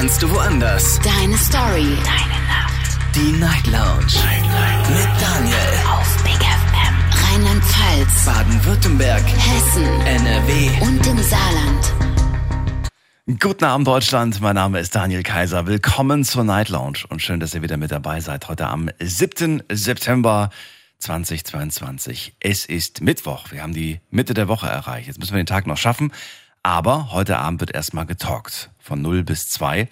kannst du woanders. Deine Story. Deine Nacht. Die Night Lounge. Night, Night. Mit Daniel. Auf Big FM. Rheinland-Pfalz. Baden-Württemberg. Hessen. NRW. Und im Saarland. Guten Abend Deutschland, mein Name ist Daniel Kaiser. Willkommen zur Night Lounge und schön, dass ihr wieder mit dabei seid. Heute am 7. September 2022. Es ist Mittwoch. Wir haben die Mitte der Woche erreicht. Jetzt müssen wir den Tag noch schaffen. Aber heute Abend wird erstmal getalkt. Von 0 bis 2.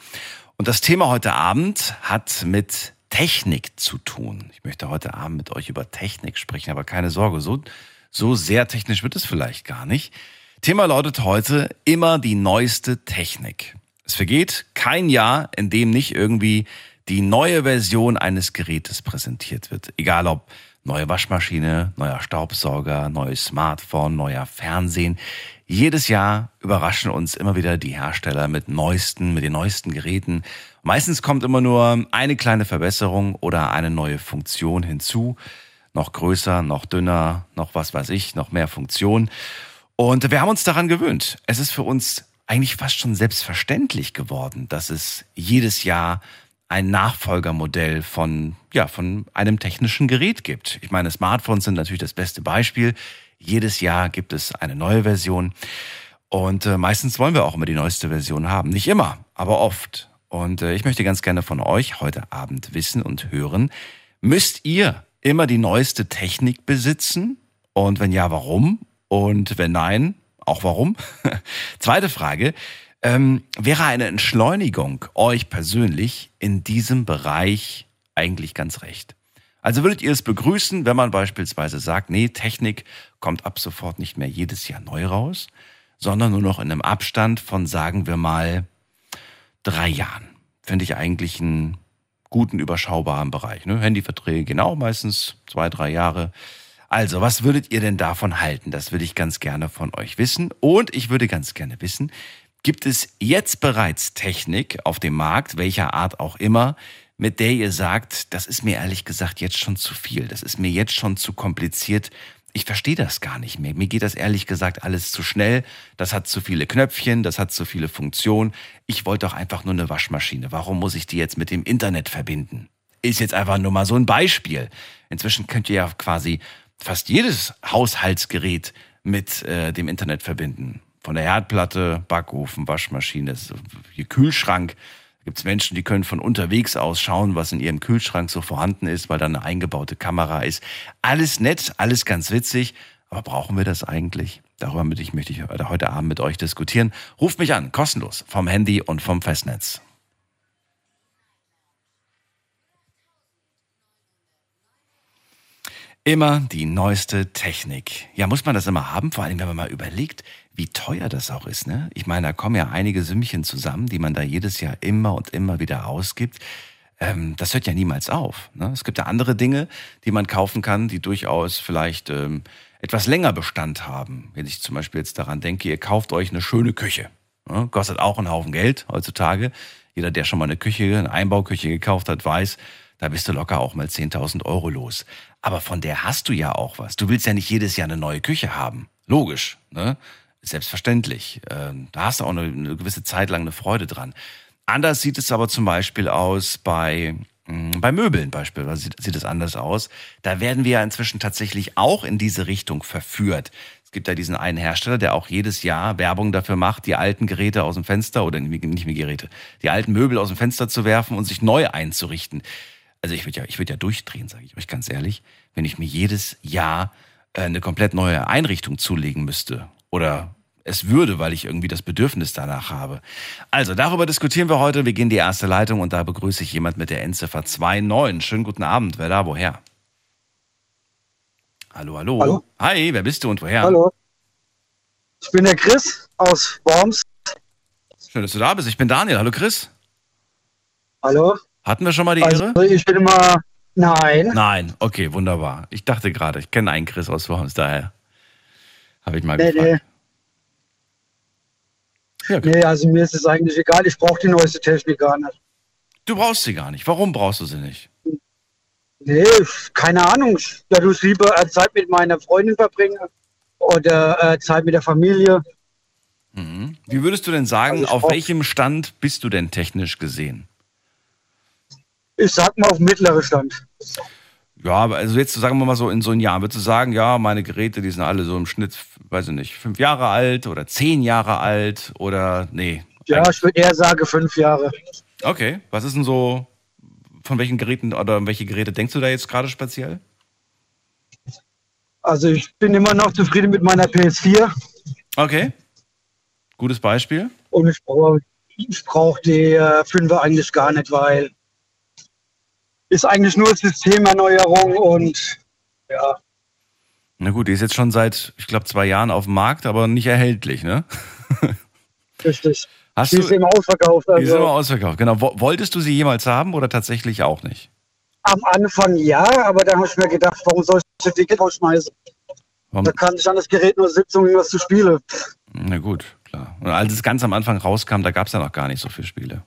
Und das Thema heute Abend hat mit Technik zu tun. Ich möchte heute Abend mit euch über Technik sprechen, aber keine Sorge, so, so sehr technisch wird es vielleicht gar nicht. Thema lautet heute immer die neueste Technik. Es vergeht kein Jahr, in dem nicht irgendwie die neue Version eines Gerätes präsentiert wird. Egal ob neue Waschmaschine, neuer Staubsauger, neues Smartphone, neuer Fernsehen. Jedes Jahr überraschen uns immer wieder die Hersteller mit neuesten, mit den neuesten Geräten. Meistens kommt immer nur eine kleine Verbesserung oder eine neue Funktion hinzu. Noch größer, noch dünner, noch was weiß ich, noch mehr Funktion. Und wir haben uns daran gewöhnt. Es ist für uns eigentlich fast schon selbstverständlich geworden, dass es jedes Jahr ein Nachfolgermodell von, ja, von einem technischen Gerät gibt. Ich meine, Smartphones sind natürlich das beste Beispiel. Jedes Jahr gibt es eine neue Version. Und äh, meistens wollen wir auch immer die neueste Version haben. Nicht immer, aber oft. Und äh, ich möchte ganz gerne von euch heute Abend wissen und hören, müsst ihr immer die neueste Technik besitzen? Und wenn ja, warum? Und wenn nein, auch warum? Zweite Frage. Ähm, wäre eine Entschleunigung euch persönlich in diesem Bereich eigentlich ganz recht? Also würdet ihr es begrüßen, wenn man beispielsweise sagt, nee, Technik kommt ab sofort nicht mehr jedes Jahr neu raus, sondern nur noch in einem Abstand von, sagen wir mal, drei Jahren. Finde ich eigentlich einen guten, überschaubaren Bereich. Ne? Handyverträge genau meistens zwei, drei Jahre. Also, was würdet ihr denn davon halten? Das würde ich ganz gerne von euch wissen. Und ich würde ganz gerne wissen, gibt es jetzt bereits Technik auf dem Markt, welcher Art auch immer, mit der ihr sagt, das ist mir ehrlich gesagt jetzt schon zu viel, das ist mir jetzt schon zu kompliziert, ich verstehe das gar nicht mehr. Mir geht das ehrlich gesagt alles zu schnell. Das hat zu viele Knöpfchen, das hat zu viele Funktionen. Ich wollte doch einfach nur eine Waschmaschine. Warum muss ich die jetzt mit dem Internet verbinden? Ist jetzt einfach nur mal so ein Beispiel. Inzwischen könnt ihr ja quasi fast jedes Haushaltsgerät mit äh, dem Internet verbinden. Von der Herdplatte, Backofen, Waschmaschine, Kühlschrank. Gibt es Menschen, die können von unterwegs aus schauen, was in ihrem Kühlschrank so vorhanden ist, weil da eine eingebaute Kamera ist. Alles nett, alles ganz witzig. Aber brauchen wir das eigentlich? Darüber möchte ich, möchte ich heute Abend mit euch diskutieren. Ruft mich an, kostenlos, vom Handy und vom Festnetz. Immer die neueste Technik. Ja, muss man das immer haben? Vor allem, wenn man mal überlegt, wie teuer das auch ist. Ne? Ich meine, da kommen ja einige Sümmchen zusammen, die man da jedes Jahr immer und immer wieder ausgibt. Ähm, das hört ja niemals auf. Ne? Es gibt ja andere Dinge, die man kaufen kann, die durchaus vielleicht ähm, etwas länger Bestand haben. Wenn ich zum Beispiel jetzt daran denke, ihr kauft euch eine schöne Küche. Ne? Kostet auch einen Haufen Geld heutzutage. Jeder, der schon mal eine Küche, eine Einbauküche gekauft hat, weiß, da bist du locker auch mal 10.000 Euro los. Aber von der hast du ja auch was. Du willst ja nicht jedes Jahr eine neue Küche haben. Logisch, ne? Selbstverständlich. Ähm, da hast du auch eine, gewisse Zeit lang eine Freude dran. Anders sieht es aber zum Beispiel aus bei mm, bei Möbeln beispielsweise sieht, sieht es anders aus. Da werden wir ja inzwischen tatsächlich auch in diese Richtung verführt. Es gibt ja diesen einen Hersteller, der auch jedes Jahr Werbung dafür macht, die alten Geräte aus dem Fenster oder nicht mehr Geräte, die alten Möbel aus dem Fenster zu werfen und sich neu einzurichten. Also ich würde ja, ich würde ja durchdrehen, sage ich euch ganz ehrlich, wenn ich mir jedes Jahr äh, eine komplett neue Einrichtung zulegen müsste oder es würde, weil ich irgendwie das Bedürfnis danach habe. Also, darüber diskutieren wir heute. Wir gehen in die erste Leitung und da begrüße ich jemand mit der Endziffer 29. Schönen guten Abend. Wer da, woher? Hallo, hallo. Hallo. Hi, wer bist du und woher? Hallo. Ich bin der Chris aus Worms. Schön, dass du da bist. Ich bin Daniel. Hallo, Chris. Hallo. Hatten wir schon mal die Ehre? Also ich bin immer. Nein. Nein, okay, wunderbar. Ich dachte gerade, ich kenne einen Chris aus Worms, daher habe ich mal Nee, gefragt. Ja. Nee, also mir ist es eigentlich egal. Ich brauche die neueste Technik gar nicht. Du brauchst sie gar nicht. Warum brauchst du sie nicht? Nee, keine Ahnung. Ich dadurch lieber äh, Zeit mit meiner Freundin verbringe oder äh, Zeit mit der Familie. Wie würdest du denn sagen, Also auf brauch- welchem Stand bist du denn technisch gesehen? Ich sag mal auf mittlere Stand. Ja, aber also jetzt sagen wir mal so in so ein Jahr, würdest du sagen, ja, meine Geräte, die sind alle so im Schnitt, weiß ich nicht, fünf Jahre alt oder zehn Jahre alt oder nee. Ja, ich würde eher sagen fünf Jahre. Okay, was ist denn so, von welchen Geräten oder welche Geräte denkst du da jetzt gerade speziell? Also ich bin immer noch zufrieden mit meiner PS4 Okay, gutes Beispiel. und ich brauche ich brauch die äh, 5er eigentlich gar nicht, weil ist eigentlich nur Systemerneuerung und ja, Na gut, die ist jetzt schon seit, ich glaube, zwei Jahren auf dem Markt, aber nicht erhältlich, ne? richtig. Hast Die du, ist immer ausverkauft. die ist immer Also ausverkauft. Genau. Wo- Wolltest du sie jemals haben oder tatsächlich auch nicht? am Anfang ja, aber dann habe ich mir gedacht, warum soll ich das Ticket rausschmeißen? Warum? Da kann ich an das Gerät nur sitzen, um irgendwas zu spielen. Na gut, klar. Und als es ganz am Anfang rauskam, da gab es ja noch gar nicht so viele Spiele.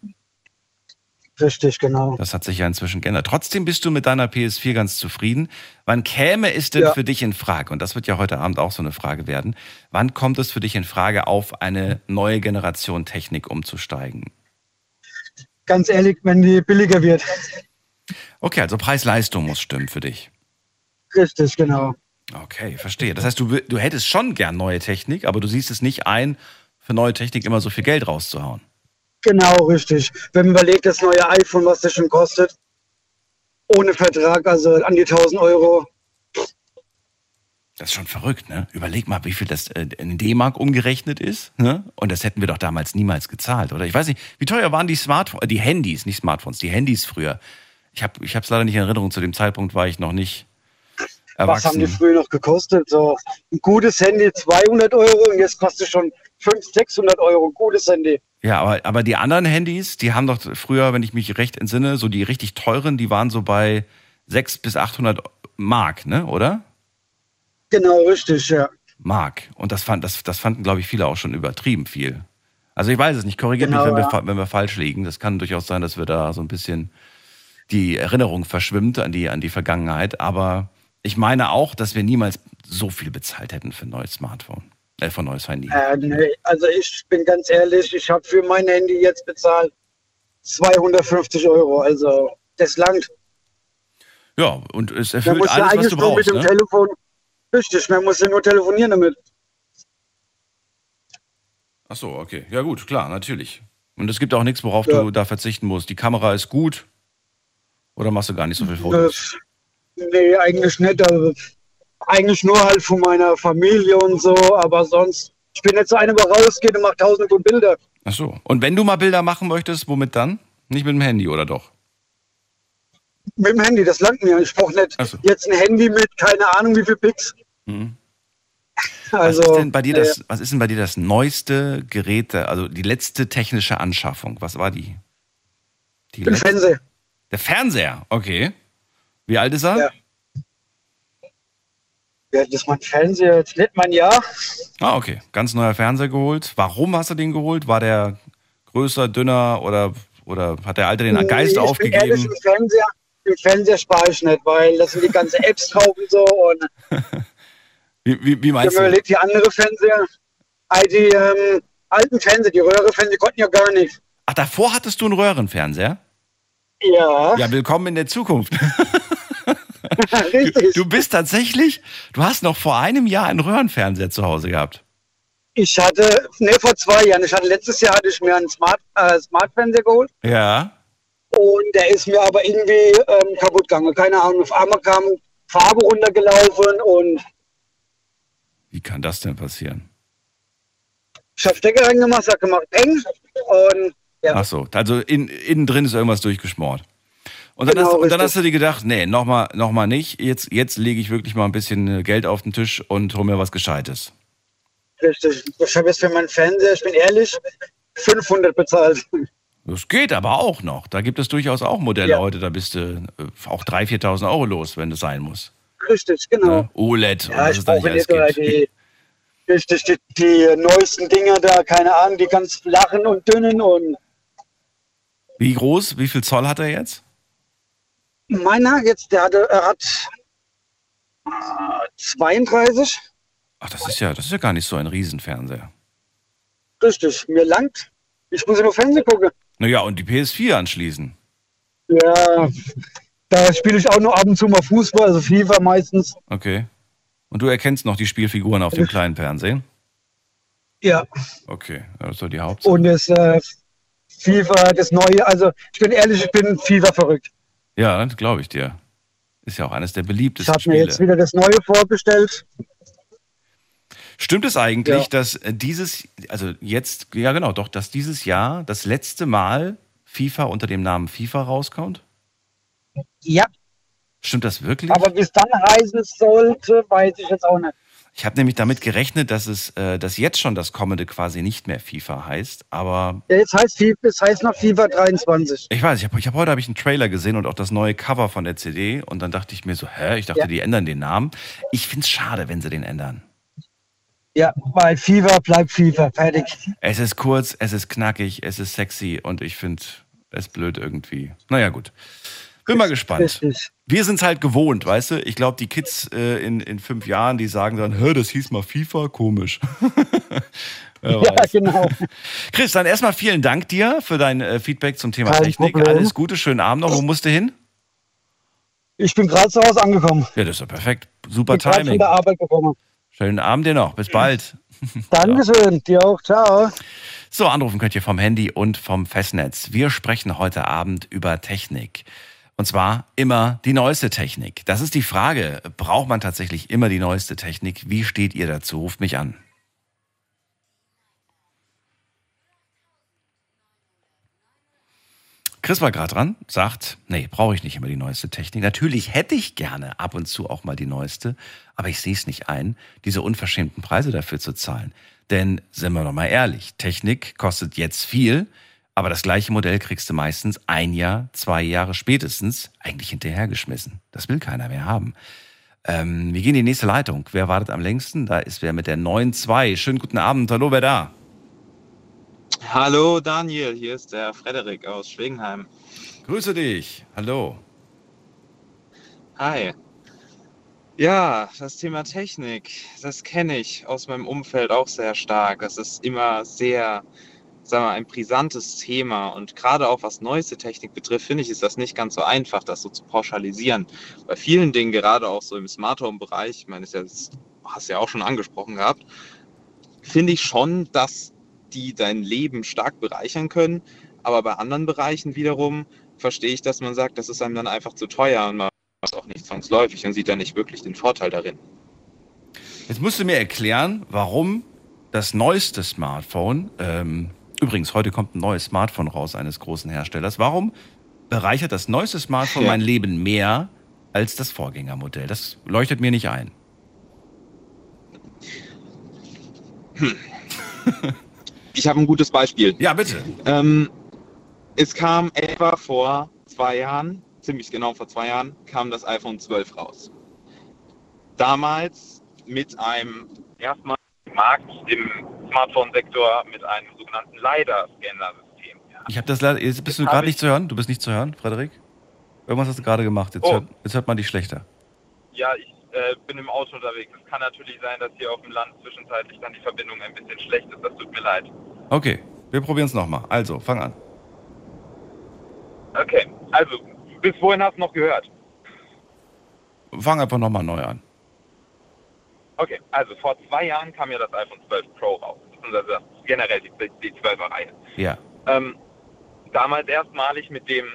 Richtig, genau. Das hat sich ja inzwischen geändert. Trotzdem bist du mit deiner PS4 ganz zufrieden. Wann käme es denn Ja. für dich in Frage? Und das wird ja heute Abend auch so eine Frage werden. Wann kommt es für dich in Frage, auf eine neue Generation Technik umzusteigen? Ganz ehrlich, wenn die billiger wird. Okay, also Preis-Leistung muss stimmen für dich. Richtig, genau. Okay, verstehe. Das heißt, du, du hättest schon gern neue Technik, aber du siehst es nicht ein, für neue Technik immer so viel Geld rauszuhauen. Genau, richtig. Wenn man überlegt, das neue iPhone, was das schon kostet, ohne Vertrag, also an die 1000 Euro. Das ist schon verrückt, ne? Überleg mal, wie viel das äh, in D-Mark umgerechnet ist, ne? Und das hätten wir doch damals niemals gezahlt, oder? Ich weiß nicht, wie teuer waren die Smartphones, die Handys, nicht Smartphones, die Handys früher. Ich habe ich hab's leider nicht in Erinnerung, zu dem Zeitpunkt war ich noch nicht Was haben die erwachsen. früher noch gekostet? So ein gutes Handy 200 Euro und jetzt kostet schon 500, 600 Euro. Gutes Handy. Ja, aber, aber die anderen Handys, die haben doch früher, wenn ich mich recht entsinne, so die richtig teuren, die waren so bei 600 bis 800 Mark, ne, oder? Genau, richtig, ja. Mark. Und das, fand, das, das fanden, glaube ich, viele auch schon übertrieben viel. Also ich weiß es nicht, korrigiert Genau, mich, wenn, wir, ja. fa- wenn wir falsch liegen. Das kann durchaus sein, dass wir da so ein bisschen die Erinnerung verschwimmt an die, an die Vergangenheit. Aber ich meine auch, dass wir niemals so viel bezahlt hätten für ein neues Smartphone. Äh, ein neues Handy. Äh, nee, also ich bin ganz ehrlich, ich habe für mein Handy jetzt bezahlt 250 Euro. Also das langt. Ja, und es Man erfüllt alles, was eigentlich du nur mit brauchst. dem Ne? Telefon. Richtig, man muss ja nur telefonieren damit. Ach so, okay. Ja gut, klar, natürlich. Und es gibt auch nichts, worauf Ja. du da verzichten musst. Die Kamera ist gut. Oder machst du gar nicht so viel Fotos? Äh, nee, eigentlich nicht. Also, eigentlich nur halt von meiner Familie und so, aber sonst. Ich bin jetzt so einer, der rausgeht und macht tausende von Bilder. Ach so. Und wenn du mal Bilder machen möchtest, womit dann? Nicht mit dem Handy, oder doch? Mit dem Handy, das langt mir. Ich brauche nicht so. jetzt ein Handy mit keine Ahnung wie viel Pix. Mhm. Also, was, ist denn bei dir äh, das, was ist denn bei dir das neueste Gerät, also die letzte technische Anschaffung? Was war die? die letzte- Fernseher. Der Fernseher, okay. Wie alt ist er? Ja. Ja, das ist mein Fernseher. Jetzt nicht mein Jahr. Ah, okay. Ganz neuer Fernseher geholt. Warum hast du den geholt? War der größer, dünner oder, oder hat der Alte den Geist Nee, ich bin ehrlich, aufgegeben? im Fernseher, im Fernseher spare ich nicht, weil das sind die ganzen Apps drauf und so. Und Wie, wie, wie ich meinst mir du? überlegt, die andere Fernseher, all die ähm, alten Fernseher, die Röhre-Fernseher konnten ja gar nicht. Ach, davor hattest du einen Röhrenfernseher? Ja, Ja, willkommen in der Zukunft. richtig. Du bist tatsächlich, du hast noch vor einem Jahr einen Röhrenfernseher zu Hause gehabt. Ich hatte, ne, vor zwei Jahren, ich hatte letztes Jahr hatte ich mir einen Smart, äh, Smart-Fernseher geholt Ja. und der ist mir aber irgendwie ähm, kaputt gegangen. Keine Ahnung, auf einmal kam Farbe runtergelaufen und Wie kann das denn passieren? ich habe Stecker reingemacht, hat gemacht, eng und ja. Ach so, also in, innen drin ist irgendwas durchgeschmort. Und dann, Genau, hast, und dann hast du dir gedacht, nee, nochmal noch mal nicht. Jetzt, jetzt lege ich wirklich mal ein bisschen äh, Geld auf den Tisch und hol mir was Gescheites. Richtig. Ich habe jetzt für meinen Fernseher, ich bin ehrlich, 500 bezahlt. Das geht aber auch noch. Da gibt es durchaus auch Modelle Ja. heute, da bist du äh, auch 3.000, 4.000 Euro los, wenn das sein muss. Richtig, genau. Ne? OLED Ja, ich brauche so die, richtig, die, die neuesten Dinger da, keine Ahnung, die ganz flachen und dünnen und Wie groß, wie viel Zoll hat er jetzt? Meiner jetzt, der hatte, er hat äh, 32. Ach, das ist ja, das ist ja gar nicht so ein Riesenfernseher. Richtig, mir langt. Ich muss ja nur Fernsehen gucken. Naja, und die PS4 anschließen. Ja, da spiele ich auch nur ab und zu mal Fußball, also FIFA meistens. Okay. Und du erkennst noch die Spielfiguren auf dem kleinen Fernsehen? Ja, Okay, das ist doch die Hauptsache. und das äh, FIFA, das Neue, also ich bin ehrlich, ich bin FIFA verrückt. Ja, das glaube ich dir. Ist ja auch eines der Ich beliebtesten habe mir jetzt wieder das Neue vorbestellt. Stimmt es eigentlich, Ja. dass äh, dieses, also jetzt, ja genau, doch, dass dieses Jahr das letzte Mal FIFA unter dem Namen FIFA rauskommt? Ja, Stimmt das wirklich? aber wie es dann heißen sollte, weiß ich jetzt auch nicht. Ich habe nämlich damit gerechnet, dass es, äh, dass jetzt schon das kommende quasi nicht mehr FIFA heißt. Aber Ja, jetzt heißt FIFA, es heißt noch FIFA 23. ich weiß, ich habe ich hab, heute habe ich einen Trailer gesehen und auch das neue Cover von der CD und dann dachte ich mir so, hä, ich dachte, Ja. die ändern den Namen. Ich find's schade, wenn sie den ändern. Ja, weil FIFA bleibt FIFA, fertig. Es ist kurz, es ist knackig, es ist sexy und ich finde es blöd irgendwie. Naja, gut. Bin mal gespannt. Richtig. Wir sind's halt gewohnt, weißt du? Ich glaube, die Kids äh, in, in fünf Jahren, die sagen dann, hör, das hieß mal FIFA, komisch. Ja, genau. Chris, dann erstmal vielen Dank dir für dein äh, Feedback zum Thema Kein Technik. Problem. Alles Gute, schönen Abend noch. Wo musst du hin? Ich bin gerade zu Hause angekommen. Ja, das ist doch perfekt. Super Bin gerade von Timing. der Arbeit gekommen. Schönen Abend dir noch. Bis bald. Dankeschön, dir auch. Ciao. So, anrufen könnt ihr vom Handy und vom Festnetz. Wir sprechen heute Abend über Technik. Und zwar immer die neueste Technik. Das ist die Frage. Braucht man tatsächlich immer die neueste Technik? Wie steht ihr dazu? Ruft mich an. Chris war gerade dran, sagt, nee, brauche ich nicht immer die neueste Technik. Natürlich hätte ich gerne ab und zu auch mal die neueste, aber ich sehe es nicht ein, diese unverschämten Preise dafür zu zahlen. Denn, sind wir doch mal ehrlich, Technik kostet jetzt viel, aber das gleiche Modell kriegst du meistens ein Jahr, zwei Jahre spätestens eigentlich hinterhergeschmissen. Das will keiner mehr haben. Ähm, wir gehen in die nächste Leitung. Wer wartet am längsten? Da ist wer mit der 9.2. Schönen guten Abend. Hallo, wer da? Hallo Daniel, hier ist der Frederik aus Schwegenheim. Grüße dich. Hallo. Hi. Ja, das Thema Technik, das kenne ich aus meinem Umfeld auch sehr stark. Das ist immer sehr, sagen wir, ein brisantes Thema. Und gerade auch was neueste Technik betrifft, finde ich, ist das nicht ganz so einfach, das so zu pauschalisieren. Bei vielen Dingen, gerade auch so im Smart Home Bereich, ich meine, das hast du ja auch schon angesprochen gehabt, finde ich schon, dass die dein Leben stark bereichern können. Aber bei anderen Bereichen wiederum verstehe ich, dass man sagt, das ist einem dann einfach zu teuer und man macht auch nicht zwangsläufig und sieht dann nicht wirklich den Vorteil darin. Jetzt musst du mir erklären, warum das neueste Smartphone, ähm, übrigens, heute kommt ein neues Smartphone raus eines großen Herstellers, warum bereichert das neueste Smartphone Ja. mein Leben mehr als das Vorgängermodell? Das leuchtet mir nicht ein. Ich habe ein gutes Beispiel. Ja, bitte. Ähm, es kam etwa vor zwei Jahren, ziemlich genau vor zwei Jahren, kam das iPhone 12 raus. Damals mit einem erstmal Markt im Smartphone-Sektor mit einem sogenannten LiDAR-Scanner-System. Ja. Ich habe das leider, jetzt bist du Jetzt gerade hab nicht zu hören? Du bist nicht zu hören, Frederik? Irgendwas hast du gerade gemacht. Jetzt, Oh. hört, jetzt hört man dich schlechter. Ja, ich äh, bin im Auto unterwegs. Es kann natürlich sein, dass hier auf dem Land zwischenzeitlich dann die Verbindung ein bisschen schlecht ist. Das tut mir leid. Okay, wir probieren es nochmal. Also, fang an. Okay, also bis wohin hast du noch gehört? Fang einfach nochmal neu an. Okay, also vor zwei Jahren kam ja das iPhone 12 Pro raus, beziehungsweise generell die, die 12er Reihe. Ja. Ähm, damals erstmalig mit dem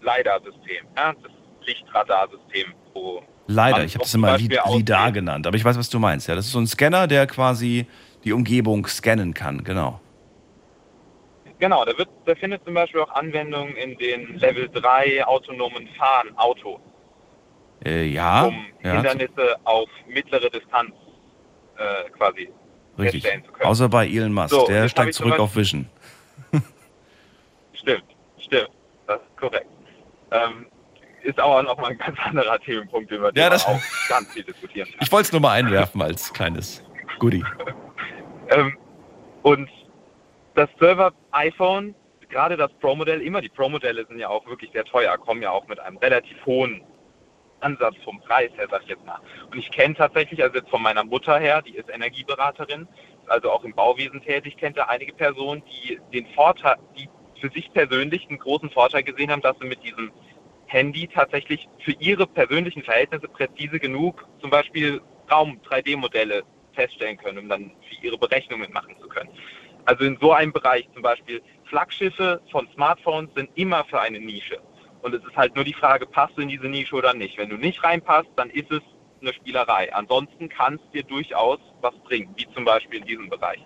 LiDAR-System, ja, das Lichtradarsystem pro. Leider, Man ich habe das immer Beispiel LIDAR genannt, aber ich weiß, was du meinst. Ja, das ist so ein Scanner, der quasi die Umgebung scannen kann, genau. Genau, der, wird, der findet zum Beispiel auch Anwendung in den Level 3 autonomen Fahren Autos, Äh, ja, um ja Hindernisse auf mittlere Distanz äh, quasi richtig. herstellen zu können. Außer bei Elon Musk, So, der steigt zurück auf Vision. Stimmt, stimmt. Das ist korrekt. Ähm, ist aber nochmal ein ganz anderer Themenpunkt, über den Ja, das- auch ganz viel diskutieren kann. Ich wollte es nur mal einwerfen als kleines Goodie. Ähm, und das Server iPhone, gerade das Pro-Modell, immer die Pro-Modelle sind ja auch wirklich sehr teuer, kommen ja auch mit einem relativ hohen Ansatz vom Preis her, sag ich jetzt mal. Und ich kenne tatsächlich, also jetzt von meiner Mutter her, die ist Energieberaterin, also auch im Bauwesen tätig, kennt da einige Personen, die den Vorteil, die für sich persönlich einen großen Vorteil gesehen haben, dass sie mit diesem Handy tatsächlich für ihre persönlichen Verhältnisse präzise genug zum Beispiel Raum-3D-Modelle feststellen können, um dann für ihre Berechnungen machen zu können. Also in so einem Bereich zum Beispiel Flaggschiffe von Smartphones sind immer für eine Nische. Und es ist halt nur die Frage, passt du in diese Nische oder nicht. Wenn du nicht reinpasst, dann ist es eine Spielerei. Ansonsten kann es dir durchaus was bringen, wie zum Beispiel in diesem Bereich.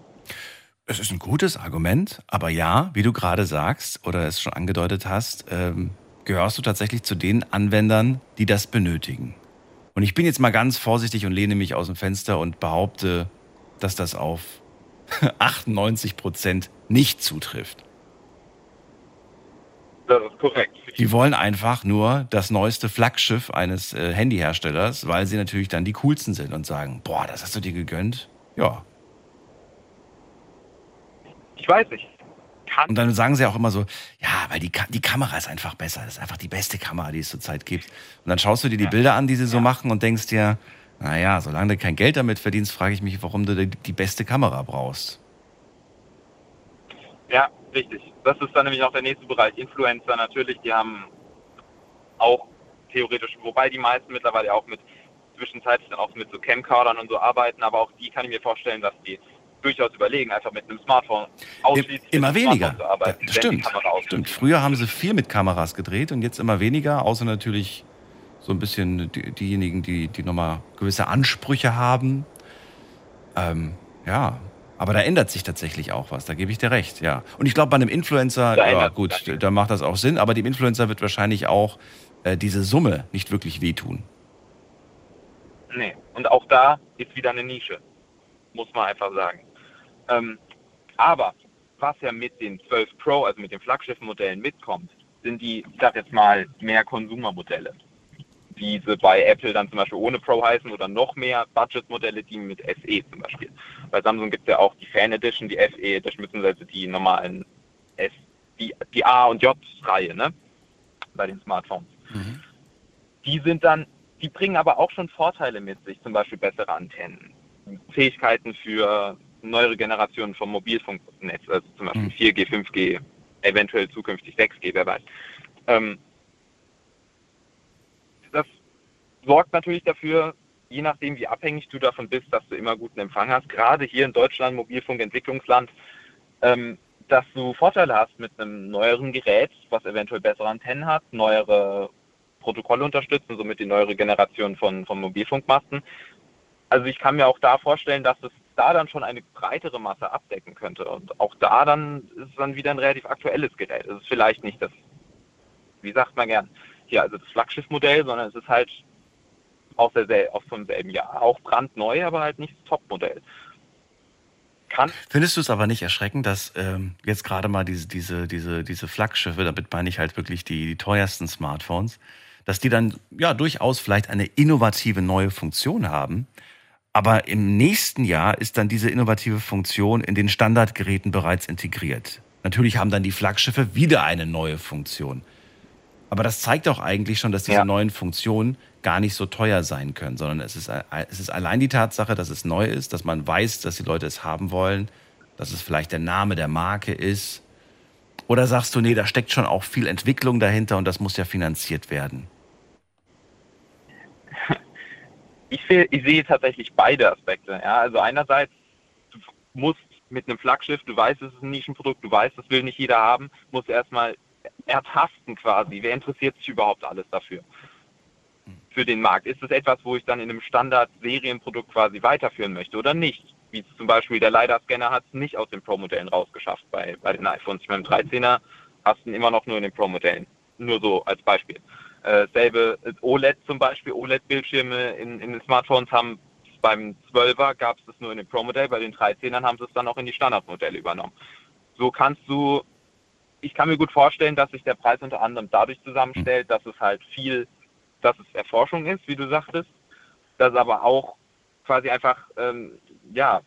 Es ist ein gutes Argument, aber ja, wie du gerade sagst oder es schon angedeutet hast, ähm, gehörst du tatsächlich zu den Anwendern, die das benötigen. Und ich bin jetzt mal ganz vorsichtig und lehne mich aus dem Fenster und behaupte, dass das auf 98 Prozent nicht zutrifft. Das ist korrekt. Die wollen einfach nur das neueste Flaggschiff eines äh, Handyherstellers, weil sie natürlich dann die coolsten sind und sagen, boah, das hast du dir gegönnt. Ja. Ich weiß nicht. Kann und dann sagen sie auch immer so, ja, weil die, die Kamera ist einfach besser. Das ist einfach die beste Kamera, die es zurzeit gibt. Und dann schaust du dir die Bilder an, die sie so ja. machen und denkst dir, naja, solange du kein Geld damit verdienst, frage ich mich, warum du die, die beste Kamera brauchst. Ja, richtig. Das ist dann nämlich auch der nächste Bereich. Influencer natürlich, die haben auch theoretisch, wobei die meisten mittlerweile auch mit zwischenzeitlich dann auch mit so Camcordern und so arbeiten, aber auch die kann ich mir vorstellen, dass die durchaus überlegen, einfach mit einem Smartphone ausschließlich immer weniger. zu arbeiten. Das stimmt. stimmt. Früher haben sie viel mit Kameras gedreht und jetzt immer weniger, außer natürlich so ein bisschen die, diejenigen, die, die nochmal gewisse Ansprüche haben. Ähm, ja, aber da ändert sich tatsächlich auch was, da gebe ich dir recht, ja. Und ich glaube, bei einem Influencer, ja gut, da macht das auch Sinn, aber dem Influencer wird wahrscheinlich auch äh, diese Summe nicht wirklich wehtun. Nee, und auch da ist wieder eine Nische, muss man einfach sagen. Ähm, aber was ja mit den 12 Pro, also mit den Flaggschiff-Modellen mitkommt, sind die, ich sag jetzt mal, mehr Konsumermodelle diese bei Apple dann zum Beispiel ohne Pro heißen oder noch mehr Budget-Modelle, die mit SE zum Beispiel. Bei Samsung gibt es ja auch die Fan Edition, die FE Edition, beziehungsweise die normalen S, die, die A und J-Reihe, ne? Bei den Smartphones. Mhm. Die sind dann, die bringen aber auch schon Vorteile mit sich, zum Beispiel bessere Antennen, Fähigkeiten für neuere Generationen vom Mobilfunknetz, also zum Beispiel mhm. 4G, 5G, eventuell zukünftig 6G, wer weiß. Ähm, das sorgt natürlich dafür, je nachdem, wie abhängig du davon bist, dass du immer guten Empfang hast, gerade hier in Deutschland, Mobilfunkentwicklungsland, ähm, dass du Vorteile hast mit einem neueren Gerät, was eventuell bessere Antennen hat, neuere Protokolle unterstützt und somit die neuere Generation von, von Mobilfunkmasten. Also ich kann mir auch da vorstellen, dass es da dann schon eine breitere Masse abdecken könnte. Und auch da dann ist es dann wieder ein relativ aktuelles Gerät. Es ist vielleicht nicht das, wie sagt man gern, hier also das Flaggschiffmodell, sondern es ist halt aus, der, aus vom selben Jahr. Auch brandneu, aber halt nicht das Topmodell. Kann. Findest du es aber nicht erschreckend, dass ähm, jetzt gerade mal diese, diese, diese, diese Flaggschiffe, damit meine ich halt wirklich die, die teuersten Smartphones, dass die dann ja durchaus vielleicht eine innovative neue Funktion haben, aber im nächsten Jahr ist dann diese innovative Funktion in den Standardgeräten bereits integriert. Natürlich haben dann die Flaggschiffe wieder eine neue Funktion. Aber das zeigt auch eigentlich schon, dass diese ja. neuen Funktionen gar nicht so teuer sein können, sondern es ist, es ist allein die Tatsache, dass es neu ist, dass man weiß, dass die Leute es haben wollen, dass es vielleicht der Name der Marke ist. Oder sagst du, nee, da steckt schon auch viel Entwicklung dahinter und das muss ja finanziert werden? Ich, sehe, ich sehe tatsächlich beide Aspekte. Ja? Also einerseits, du musst mit einem Flaggschiff, du weißt, es ist ein Nischenprodukt, du weißt, das will nicht jeder haben, musst erstmal ertasten quasi. Wer interessiert sich überhaupt alles dafür? Für den Markt. Ist es etwas, wo ich dann in einem Standard-Serienprodukt quasi weiterführen möchte oder nicht? Wie zum Beispiel der LiDAR-Scanner hat es nicht aus den Pro-Modellen rausgeschafft bei, bei den iPhones. Ich meine, im 13er hast du ihn immer noch nur in den Pro-Modellen. Nur so als Beispiel. Äh, selbe äh, OLED zum Beispiel, OLED-Bildschirme in, in den Smartphones haben beim 12er gab es das nur in dem Pro-Modell, bei den 13ern haben sie es dann auch in die Standardmodelle übernommen. So kannst du ich kann mir gut vorstellen, dass sich der Preis unter anderem dadurch zusammenstellt, dass es halt viel, dass es Erforschung ist, wie du sagtest, dass aber auch quasi einfach, ähm, ja,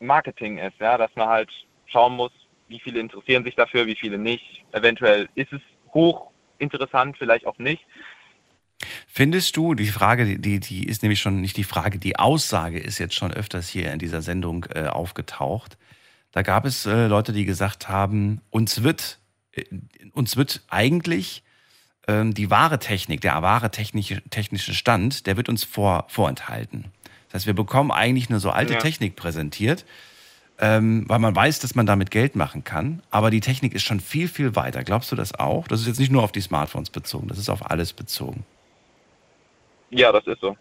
Marketing ist, ja, dass man halt schauen muss, wie viele interessieren sich dafür, wie viele nicht. Eventuell ist es hoch interessant, vielleicht auch nicht. Findest du, die Frage, die- die, ist nämlich schon nicht die Frage, die Aussage ist jetzt schon öfters hier in dieser Sendung äh, aufgetaucht. Da gab es äh, Leute, die gesagt haben, uns wird, äh, uns wird eigentlich die wahre Technik, der wahre technische, Stand, der wird uns vor, vorenthalten. Das heißt, wir bekommen eigentlich nur so alte Ja. Technik präsentiert, ähm, weil man weiß, dass man damit Geld machen kann. Aber die Technik ist schon viel, viel weiter. Glaubst du das auch? Das ist jetzt nicht nur auf die Smartphones bezogen, das ist auf alles bezogen. Ja, das ist so.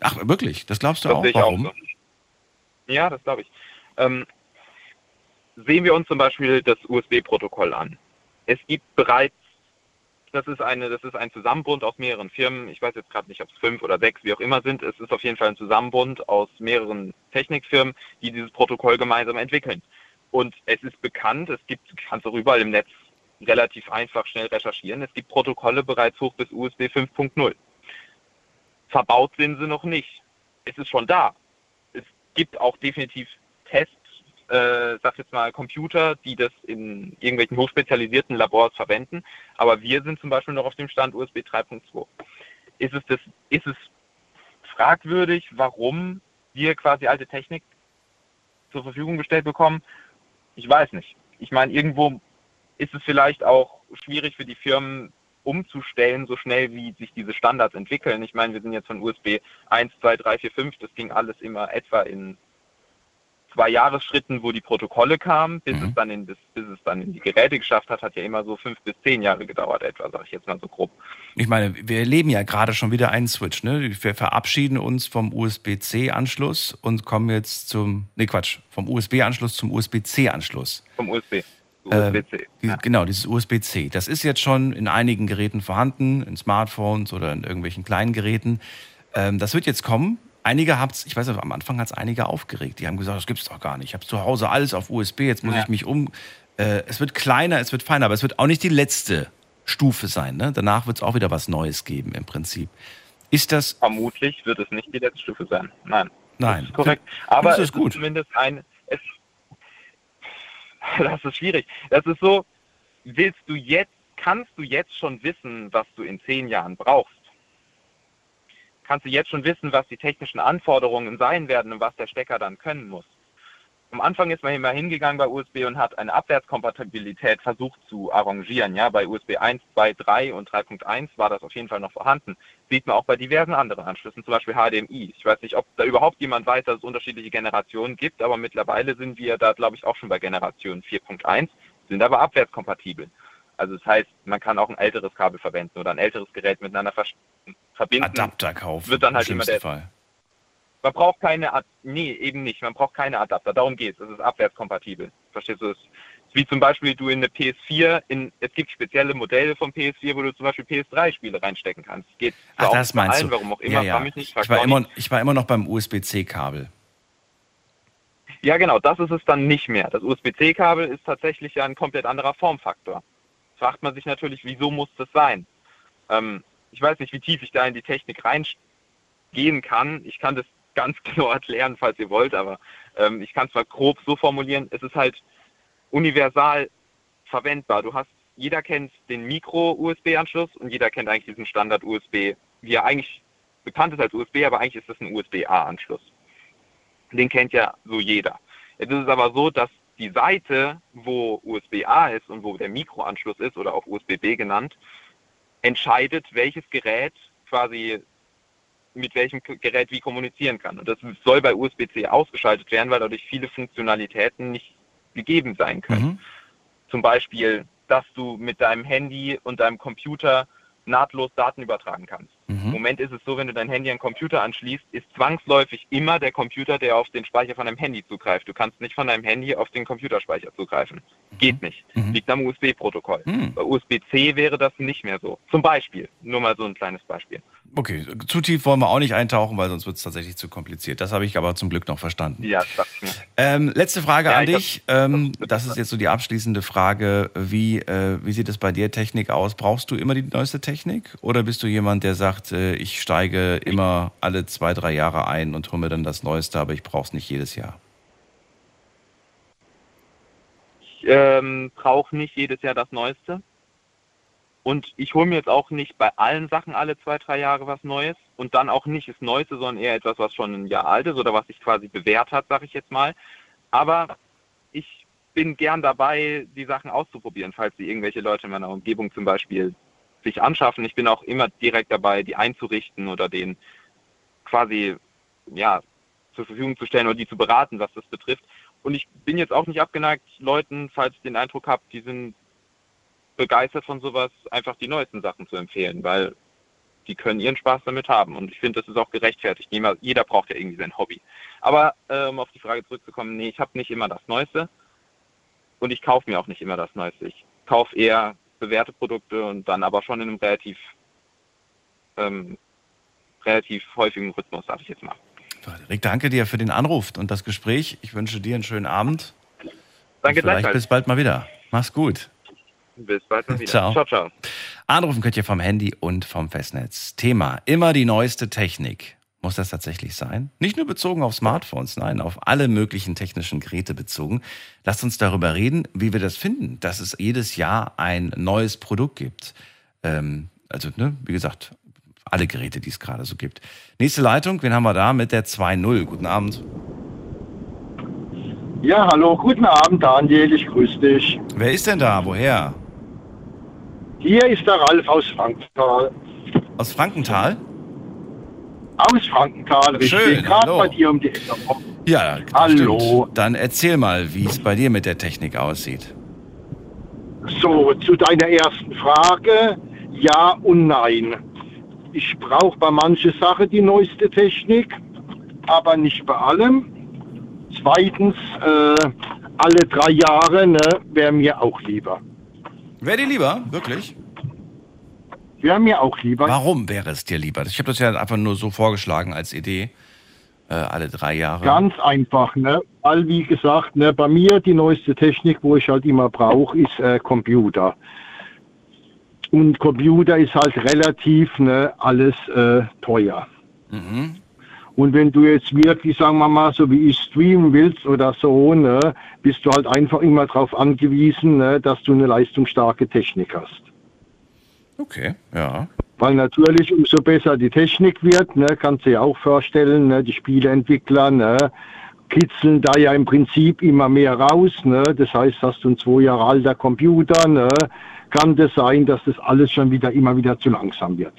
Ach, wirklich? Das glaubst du Das auch? Warum? auch so. Ja, das glaube ich. Ähm, sehen wir uns zum Beispiel das USB-Protokoll an. Es gibt bereits, das ist eine, das ist ein Zusammenbund aus mehreren Firmen. Ich weiß jetzt gerade nicht, ob es fünf oder sechs, wie auch immer sind. Es ist auf jeden Fall ein Zusammenbund aus mehreren Technikfirmen, die dieses Protokoll gemeinsam entwickeln. Und es ist bekannt, es gibt, du kannst auch überall im Netz relativ einfach schnell recherchieren. Es gibt Protokolle bereits hoch bis USB 5.0. Verbaut sind sie noch nicht. Es ist schon da. Es gibt auch definitiv Tests, äh, sag jetzt mal Computer, die das in irgendwelchen hochspezialisierten Labors verwenden. Aber wir sind zum Beispiel noch auf dem Stand USB 3.2. Ist es das, ist es fragwürdig, warum wir quasi alte Technik zur Verfügung gestellt bekommen? Ich weiß nicht. Ich meine, irgendwo ist es vielleicht auch schwierig für die Firmen umzustellen, so schnell wie sich diese Standards entwickeln. Ich meine, wir sind jetzt von USB 1, 2, 3, 4, 5, das ging alles immer etwa in zwei Jahresschritten, wo die Protokolle kamen, bis Mhm. es dann in bis, bis es dann in die Geräte geschafft hat, hat ja immer so fünf bis zehn Jahre gedauert etwa, sage ich jetzt mal so grob. Ich meine, wir erleben ja gerade schon wieder einen Switch. Ne? Wir verabschieden uns vom USB-C-Anschluss und kommen jetzt zum, nee Quatsch, vom USB-Anschluss zum USB-C-Anschluss. Vom USB. USB-C. Die, Ja. Genau, dieses USB-C. Das ist jetzt schon in einigen Geräten vorhanden, in Smartphones oder in irgendwelchen kleinen Geräten. Ähm, das wird jetzt kommen. Einige haben es, ich weiß nicht, am Anfang hat es einige aufgeregt. Die haben gesagt, das gibt's doch gar nicht. Ich habe zu Hause alles auf USB, jetzt muss Ja. ich mich um. Äh, es wird kleiner, es wird feiner, aber es wird auch nicht die letzte Stufe sein. Ne? Danach wird es auch wieder was Neues geben im Prinzip. Ist das, Vermutlich wird es nicht die letzte Stufe sein. Nein. nein. Das ist korrekt. Aber es es gut? ist zumindest ein. Es, das ist schwierig. Das ist so, willst du jetzt, kannst du jetzt schon wissen, was du in zehn Jahren brauchst? Kannst du jetzt schon wissen, was die technischen Anforderungen sein werden und was der Stecker dann können muss? Am Anfang ist man immer hingegangen bei USB und hat eine Abwärtskompatibilität versucht zu arrangieren. Ja, bei USB 1, 2, 3 und 3.1 war das auf jeden Fall noch vorhanden. Sieht man auch bei diversen anderen Anschlüssen, zum Beispiel HDMI. Ich weiß nicht, ob da überhaupt jemand weiß, dass es unterschiedliche Generationen gibt, aber mittlerweile sind wir da, glaube ich, auch schon bei Generation 4.1, sind aber abwärtskompatibel. Also das heißt, man kann auch ein älteres Kabel verwenden oder ein älteres Gerät miteinander ver verbinden. Adapter kaufen. Wird dann halt immer der- Fall. Man braucht keine, Ad nee, eben nicht. Man braucht keine Adapter. Darum geht's. Es ist abwärtskompatibel. Verstehst du? Es ist wie zum Beispiel du in eine PS4, in, es gibt spezielle Modelle von PS4, wo du zum Beispiel PS3-Spiele reinstecken kannst. Geht Ach, das meinst allen, du. warum auch immer, ja, ja. frag mich nicht, frag Ich, war immer, ich war immer noch beim USB-C-Kabel. Ja, genau, das ist es dann nicht mehr. Das USB-C-Kabel ist tatsächlich ja ein komplett anderer Formfaktor. Fragt man sich natürlich, wieso muss das sein? Ähm, ich weiß nicht, wie tief ich da in die Technik reingehen kann. Ich kann das ganz genau erklären, falls ihr wollt, aber ähm, ich kann es mal grob so formulieren. Es ist halt universal verwendbar. Du hast, jeder kennt den Micro-USB-Anschluss und jeder kennt eigentlich diesen Standard-USB, wie er eigentlich bekannt ist als USB, aber eigentlich ist das ein USB-A-Anschluss. Den kennt ja so jeder. Jetzt ist es aber so, dass die Seite, wo USB-A ist und wo der Mikroanschluss ist oder auch USB-B genannt, entscheidet, welches Gerät quasi mit welchem Gerät wie kommunizieren kann. Und das soll bei USB-C ausgeschaltet werden, weil dadurch viele Funktionalitäten nicht gegeben sein können. Mhm. Zum Beispiel, dass du mit deinem Handy und deinem Computer nahtlos Daten übertragen kannst. Im Mhm. Moment ist es so, wenn du dein Handy an den Computer anschließt, ist zwangsläufig immer der Computer, der auf den Speicher von deinem Handy zugreift. Du kannst nicht von deinem Handy auf den Computerspeicher zugreifen. Geht nicht. Mhm. Liegt am USB-Protokoll. Mhm. Bei USB-C wäre das nicht mehr so. Zum Beispiel. Nur mal so ein kleines Beispiel. Okay, zu tief wollen wir auch nicht eintauchen, weil sonst wird es tatsächlich zu kompliziert. Das habe ich aber zum Glück noch verstanden. Ja, das. Ähm, letzte Frage Ja, an ich hab- dich. Ähm, das ist jetzt so die abschließende Frage. Wie, äh, wie sieht es bei dir Technik aus? Brauchst du immer die neueste Technik? Oder bist du jemand, der sagt, äh, ich steige immer alle zwei, drei Jahre ein und hole mir dann das Neueste, aber ich brauche es nicht jedes Jahr? Ich ähm, brauche nicht jedes Jahr das Neueste. Und ich hole mir jetzt auch nicht bei allen Sachen alle zwei, drei Jahre was Neues und dann auch nicht das Neueste, sondern eher etwas, was schon ein Jahr alt ist oder was sich quasi bewährt hat, sage ich jetzt mal. Aber ich bin gern dabei, die Sachen auszuprobieren, falls die irgendwelche Leute in meiner Umgebung zum Beispiel sich anschaffen. Ich bin auch immer direkt dabei, die einzurichten oder den quasi ja, zur Verfügung zu stellen oder die zu beraten, was das betrifft. Und ich bin jetzt auch nicht abgeneigt, Leuten, falls ich den Eindruck habt, die sind begeistert von sowas, einfach die neuesten Sachen zu empfehlen, weil die können ihren Spaß damit haben. Und ich finde, das ist auch gerechtfertigt. Jeder braucht ja irgendwie sein Hobby. Aber äh, um auf die Frage zurückzukommen, nee, ich habe nicht immer das Neueste und ich kaufe mir auch nicht immer das Neueste. Ich kaufe eher bewährte Produkte und dann aber schon in einem relativ, ähm, relativ häufigen Rhythmus, sage ich jetzt mal. Rick, danke dir für den Anruf und das Gespräch. Ich wünsche dir einen schönen Abend. Danke, Vielleicht bis bald mal wieder. Mach's gut. Bis bald mal wieder. Ciao. ciao, ciao. Anrufen könnt ihr vom Handy und vom Festnetz. Thema: immer die neueste Technik. Muss das tatsächlich sein? Nicht nur bezogen auf Smartphones, nein, auf alle möglichen technischen Geräte bezogen. Lasst uns darüber reden, wie wir das finden, dass es jedes Jahr ein neues Produkt gibt. Ähm, also, ne, wie gesagt, alle Geräte, die es gerade so gibt. Nächste Leitung, wen haben wir da mit der 2.0? Guten Abend. Ja, hallo, guten Abend, Daniel, ich grüße dich. Wer ist denn da? Woher? Hier ist der Ralf aus Frankenthal. Aus Frankenthal? Aus Frankenthal, richtig. Schön, Gerade hallo. bei dir um die Ecke. Ja, Hallo. Stimmt. Dann erzähl mal, wie es bei dir mit der Technik aussieht. So, zu deiner ersten Frage. Ja und nein. Ich brauche bei manchen Sachen die neueste Technik, aber nicht bei allem. Zweitens, äh, alle drei Jahre ne, wäre mir auch lieber. Wäre dir lieber? Wirklich? Wäre mir auch lieber. Warum wäre es dir lieber? Ich habe das ja einfach nur so vorgeschlagen als Idee. Äh, alle drei Jahre. Ganz einfach, ne? Weil, wie gesagt, ne, bei mir die neueste Technik, wo ich halt immer brauche, ist äh, Computer. Und Computer ist halt relativ ne, alles äh, teuer. Mhm. Und wenn du jetzt wirklich, sagen wir mal, so wie ich streamen willst oder so, ne, bist du halt einfach immer darauf angewiesen, ne, dass du eine leistungsstarke Technik hast. Okay, ja. Weil natürlich, umso besser die Technik wird, ne, kannst du dir auch vorstellen, ne, die Spieleentwickler ne, kitzeln da ja im Prinzip immer mehr raus. Ne. Das heißt, hast du ein zwei Jahre alter Computer, ne, kann das sein, dass das alles schon wieder immer wieder zu langsam wird.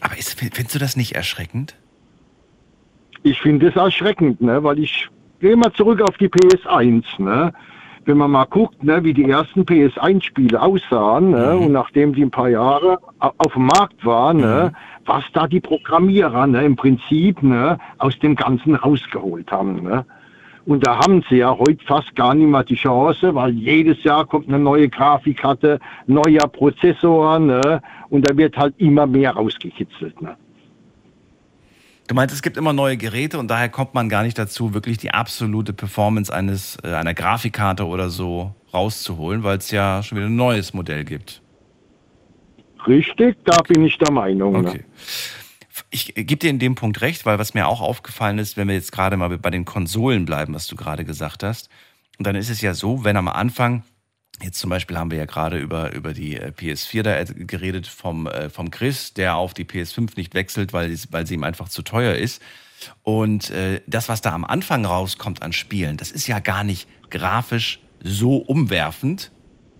Aber ist, findest du das nicht erschreckend? Ich finde es erschreckend, ne, weil ich gehe mal zurück auf die PS1. Ne. Wenn man mal guckt, ne, wie die ersten PS1-Spiele aussahen ne, Mhm. und nachdem die ein paar Jahre au- auf dem Markt waren, ne, was da die Programmierer ne, im Prinzip ne, aus dem Ganzen rausgeholt haben. Ne. Und da haben sie ja heute fast gar nicht mehr die Chance, weil jedes Jahr kommt eine neue Grafikkarte, neuer Prozessor ne, und da wird halt immer mehr rausgekitzelt. Ne. Du meinst, es gibt immer neue Geräte und daher kommt man gar nicht dazu, wirklich die absolute Performance eines äh, einer Grafikkarte oder so rauszuholen, weil es ja schon wieder ein neues Modell gibt. Richtig, da bin ich der Meinung. Ne. Okay. Ich gebe dir in dem Punkt recht, weil was mir auch aufgefallen ist, wenn wir jetzt gerade mal bei den Konsolen bleiben, was du gerade gesagt hast, und dann ist es ja so, wenn am Anfang, jetzt zum Beispiel haben wir ja gerade über, über die äh, PS4 da äh, geredet vom, äh, vom Chris, der auf die PS5 nicht wechselt, weil, weil sie ihm einfach zu teuer ist. Und äh, das, was da am Anfang rauskommt an Spielen, das ist ja gar nicht grafisch so umwerfend,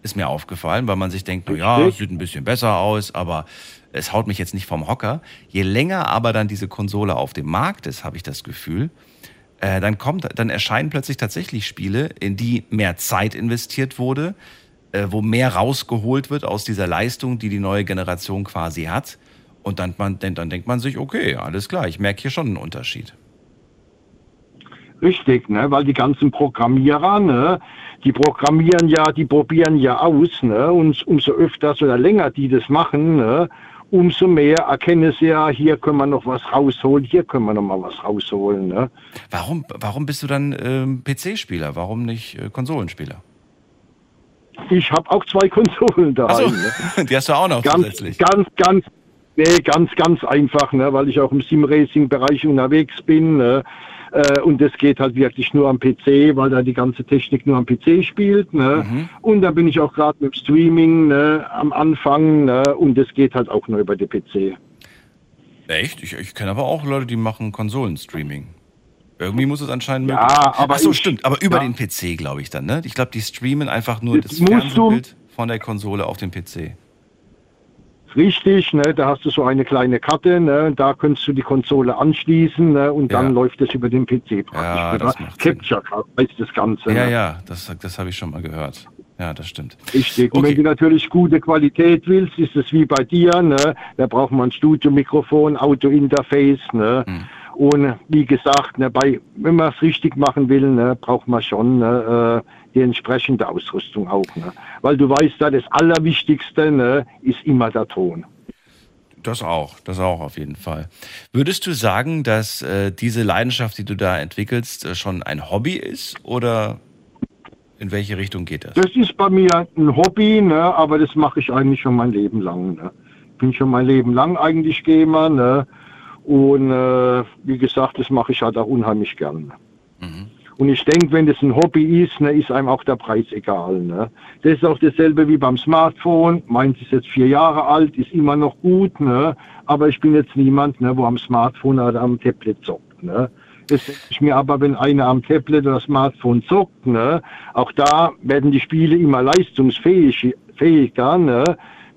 ist mir aufgefallen, weil man sich denkt, na ja, sieht ein bisschen besser aus, aber es haut mich jetzt nicht vom Hocker. Je länger aber dann diese Konsole auf dem Markt ist, habe ich das Gefühl, äh, dann kommt, dann erscheinen plötzlich tatsächlich Spiele, in die mehr Zeit investiert wurde, äh, wo mehr rausgeholt wird aus dieser Leistung, die die neue Generation quasi hat. Und dann, man, dann, denkt man sich, okay, alles klar, ich merke hier schon einen Unterschied. Richtig, ne? weil die ganzen Programmierer, ne? die programmieren ja, die probieren ja aus. Ne? Und umso öfter oder länger die das machen, ne? Umso mehr erkennen sie ja, hier können wir noch was rausholen, hier können wir noch mal was rausholen. Ne? Warum, warum bist du dann ähm, PC-Spieler? Warum nicht äh, Konsolenspieler? Ich habe auch zwei Konsolen daheim. Ne? Achso, die hast du auch noch ganz, zusätzlich. ganz, ganz, nee, ganz, ganz einfach, ne, weil ich auch im Sim-Racing-Bereich unterwegs bin. Ne. Äh, und das geht halt wirklich nur am PC, weil da die ganze Technik nur am PC spielt. Ne? Mhm. Und da bin ich auch gerade mit dem Streaming ne, am Anfang. Ne? Und das geht halt auch nur über den PC. Echt? Ich, ich kenne aber auch Leute, die machen Konsolenstreaming. Irgendwie muss es anscheinend Ja, möglich sein. aber Ach so, ich- stimmt. Aber über ja. den PC, glaube ich dann, ne? Ich glaube, die streamen einfach nur Das das du- Fernsehbild von der Konsole auf den PC. Richtig, ne, da hast du so eine kleine Karte, ne, da kannst du die Konsole anschließen ne, und dann Ja. läuft es über den PC praktisch. Ja, das macht. Capture Card heißt das Ganze. Ja, ne? ja, das, das habe ich schon mal gehört. Ja, das stimmt. Richtig. Und Okay. wenn du natürlich gute Qualität willst, ist es wie bei dir, ne? Da braucht man ein Studiomikrofon, Auto-Interface, ne? Hm. Und wie gesagt, ne, bei, wenn man es richtig machen will, ne, braucht man schon ne, äh, die entsprechende Ausrüstung auch. Ne? Weil du weißt ja, das Allerwichtigste ne, ist immer der Ton. Das auch, das auch auf jeden Fall. Würdest du sagen, dass äh, diese Leidenschaft, die du da entwickelst, äh, schon ein Hobby ist oder in welche Richtung geht das? Das ist bei mir ein Hobby, ne, aber das mache ich eigentlich schon mein Leben lang. Ne. Bin schon mein Leben lang eigentlich Gamer, ne. Und äh, wie gesagt, das mache ich halt auch unheimlich gern. Mhm. Und ich denke, wenn das ein Hobby ist, ne, ist einem auch der Preis egal. Ne. Das ist auch dasselbe wie beim Smartphone. Meins ist jetzt vier Jahre alt, ist immer noch gut, ne. Aber ich bin jetzt niemand, ne, wo am Smartphone oder am Tablet zockt. Ne. Das denke ich mir aber, wenn einer am Tablet oder Smartphone zockt, ne, auch da werden die Spiele immer leistungsfähiger, ne.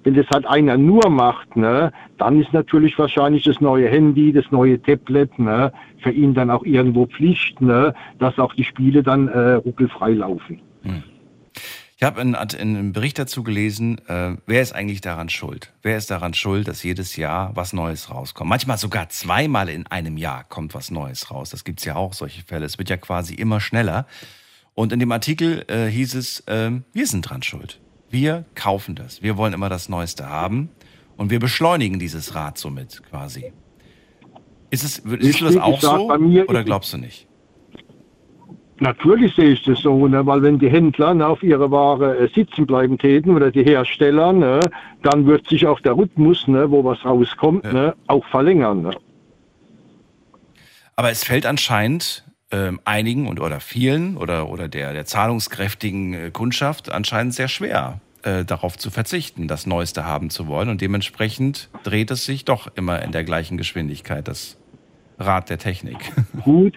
Wenn das halt einer nur macht, ne, dann ist natürlich wahrscheinlich das neue Handy, das neue Tablet, ne, für ihn dann auch irgendwo Pflicht, ne, dass auch die Spiele dann äh, ruckelfrei laufen. Ich habe in, in einem Bericht dazu gelesen, äh, wer ist eigentlich daran schuld? Wer ist daran schuld, dass jedes Jahr was Neues rauskommt? Manchmal sogar zweimal in einem Jahr kommt was Neues raus. Das gibt's ja auch, solche Fälle. Es wird ja quasi immer schneller. Und in dem Artikel äh, hieß es, ähm, wir sind dran schuld. Wir kaufen das. Wir wollen immer das Neueste haben. Und wir beschleunigen dieses Rad somit quasi. Ist es, siehst du das auch sag, so? bei mir Oder glaubst du nicht? Natürlich sehe ich das so, ne, weil wenn die Händler ne, auf ihre Ware äh, sitzen bleiben täten oder die Hersteller, ne, dann wird sich auch der Rhythmus, ne, wo was rauskommt, Ja. ne, auch verlängern. Ne. Aber es fällt anscheinend ähm, einigen und oder vielen oder oder der der zahlungskräftigen äh, Kundschaft anscheinend sehr schwer äh, darauf zu verzichten, das Neueste haben zu wollen und dementsprechend dreht es sich doch immer in der gleichen Geschwindigkeit das Rad der Technik. Gut,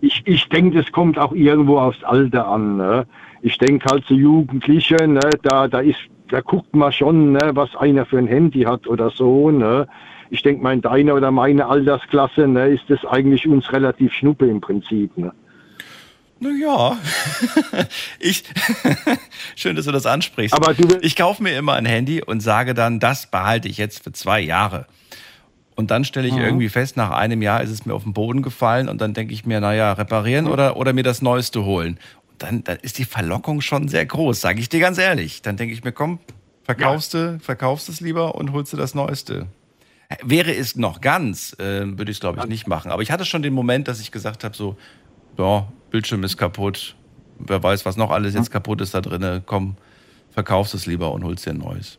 ich, ich denke, das kommt auch irgendwo aufs Alter an. Ne. Ich denke halt zu Jugendliche, ne, da, da ist, da guckt man schon, ne, was einer für ein Handy hat oder so. Ne. Ich denke mal, in deiner oder meiner Altersklasse ne, ist das eigentlich uns relativ schnuppe im Prinzip. Ne. Naja, ich schön, dass du das ansprichst. Aber du- ich kaufe mir immer ein Handy und sage dann, das behalte ich jetzt für zwei Jahre. Und dann stelle ich irgendwie fest, nach einem Jahr ist es mir auf den Boden gefallen und dann denke ich mir, naja, reparieren oder, oder mir das Neueste holen. Und dann, dann ist die Verlockung schon sehr groß, sage ich dir ganz ehrlich. Dann denke ich mir, komm, verkaufst du, verkaufst es lieber und holst du das Neueste. Wäre es noch ganz, äh, würde ich es glaube ich nicht machen. Aber ich hatte schon den Moment, dass ich gesagt habe, so, ja, Bildschirm ist kaputt, wer weiß, was noch alles jetzt kaputt ist da drinne. Komm, verkaufst es lieber und holst dir ein neues.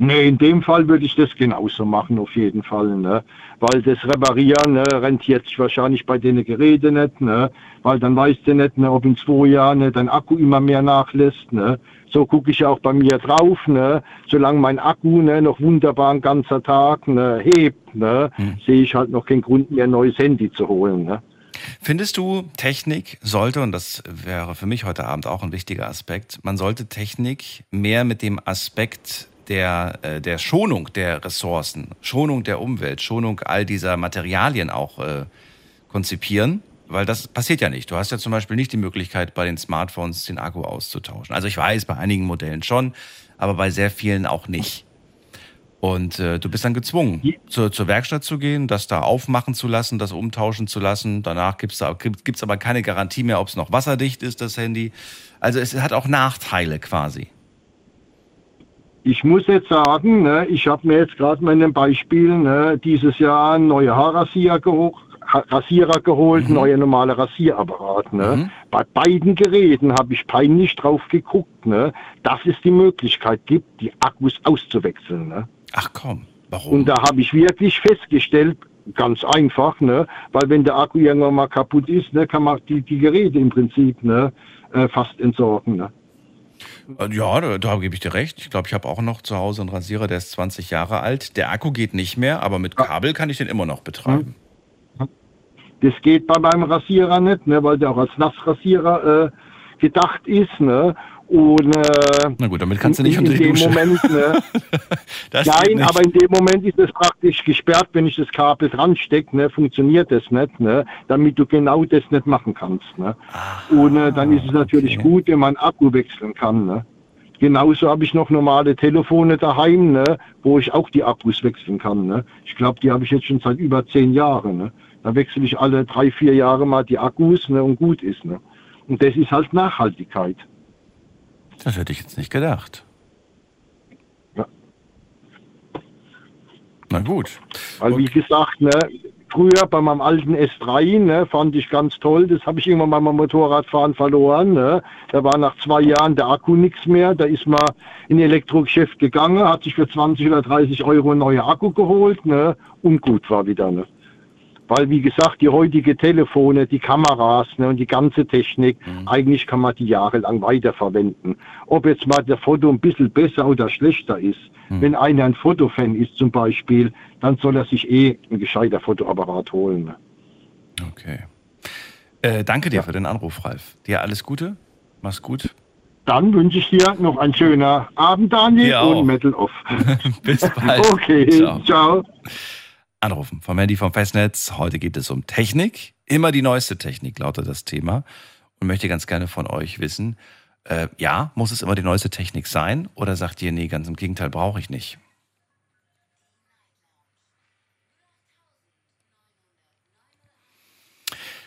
Nee, in dem Fall würde ich das genauso machen, auf jeden Fall. Ne? Weil das Reparieren ne, rentiert sich wahrscheinlich bei den Geräten nicht, ne? weil dann weißt du nicht, ne, ob in zwei Jahren ne, dein Akku immer mehr nachlässt. Ne? So gucke ich auch bei mir drauf. Ne? Solange mein Akku ne, noch wunderbar ein ganzer Tag ne, hebt, ne, sehe ich halt noch keinen Grund mehr, ein neues Handy zu holen. Ne? Findest du, Technik sollte, und das wäre für mich heute Abend auch ein wichtiger Aspekt, man sollte Technik mehr mit dem Aspekt der, äh, der Schonung der Ressourcen, Schonung der Umwelt, Schonung all dieser Materialien auch äh, konzipieren? Weil das passiert ja nicht. Du hast ja zum Beispiel nicht die Möglichkeit, bei den Smartphones den Akku auszutauschen. Also ich weiß, bei einigen Modellen schon, aber bei sehr vielen auch nicht. Und äh, du bist dann gezwungen, zur, zur Werkstatt zu gehen, das da aufmachen zu lassen, das umtauschen zu lassen. Danach gibt's da, gibt, gibt's aber keine Garantie mehr, ob es noch wasserdicht ist, das Handy. Also es hat auch Nachteile quasi. Ich muss jetzt sagen, ne, ich habe mir jetzt gerade mal in einem Beispiel ne, dieses Jahr einen neuen Haarrasierer geholt, Rasierer geholt, neuer normaler Rasierapparat. Ne. Mhm. Bei beiden Geräten habe ich peinlich drauf geguckt, ne, dass es die Möglichkeit gibt, die Akkus auszuwechseln. Ne. Ach komm, warum? Und da habe ich wirklich festgestellt, Ganz einfach, ne? Weil wenn der Akku irgendwann mal kaputt ist, ne, kann man die, die Geräte im Prinzip ne, äh, fast entsorgen. Ne? Äh, ja, da, da gebe ich dir recht. Ich glaube, ich habe auch noch zu Hause einen Rasierer, der ist 20 Jahre alt. Der Akku geht nicht mehr, aber mit Kabel kann ich den immer noch betreiben. Das geht bei meinem Rasierer nicht, ne, weil der auch als Nassrasierer äh, gedacht ist. Ne? Und, äh, Na gut, damit kannst du nicht in, unter die Dusche. Moment, ne, Nein, aber in dem Moment ist es praktisch gesperrt, wenn ich das Kabel dran stecke, ne, funktioniert das nicht, ne, damit du genau das nicht machen kannst. Ne. Und äh, dann ist es natürlich okay. gut, wenn man Akku wechseln kann. Ne. Genauso habe ich noch normale Telefone daheim, ne, wo ich auch die Akkus wechseln kann. Ne. Ich glaube, die habe ich jetzt schon seit über zehn Jahren. Ne. Da wechsle ich alle drei, vier Jahre mal die Akkus ne, und gut ist. Ne. Und das ist halt Nachhaltigkeit. Das hätte ich jetzt nicht gedacht. Ja. Na gut. Weil wie gesagt, ne, früher bei meinem alten S3 ne, fand ich ganz toll, das habe ich irgendwann mal beim Motorradfahren verloren. Ne. Da war nach zwei Jahren der Akku nichts mehr. Da ist man in ein Elektrogeschäft gegangen, hat sich für 20 oder 30 Euro einen neuen Akku geholt ne, und gut war wieder. Ne. Weil, wie gesagt, die heutige Telefone, die Kameras ne, und die ganze Technik, eigentlich kann man die jahrelang weiterverwenden. Ob jetzt mal der Foto ein bisschen besser oder schlechter ist. Wenn einer ein Fotofan ist zum Beispiel, dann soll er sich eh ein gescheiter Fotoapparat holen. Okay. Äh, danke dir für den Anruf, Ralf. Dir alles Gute. Mach's gut. Dann wünsche ich dir noch einen schönen Abend, Daniel, und Metal Off. Bis bald. Okay, Ciao. ciao. Anrufen vom Handy vom Festnetz. Heute geht es um Technik. Immer die neueste Technik lautet das Thema. Und möchte ganz gerne von euch wissen, äh, ja, muss es immer die neueste Technik sein? Oder sagt ihr, nee, ganz im Gegenteil, brauche ich nicht?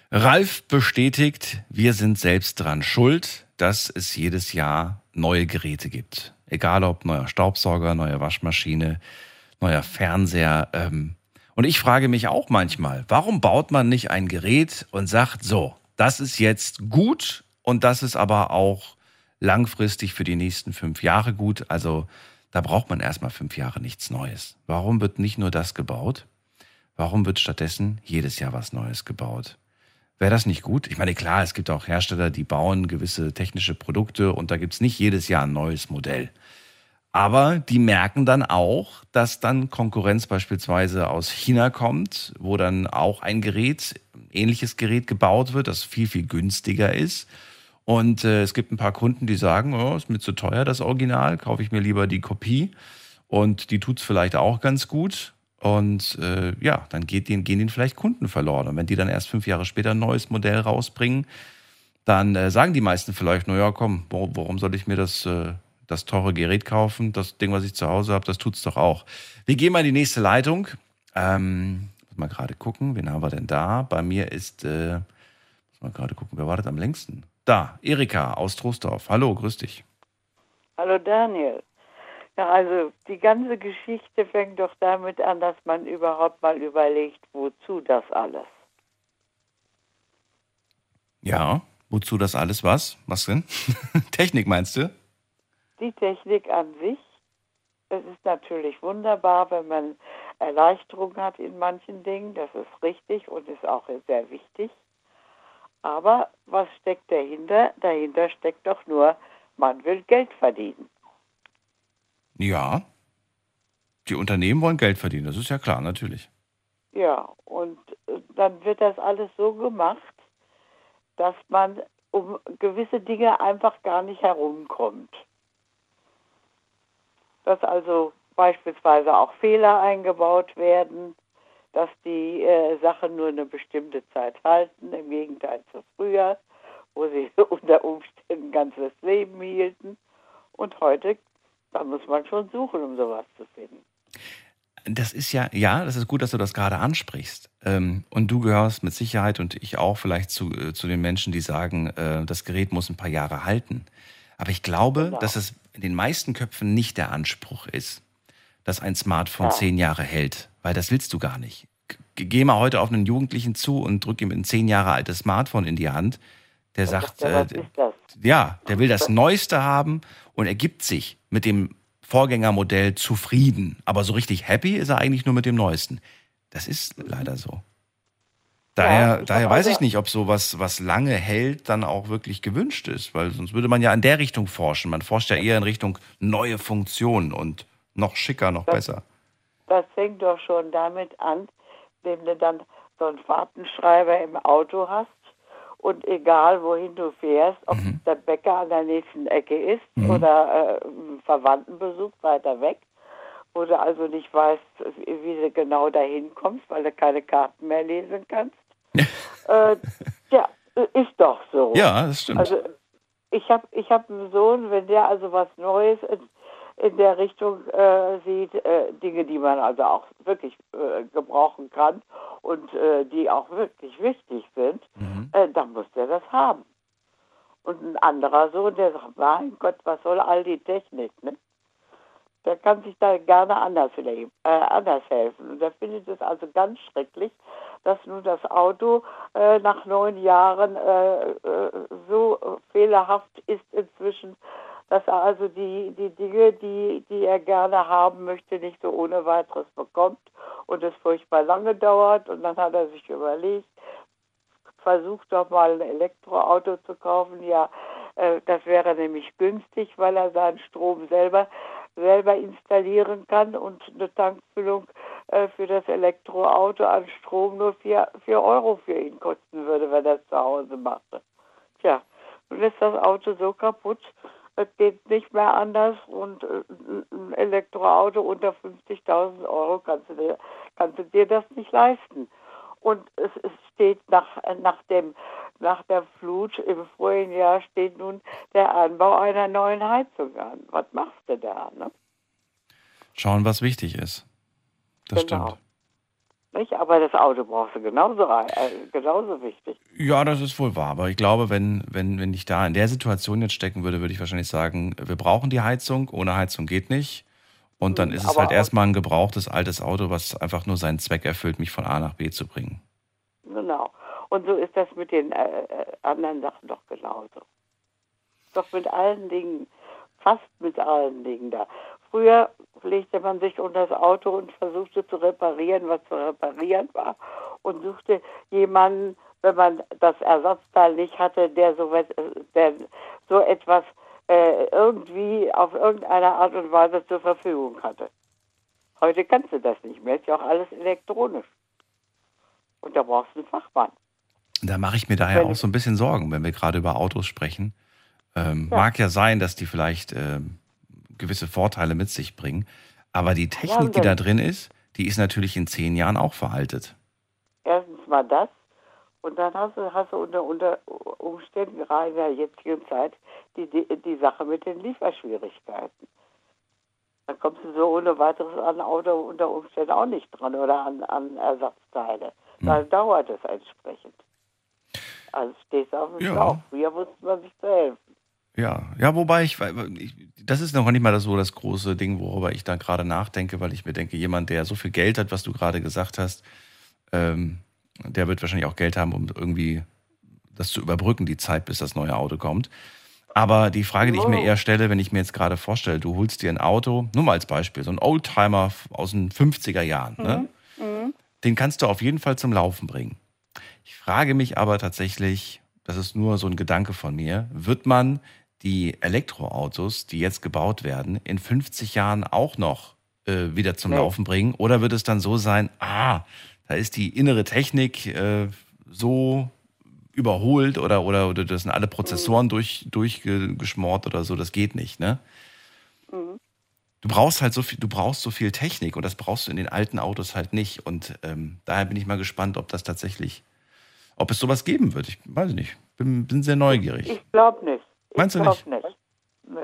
Ralf bestätigt, wir sind selbst dran schuld, dass es jedes Jahr neue Geräte gibt. Egal ob neuer Staubsauger, neue Waschmaschine, neuer Fernseher. Ähm, und ich frage mich auch manchmal, warum baut man nicht ein Gerät und sagt, so, das ist jetzt gut und das ist aber auch langfristig für die nächsten fünf Jahre gut. Also da braucht man erstmal fünf Jahre nichts Neues. Warum wird nicht nur das gebaut? Warum wird stattdessen jedes Jahr was Neues gebaut? Wäre das nicht gut? Ich meine, klar, es gibt auch Hersteller, die bauen gewisse technische Produkte und da gibt es nicht jedes Jahr ein neues Modell. Aber die merken dann auch, dass dann Konkurrenz beispielsweise aus China kommt, wo dann auch ein Gerät, ein ähnliches Gerät gebaut wird, das viel, viel günstiger ist. Und äh, es gibt ein paar Kunden, die sagen, oh, ist mir zu teuer, das Original, kaufe ich mir lieber die Kopie. Und die tut's vielleicht auch ganz gut. Und äh, ja, dann geht denen, gehen ihnen vielleicht Kunden verloren. Und wenn die dann erst fünf Jahre später ein neues Modell rausbringen, dann äh, sagen die meisten vielleicht, naja, komm, warum soll ich mir das, äh, das teure Gerät kaufen? Das Ding, was ich zu Hause habe, das tut's doch auch. Wir gehen mal in die nächste Leitung. Ähm, muss mal gerade gucken, wen haben wir denn da? Bei mir ist, äh, muss mal gerade gucken, wer wartet am längsten? Da, Erika aus Troisdorf. Hallo, grüß dich. Hallo Daniel. Ja, also die ganze Geschichte fängt doch damit an, dass man überhaupt mal überlegt, wozu das alles. Ja, wozu das alles was? Was denn? Technik meinst du? Die Technik an sich, das ist natürlich wunderbar, wenn man Erleichterung hat in manchen Dingen, das ist richtig und ist auch sehr wichtig. Aber was steckt dahinter? Dahinter steckt doch nur, man will Geld verdienen. Ja. Die Unternehmen wollen Geld verdienen, das ist ja klar, natürlich. Ja, und äh, dann wird das alles so gemacht, dass man um gewisse Dinge einfach gar nicht herumkommt. Dass also beispielsweise auch Fehler eingebaut werden, dass die äh, Sachen nur eine bestimmte Zeit halten, im Gegenteil zu früher, wo sie unter Umständen ein ganzes Leben hielten. Und heute, da muss man schon suchen, um sowas zu finden. Das ist ja, ja, das ist gut, dass du das gerade ansprichst. Ähm, und du gehörst mit Sicherheit und ich auch vielleicht zu, äh, zu den Menschen, die sagen, äh, das Gerät muss ein paar Jahre halten. Aber ich glaube, Genau. dass es in den meisten Köpfen nicht der Anspruch ist, dass ein Smartphone Ja. zehn Jahre hält, weil das willst du gar nicht. Geh mal heute auf einen Jugendlichen zu und drück ihm ein zehn Jahre altes Smartphone in die Hand. Der sagt, Ja, äh, das? ja, der will das Neueste haben und er gibt sich mit dem Vorgängermodell zufrieden. Aber so richtig happy ist er eigentlich nur mit dem Neuesten. Das ist leider so. Daher, ich daher weiß ich nicht, ob sowas, was lange hält, dann auch wirklich gewünscht ist, weil sonst würde man ja in der Richtung forschen. Man forscht ja eher in Richtung neue Funktionen und noch schicker, noch Das- besser. Das fängt doch schon damit an, wenn du dann so einen Fahrtenschreiber im Auto hast und egal wohin du fährst, ob der Bäcker an der nächsten Ecke ist oder äh, Verwandtenbesuch weiter weg, wo du also nicht weißt, wie du genau dahin kommst, weil du keine Karten mehr lesen kannst. Äh, ja, ist doch so. Ja, das stimmt. Also ich habe ich hab einen Sohn, wenn der also was Neues in, in der Richtung äh, sieht, äh, Dinge, die man also auch wirklich äh, gebrauchen kann und äh, die auch wirklich wichtig sind, äh, dann muss der das haben. Und ein anderer Sohn, der sagt, mein Gott, was soll all die Technik, ne? Der kann sich da gerne anders, leben, äh, anders helfen. Und der findet es also ganz schrecklich, dass nun das Auto äh, nach neun Jahren äh, äh, so fehlerhaft ist inzwischen, dass er also die, die Dinge, die, die er gerne haben möchte, nicht so ohne weiteres bekommt und es furchtbar lange dauert. Und dann hat er sich überlegt, versucht doch mal ein Elektroauto zu kaufen. Ja, äh, das wäre nämlich günstig, weil er seinen Strom selber selber installieren kann und eine Tankfüllung äh, für das Elektroauto an Strom nur 4 Euro für ihn kosten würde, wenn er es zu Hause machte. Tja, nun ist das Auto so kaputt, es geht nicht mehr anders und äh, ein Elektroauto unter 50.000 Euro kannst du, dir, kannst du dir das nicht leisten. Und es, es steht nach, nach, dem, nach der Flut im vorigen Jahr steht nun der Anbau einer neuen Heizung an. Was machst du da? Ne? Schauen, was wichtig ist. Das Genau. stimmt. Nicht? Aber das Auto brauchst du genauso, äh, genauso wichtig. Ja, das ist wohl wahr. Aber ich glaube, wenn, wenn, wenn ich da in der Situation jetzt stecken würde, würde ich wahrscheinlich sagen, wir brauchen die Heizung. Ohne Heizung geht nicht. Und dann ist es aber halt erstmal ein gebrauchtes altes Auto, was einfach nur seinen Zweck erfüllt, mich von A nach B zu bringen. Genau. Und so ist das mit den äh, äh, anderen Sachen doch genauso. Doch mit allen Dingen, fast mit allen Dingen da. Früher legte man sich unter das Auto und versuchte zu reparieren, was zu reparieren war. Und suchte jemanden, wenn man das Ersatzteil nicht hatte, der so, äh, der so etwas äh, irgendwie auf irgendeine Art und Weise zur Verfügung hatte. Heute kannst du das nicht mehr, ist ja auch alles elektronisch. Und da brauchst du einen Fachmann. Da mache ich mir daher auch so ein bisschen Sorgen, wenn wir gerade über Autos sprechen. Ähm, Ja. Mag ja sein, dass die vielleicht ähm, gewisse Vorteile mit sich bringen. Aber die Technik, die da drin ist, die ist natürlich in zehn Jahren auch veraltet. Erstens mal das. Und dann hast du, hast du unter, unter Umständen, gerade in der jetzigen Zeit, die, die, die Sache mit den Lieferschwierigkeiten. Dann kommst du so ohne weiteres an Auto unter Umständen auch nicht dran oder an, an Ersatzteile. Dann dauert es entsprechend. Also stehst auf dem Ja. Schlauch. Früher wusste man sich zu helfen. Ja, ja, wobei ich, ich, das ist noch nicht mal so das große Ding, worüber ich da gerade nachdenke, weil ich mir denke, jemand, der so viel Geld hat, was du gerade gesagt hast, ähm, der wird wahrscheinlich auch Geld haben, um irgendwie das zu überbrücken, die Zeit, bis das neue Auto kommt. Aber die Frage, die ich mir Oh. eher stelle, wenn ich mir jetzt gerade vorstelle, du holst dir ein Auto, nur mal als Beispiel, so ein Oldtimer aus den 50er Jahren, ne? den kannst du auf jeden Fall zum Laufen bringen. Ich frage mich aber tatsächlich, das ist nur so ein Gedanke von mir, wird man die Elektroautos, die jetzt gebaut werden, in 50 Jahren auch noch äh, wieder zum Nee. Laufen bringen? Oder wird es dann so sein, ah, da ist die innere Technik äh, so überholt oder, oder, oder das sind alle Prozessoren durch, durchgeschmort oder so, das geht nicht, ne? Du brauchst halt so viel, du brauchst so viel Technik und das brauchst du in den alten Autos halt nicht. Und ähm, daher bin ich mal gespannt, ob das tatsächlich, ob es sowas geben wird. Ich weiß nicht. Bin, bin sehr neugierig. Ich glaube nicht. Ich Meinst du glaub nicht? Nee,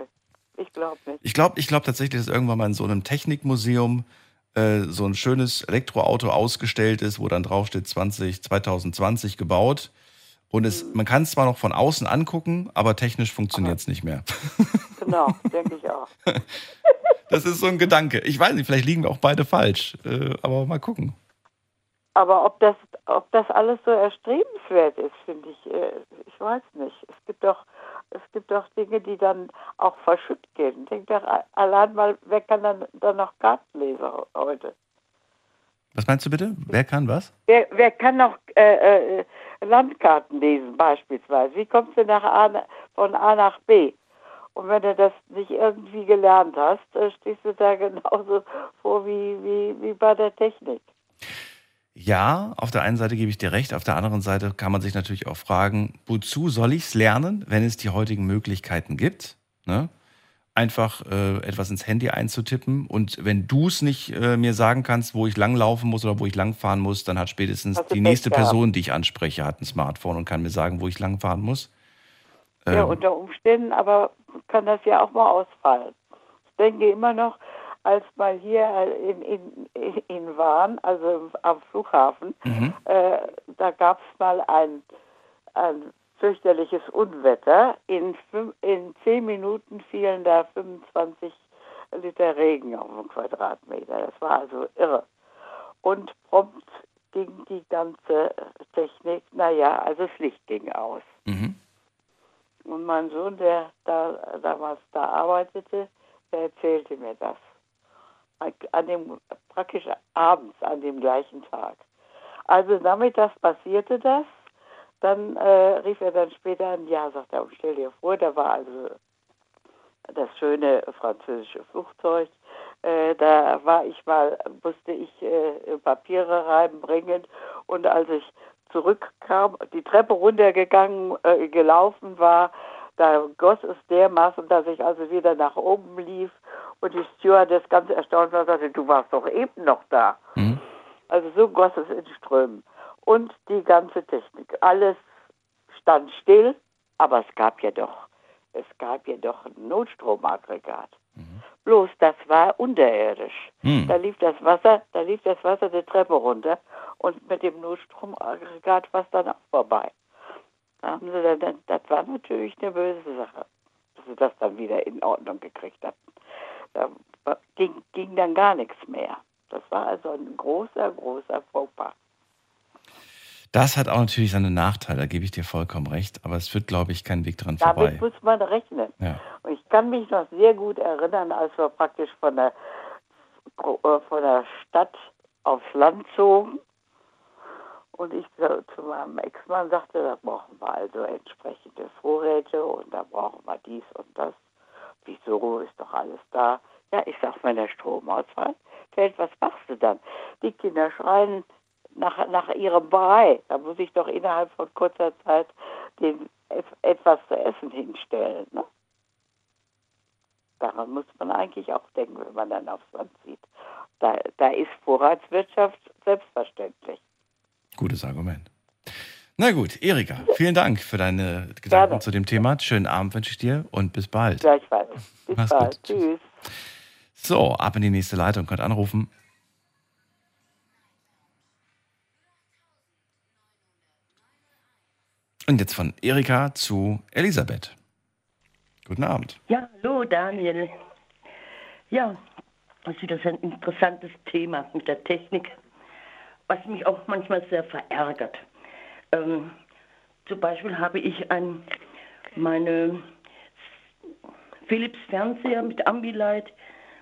ich glaube nicht. Ich glaube ich glaub tatsächlich, dass irgendwann mal in so einem Technikmuseum äh, so ein schönes Elektroauto ausgestellt ist, wo dann draufsteht 20, 2020 gebaut. Und es, man kann es zwar noch von außen angucken, aber technisch funktioniert es nicht mehr. Genau, denke ich auch. Das ist so ein Gedanke. Ich weiß nicht, vielleicht liegen wir auch beide falsch. Äh, aber mal gucken. Aber ob das, ob das alles so erstrebenswert ist, finde ich, äh, ich weiß nicht. Es gibt doch, es gibt doch Dinge, die dann auch verschütt gehen. Denk doch allein mal, wer kann dann, dann noch Karten lesen heute? Was meinst du bitte? Wer kann was? Wer, wer kann noch äh, äh, Landkarten lesen beispielsweise? Wie kommst du nach A, von A nach B? Und wenn du das nicht irgendwie gelernt hast, stehst du da genauso vor wie, wie, wie bei der Technik. Ja, auf der einen Seite gebe ich dir recht, auf der anderen Seite kann man sich natürlich auch fragen, wozu soll ich es lernen, wenn es die heutigen Möglichkeiten gibt? Ne? Einfach äh, etwas ins Handy einzutippen und wenn du es nicht äh, mir sagen kannst, wo ich langlaufen muss oder wo ich langfahren muss, dann hat spätestens die nächste gehabt. Person, die ich anspreche, hat ein Smartphone und kann mir sagen, wo ich langfahren muss. Ja, Ähm, unter Umständen, aber kann das ja auch mal ausfallen. Ich denke immer noch, als mal hier äh, in, in, in Wahn, also am Flughafen, mhm. äh, da gab es mal ein, ein fürchterliches Unwetter. In, in zehn Minuten fielen da 25 Liter Regen auf den Quadratmeter. Das war also irre. Und prompt ging die ganze Technik, naja, also das Licht ging aus. Mhm. Und mein Sohn, der da damals da arbeitete, der erzählte mir das. An dem, praktisch abends, an dem gleichen Tag. Also nachmittags passierte das. Dann äh, rief er dann später an, ja, sagt er, stell dir vor, da war also das schöne französische Flugzeug. Äh, da war ich mal, musste ich äh, Papiere reinbringen und als ich zurückkam, die Treppe runtergegangen, äh, gelaufen war, da goss es dermaßen, dass ich also wieder nach oben lief und die Stewardess ganz erstaunt war, sagte, du warst doch eben noch da. Mhm. Also so goss es in Strömen. Und die ganze Technik, alles stand still, aber es gab ja doch, es gab ja doch ein Notstromaggregat. Bloß das war unterirdisch. Mhm. Da lief das Wasser, da lief das Wasser die Treppe runter und mit dem Notstromaggregat war es dann auch vorbei. Da haben sie dann, das war natürlich eine böse Sache, dass sie das dann wieder in Ordnung gekriegt hatten. Da ging, ging dann gar nichts mehr. Das war also ein großer, großer Fauxpas. Das hat auch natürlich seine Nachteile, da gebe ich dir vollkommen recht, aber es wird, glaube ich, kein Weg dran vorbei. Damit muss man rechnen. Ja. Und ich kann mich noch sehr gut erinnern, als wir praktisch von der, äh, von der Stadt aufs Land zogen. Und ich zu meinem Ex-Mann sagte, da brauchen wir also entsprechende Vorräte und da brauchen wir dies und das. Wieso ist doch alles da? Ja, ich sag, wenn der Strom ausfällt, fällt, was machst du dann? Die Kinder schreien nach, nach ihrem Brei. Da muss ich doch innerhalb von kurzer Zeit den etwas zu essen hinstellen. Ne? Daran muss man eigentlich auch denken, wenn man dann aufs Land zieht. Da, da ist Vorratswirtschaft selbstverständlich. Gutes Argument. Na gut, Erika, vielen Dank für deine Gedanken Gerne. zu dem Thema. Schönen Abend wünsche ich dir und bis bald. Gleichfalls. Bis Mach's bald. gut. Tschüss. So, ab in die nächste Leitung, könnt anrufen. Und jetzt von Erika zu Elisabeth. Guten Abend. Ja, hallo Daniel. Ja, das ist wieder ein interessantes Thema mit der Technik, was mich auch manchmal sehr verärgert. Ähm, zum Beispiel habe ich ein, meine Philips Fernseher mit Ambilight,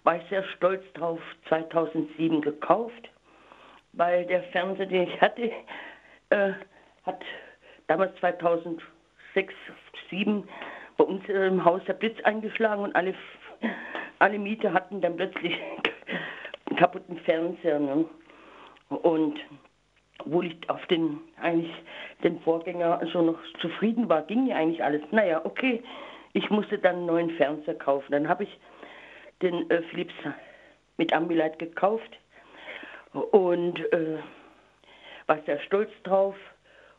war ich sehr stolz drauf, 2007 gekauft, weil der Fernseher, den ich hatte, äh, hat damals 2006, 2007 bei uns im Haus der Blitz eingeschlagen und alle, alle Mieter hatten dann plötzlich einen kaputten Fernseher. Ne? Und obwohl ich auf den eigentlich den Vorgänger so noch zufrieden war, ging ja eigentlich alles. Naja, okay, ich musste dann einen neuen Fernseher kaufen. Dann habe ich den äh, Philips mit Ambilight gekauft und äh, war sehr stolz drauf.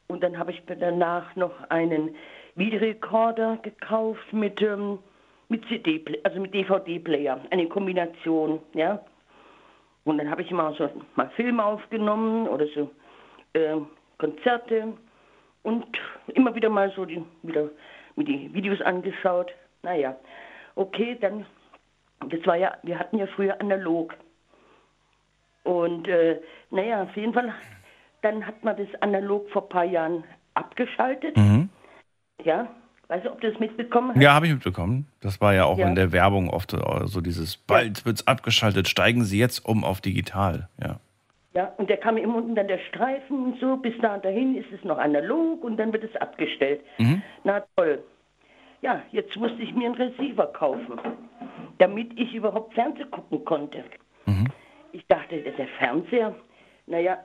Und dann habe ich mir danach noch einen Videorekorder gekauft mit, ähm, mit CD, also mit DVD-Player, eine Kombination, ja. Und dann habe ich immer so mal Filme aufgenommen oder so äh, Konzerte und immer wieder mal so die, wieder mir die Videos angeschaut. Naja, okay, dann, das war ja, wir hatten ja früher analog. Und äh, naja, auf jeden Fall, dann hat man das analog vor ein paar Jahren abgeschaltet. Mhm. Ja, weißt du, ob du das mitbekommen hast? Ja, habe ich mitbekommen. Das war ja auch Ja. in der Werbung oft äh, so dieses, bald wird's abgeschaltet, steigen Sie jetzt um auf digital. Ja. Ja, und der kam immer unten dann der Streifen und so, bis da und dahin ist es noch analog und dann wird es abgestellt. Mhm. Na toll. Ja, jetzt musste ich mir einen Receiver kaufen, damit ich überhaupt Fernsehen gucken konnte. Mhm. Ich dachte, der Fernseher, naja,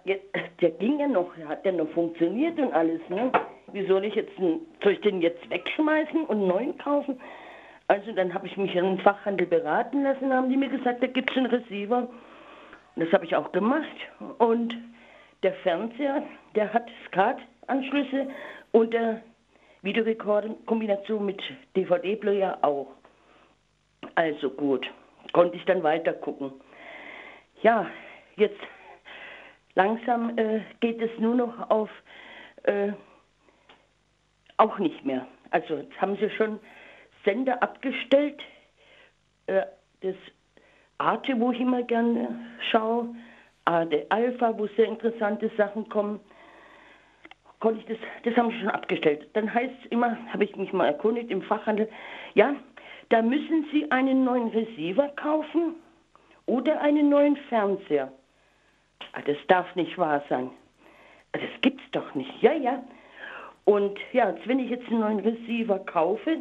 der ging ja noch, hat ja noch funktioniert und alles, ne? Wie soll ich jetzt, soll ich den jetzt wegschmeißen und einen neuen kaufen? Also dann habe ich mich in einem Fachhandel beraten lassen, haben die mir gesagt, da gibt es einen Receiver. Und das habe ich auch gemacht. Und der Fernseher, der hat SCART-Anschlüsse und der Videorekorder-Kombination mit DVD-Player auch. Also gut, konnte ich dann weiter gucken. Ja, jetzt langsam äh, geht es nur noch auf, äh, auch nicht mehr. Also jetzt haben sie schon Sender abgestellt, äh, das Arte, wo ich immer gerne schaue, Arte Alpha, wo sehr interessante Sachen kommen, konnte ich das, das haben sie schon abgestellt. Dann heißt es immer, habe ich mich mal erkundigt im Fachhandel, ja, da müssen Sie einen neuen Receiver kaufen oder einen neuen Fernseher. Ah, das darf nicht wahr sein. Ah, Das gibt's doch nicht. Ja, ja. Und ja, jetzt, wenn ich jetzt einen neuen Receiver kaufe,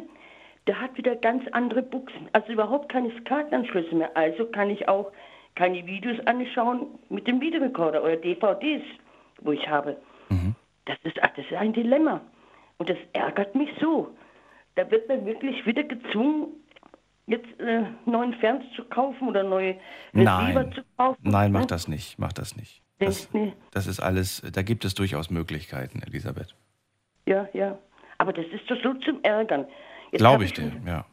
der hat wieder ganz andere Buchsen. Also überhaupt keine SCART-Anschlüsse mehr. Also kann ich auch keine Videos anschauen mit dem Videorekorder oder DVDs, wo ich habe. Das ist, ach, das ist ein Dilemma. Und das ärgert mich so. Da wird man wirklich wieder gezwungen, jetzt äh, neuen Fernseher zu kaufen oder neue Receiver Nein. zu kaufen. Nein, mach Ne? das nicht. Mach das nicht. Das, das ist alles, da gibt es durchaus Möglichkeiten, Elisabeth. Ja, ja. Aber das ist doch so zum Ärgern. Glaube hab ich dir, ja.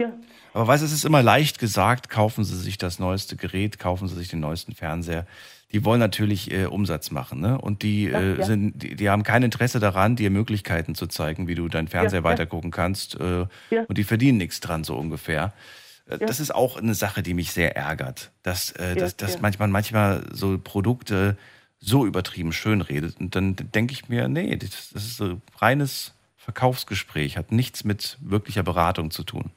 Ja, Aber weißt du, es ist immer leicht gesagt, kaufen Sie sich das neueste Gerät, kaufen Sie sich den neuesten Fernseher. Die wollen natürlich äh, Umsatz machen, ne? Und die, äh, ja. sind, die, die haben kein Interesse daran, dir Möglichkeiten zu zeigen, wie du deinen Fernseher ja. weitergucken kannst. Äh, Ja. Und die verdienen nichts dran, so ungefähr. Äh, Ja. Das ist auch eine Sache, die mich sehr ärgert, dass, äh, dass, dass ja. manchmal, manchmal so Produkte so übertrieben schön redet. Und dann denke ich mir, nee, das, das ist so reines Verkaufsgespräch, hat nichts mit wirklicher Beratung zu tun.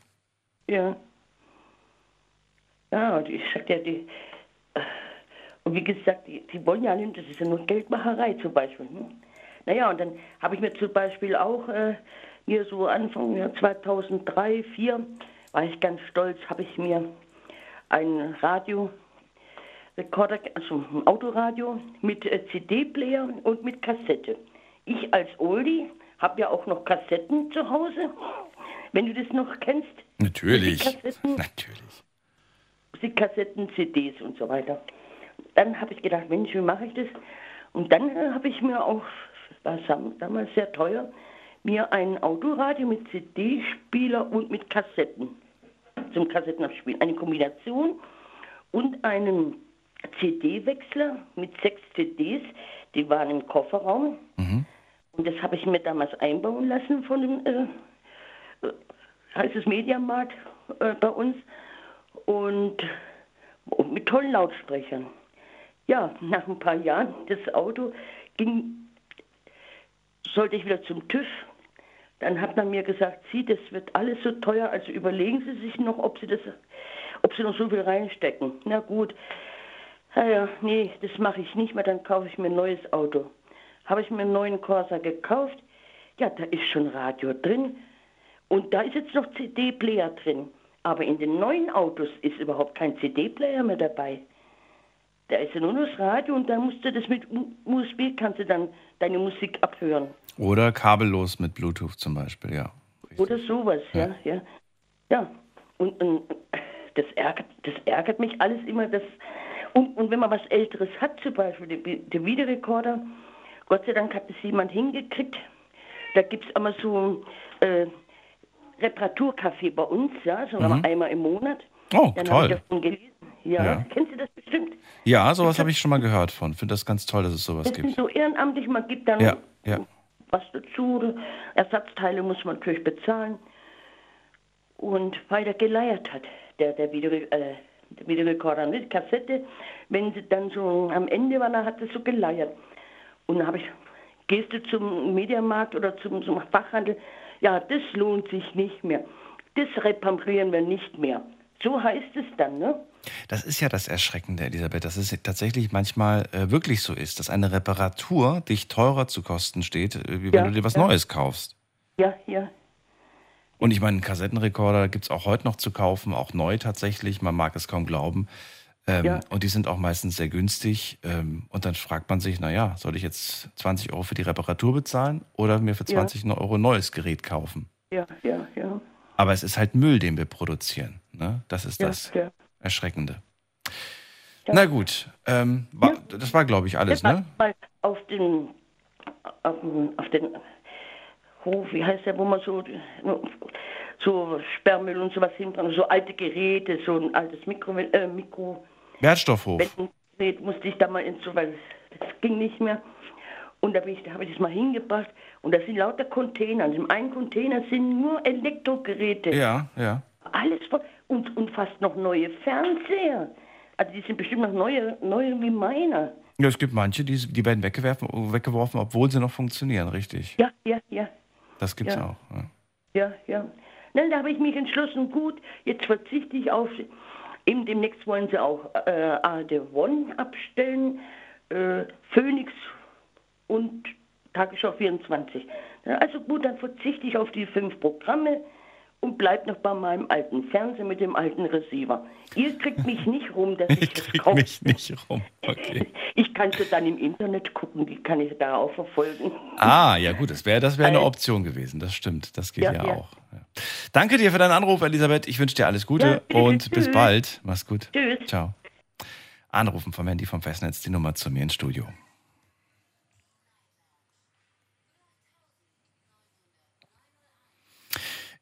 ja. Ja, und ich sag ja, die. äh, Und wie gesagt, die, die wollen ja nicht, das ist ja nur Geldmacherei zum Beispiel. Hm? Naja, und dann habe ich mir zum Beispiel auch äh, mir so Anfang ja, 2003, 2004, war ich ganz stolz, habe ich mir ein Radio Rekorder, also ein Autoradio mit äh, CD-Player und mit Kassette. Ich als Oldie habe ja auch noch Kassetten zu Hause, wenn du das noch kennst. Natürlich. Natürlich. Musikkassetten, CDs und so weiter. Dann habe ich gedacht, Mensch, wie mache ich das? Und dann äh, habe ich mir auch, war damals sehr teuer, mir ein Autoradio mit CD-Spieler und mit Kassetten zum Kassettenabspielen. Eine Kombination und einen CD-Wechsler mit sechs CDs, die waren im Kofferraum. Und das habe ich mir damals einbauen lassen von dem, äh, äh, heißt es Mediamarkt äh, bei uns. Und, und mit tollen Lautsprechern. Ja, nach ein paar Jahren, das Auto ging, sollte ich wieder zum TÜV. Dann hat man mir gesagt, Sie, das wird alles so teuer, also überlegen Sie sich noch, ob Sie das, ob Sie noch so viel reinstecken. Na gut, naja, nee, das mache ich nicht mehr, dann kaufe ich mir ein neues Auto. Habe ich mir einen neuen Corsa gekauft, ja, da ist schon Radio drin und da ist jetzt noch CD-Player drin. Aber in den neuen Autos ist überhaupt kein CD-Player mehr dabei. Da ist ja nur das Radio und dann musst du das mit USB, kannst du dann deine Musik abhören. Oder kabellos mit Bluetooth zum Beispiel, ja. Oder sowas, ja, ja. Ja, und, und das, ärgert, das ärgert mich alles immer. Das, und, und wenn man was Älteres hat, zum Beispiel der, der Videorekorder, Gott sei Dank hat es jemand hingekriegt. Da gibt es immer so äh, Reparaturcafé bei uns, ja, so einmal im Monat. Mhm. Oh, Dann toll. habe ich davon gelesen. Ja, Ja. kennst du das bestimmt? Ja, sowas habe ich schon mal gehört von. Finde das ganz toll, dass es sowas Das sind gibt. so ehrenamtlich, man gibt dann Ja, ja. was dazu. Ersatzteile muss man natürlich bezahlen. Und weil er geleiert hat, der, der, Video, äh, der Videorekorder mit Kassette, wenn sie dann so am Ende war, dann hat er so geleiert. Und dann habe ich, gehst du zum Mediamarkt oder zum, zum Fachhandel, ja, das lohnt sich nicht mehr. Das reparieren wir nicht mehr. So heißt es dann, ne? Das ist ja das Erschreckende, Elisabeth, dass es tatsächlich manchmal äh, wirklich so ist, dass eine Reparatur dich teurer zu kosten steht, äh, wie wenn Ja, du dir was ja. Neues kaufst. Ja, ja. Und ich meine, einen Kassettenrekorder gibt es auch heute noch zu kaufen, auch neu tatsächlich. Man mag es kaum glauben. Ähm, Ja. Und die sind auch meistens sehr günstig. Ähm, und dann fragt man sich, naja, soll ich jetzt 20 Euro für die Reparatur bezahlen oder mir für Ja. 20 Euro ein neues Gerät kaufen? Ja, ja, ja. Aber es ist halt Müll, den wir produzieren. Ne? Das ist Ja, das. Erschreckende. Na gut, ähm, war, das war, glaube ich, alles, ne? auf den, auf auf den Hof, wie heißt der, wo man so, so Sperrmüll und sowas hinbringt, so alte Geräte, so ein altes Mikro, äh, Mikro Wertstoffhof. Wendengerät musste ich da mal ins, weil es, das ging nicht mehr. Und da, bin ich, da habe ich das mal hingebracht und da sind lauter Container. Und im einen Container sind nur Elektrogeräte. Ja, ja. Alles voll. Und, und fast noch neue Fernseher. Also die sind bestimmt noch neue, neue wie meiner. Ja, es gibt manche, die, die werden weggeworfen, weggeworfen, obwohl sie noch funktionieren, richtig. Ja, ja, ja. Das gibt's Ja. auch. Ja. Ja, ja. Nein, da habe ich mich entschlossen, gut, jetzt verzichte ich auf. Eben demnächst wollen sie auch äh, ARD One abstellen, äh, Phoenix und Tagesschau 24. Ja, Also gut, dann verzichte ich auf die fünf Programme und bleib noch bei meinem alten Fernseher mit dem alten Receiver. Ihr kriegt mich nicht rum, dass ich, Ich das krieg kaufe. mich nicht rum. Okay. Ich kann sie dann im Internet gucken, die kann ich da auch verfolgen. Ah, ja gut, das wäre das wär eine Option gewesen. Das stimmt, das geht ja, Ja, ja. auch. Ja. Danke dir für deinen Anruf, Elisabeth. Ich wünsche dir alles Gute und bis tschüss. bald. Mach's gut. Tschüss. Ciao. Anrufen vom Handy vom Festnetz, die Nummer zu mir ins Studio.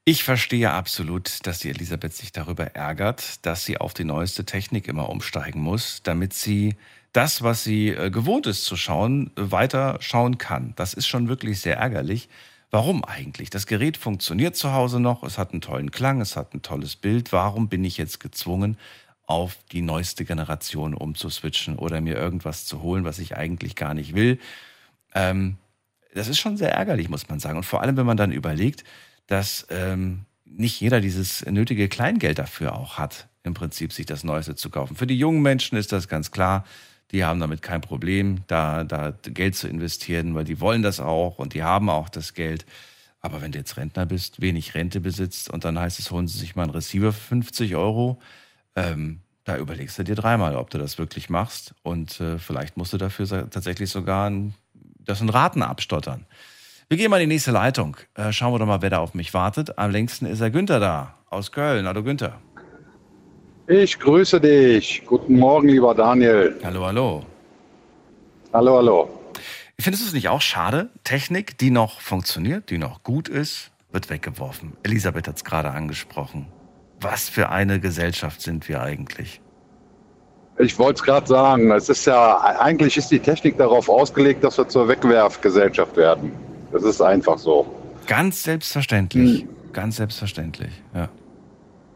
Ich verstehe absolut, dass die Elisabeth sich darüber ärgert, dass sie auf die neueste Technik immer umsteigen muss, damit sie das, was sie äh, gewohnt ist zu schauen, weiter schauen kann. Das ist schon wirklich sehr ärgerlich. Warum eigentlich? Das Gerät funktioniert zu Hause noch, es hat einen tollen Klang, es hat ein tolles Bild. Warum bin ich jetzt gezwungen, auf die neueste Generation umzuswitchen oder mir irgendwas zu holen, was ich eigentlich gar nicht will? Ähm, das ist schon sehr ärgerlich, muss man sagen. Und vor allem, wenn man dann überlegt, dass ähm, nicht jeder dieses nötige Kleingeld dafür auch hat, im Prinzip sich das Neueste zu kaufen. Für die jungen Menschen ist das ganz klar. Die haben damit kein Problem, da, da Geld zu investieren, weil die wollen das auch und die haben auch das Geld. Aber wenn du jetzt Rentner bist, wenig Rente besitzt und dann heißt es, holen sie sich mal einen Receiver für 50 Euro, ähm, da überlegst du dir dreimal, ob du das wirklich machst. Und äh, vielleicht musst du dafür tatsächlich sogar ein, das in Raten abstottern. Wir gehen mal in die nächste Leitung. Äh, schauen wir doch mal, wer da auf mich wartet. Am längsten ist der Günther da, aus Köln. Hallo Günther. Ich grüße dich. Guten Morgen, lieber Daniel. Hallo, hallo. Hallo, hallo. Findest du es nicht auch schade? Technik, die noch funktioniert, die noch gut ist, wird weggeworfen. Elisabeth hat es gerade angesprochen. Was für eine Gesellschaft sind wir eigentlich? Ich wollte es gerade sagen. Es ist ja, eigentlich ist die Technik darauf ausgelegt, dass wir zur Wegwerfgesellschaft werden. Das ist einfach so. Ganz selbstverständlich. Ganz selbstverständlich, ja.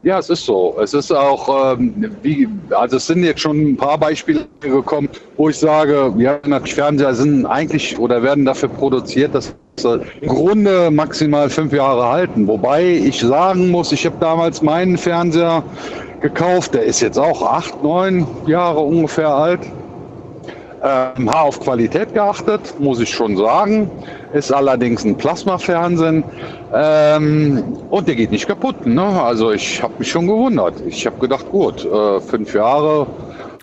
Ja, es ist so. Es ist auch, ähm, wie, also es sind jetzt schon ein paar Beispiele gekommen, wo ich sage, ja, natürlich Fernseher sind eigentlich oder werden dafür produziert, dass sie im Grunde maximal fünf Jahre halten. Wobei ich sagen muss, ich habe damals meinen Fernseher gekauft, der ist jetzt auch acht, neun Jahre ungefähr alt. Ähm, habe auf Qualität geachtet, muss ich schon sagen. Ist allerdings ein Plasmafernsehen. Ähm, und der geht nicht kaputt. Ne? Also ich habe mich schon gewundert. Ich habe gedacht, gut, äh, fünf Jahre.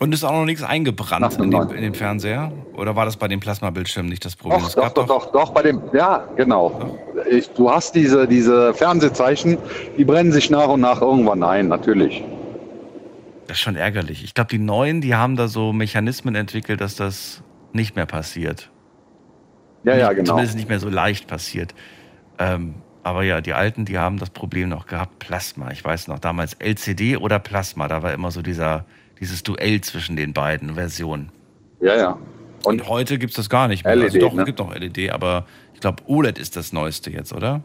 Und ist auch noch nichts eingebrannt in den, in den Fernseher? Oder war das bei dem Plasmabildschirm nicht das Problem? Doch, doch, doch, doch, doch, bei dem, ja, genau. Ich, du hast diese, diese Fernsehzeichen, die brennen sich nach und nach irgendwann ein, natürlich. Das ist schon ärgerlich. Ich glaube, die Neuen, die haben da so Mechanismen entwickelt, dass das nicht mehr passiert. Ja, ja, genau. Zumindest nicht mehr so leicht passiert. Ähm, aber ja, die Alten, die haben das Problem noch gehabt, Plasma. Ich weiß noch, damals LCD oder Plasma, da war immer so dieser, dieses Duell zwischen den beiden Versionen. Ja, ja. Und, heute gibt es das gar nicht mehr. LED, also doch, ne? es gibt noch LED, aber ich glaube, OLED ist das Neueste jetzt, oder?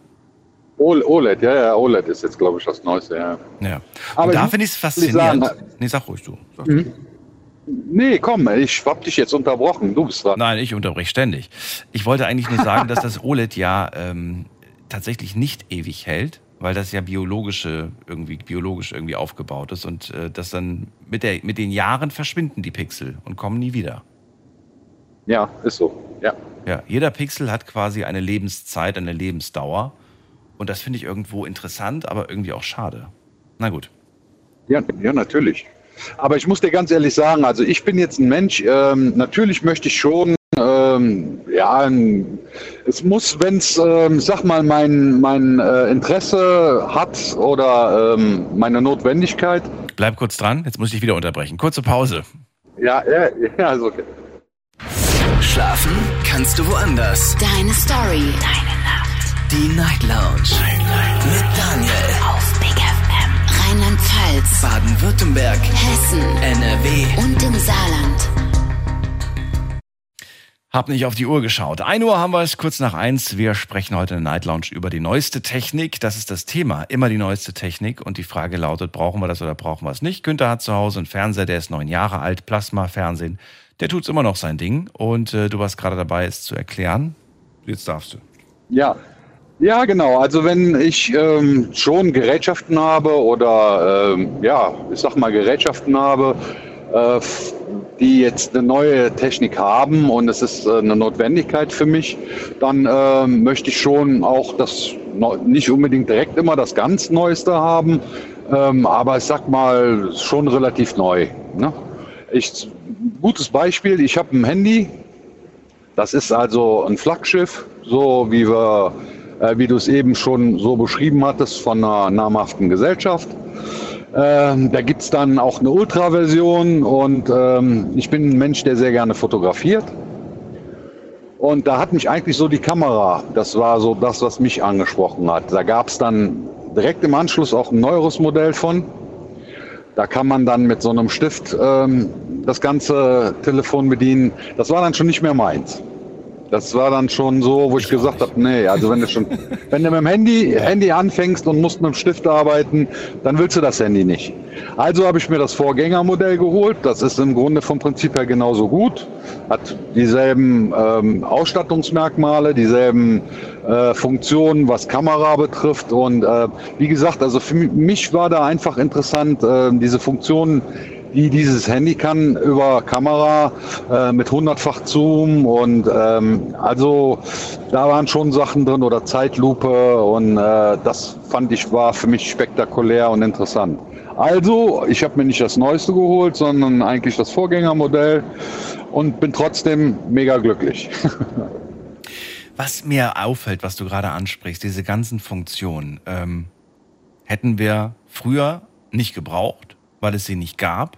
OLED, ja, ja, OLED ist jetzt, glaube ich, das Neueste, ja. Ja. Aber da finde ich es ehrlich sagen, faszinierend. nee, sag ruhig du. Sag Mhm. Nee, komm, ich hab dich jetzt unterbrochen. Du bist dran. Nein, ich unterbreche ständig. Ich wollte eigentlich nur sagen, dass das OLED ja ähm, tatsächlich nicht ewig hält, weil das ja biologische irgendwie biologisch irgendwie aufgebaut ist und äh, das dann mit der mit den Jahren verschwinden die Pixel und kommen nie wieder. Ja, ist so. Ja. Ja, jeder Pixel hat quasi eine Lebenszeit, eine Lebensdauer und das finde ich irgendwo interessant, aber irgendwie auch schade. Na gut. Ja, ja, natürlich. Aber ich muss dir ganz ehrlich sagen, also ich bin jetzt ein Mensch, ähm, natürlich möchte ich schon, ähm, ja, ein, es muss, wenn es, ähm, sag mal, mein, mein äh, Interesse hat oder ähm, meine Notwendigkeit. Bleib kurz dran, jetzt muss ich dich wieder unterbrechen. Kurze Pause. Ja, ja, ja, also okay. Schlafen kannst du woanders. Deine Story. Deine. Die Night Lounge. Night, Night. Mit Daniel. Auf Big FM. Rheinland-Pfalz. Baden-Württemberg. Hessen. NRW. Und im Saarland. Hab nicht auf die Uhr geschaut. 1 Uhr haben wir es, kurz nach eins. Wir sprechen heute in der Night Lounge über die neueste Technik. Das ist das Thema. Immer die neueste Technik. Und die Frage lautet, brauchen wir das oder brauchen wir es nicht? Günther hat zu Hause einen Fernseher, der ist neun Jahre alt, Plasma-Fernsehen. Der tut's immer noch sein Ding. Und äh, du warst gerade dabei, es zu erklären. Jetzt darfst du. Ja. Ja, genau. Also wenn ich ähm, schon Gerätschaften habe oder ähm, ja, ich sag mal Gerätschaften habe, äh, die jetzt eine neue Technik haben und es ist äh, eine Notwendigkeit für mich, dann äh, möchte ich schon auch das nicht unbedingt direkt immer das ganz Neueste haben, ähm, aber ich sag mal schon relativ neu. Ne? Ich, gutes Beispiel, ich habe ein Handy, das ist also ein Flaggschiff, so wie wir, wie du es eben schon so beschrieben hattest von einer namhaften Gesellschaft. Ähm, da gibt's dann auch eine Ultra-Version und ähm, ich bin ein Mensch, der sehr gerne fotografiert. Und da hat mich eigentlich so die Kamera, das war so das, was mich angesprochen hat. Da gab's dann direkt im Anschluss auch ein neueres Modell von. Da kann man dann mit so einem Stift ähm, das ganze Telefon bedienen. Das war dann schon nicht mehr meins. Das war dann schon so, wo ich, gesagt habe, nee, also wenn du schon, wenn du mit dem Handy, Handy anfängst und musst mit dem Stift arbeiten, dann willst du das Handy nicht. Also habe ich mir das Vorgängermodell geholt. Das ist im Grunde vom Prinzip her genauso gut. Hat dieselben ähm, Ausstattungsmerkmale, dieselben äh, Funktionen, was Kamera betrifft. Und äh, wie gesagt, also für mich war da einfach interessant, äh, diese Funktionen die dieses Handy kann über Kamera äh, mit hundertfach Zoom und ähm, also da waren schon Sachen drin oder Zeitlupe und äh, das fand ich war für mich spektakulär und interessant. Also, ich habe mir nicht das Neueste geholt, sondern eigentlich das Vorgängermodell und bin trotzdem mega glücklich. Was mir auffällt, was du gerade ansprichst, diese ganzen Funktionen, ähm, hätten wir früher nicht gebraucht, weil es sie nicht gab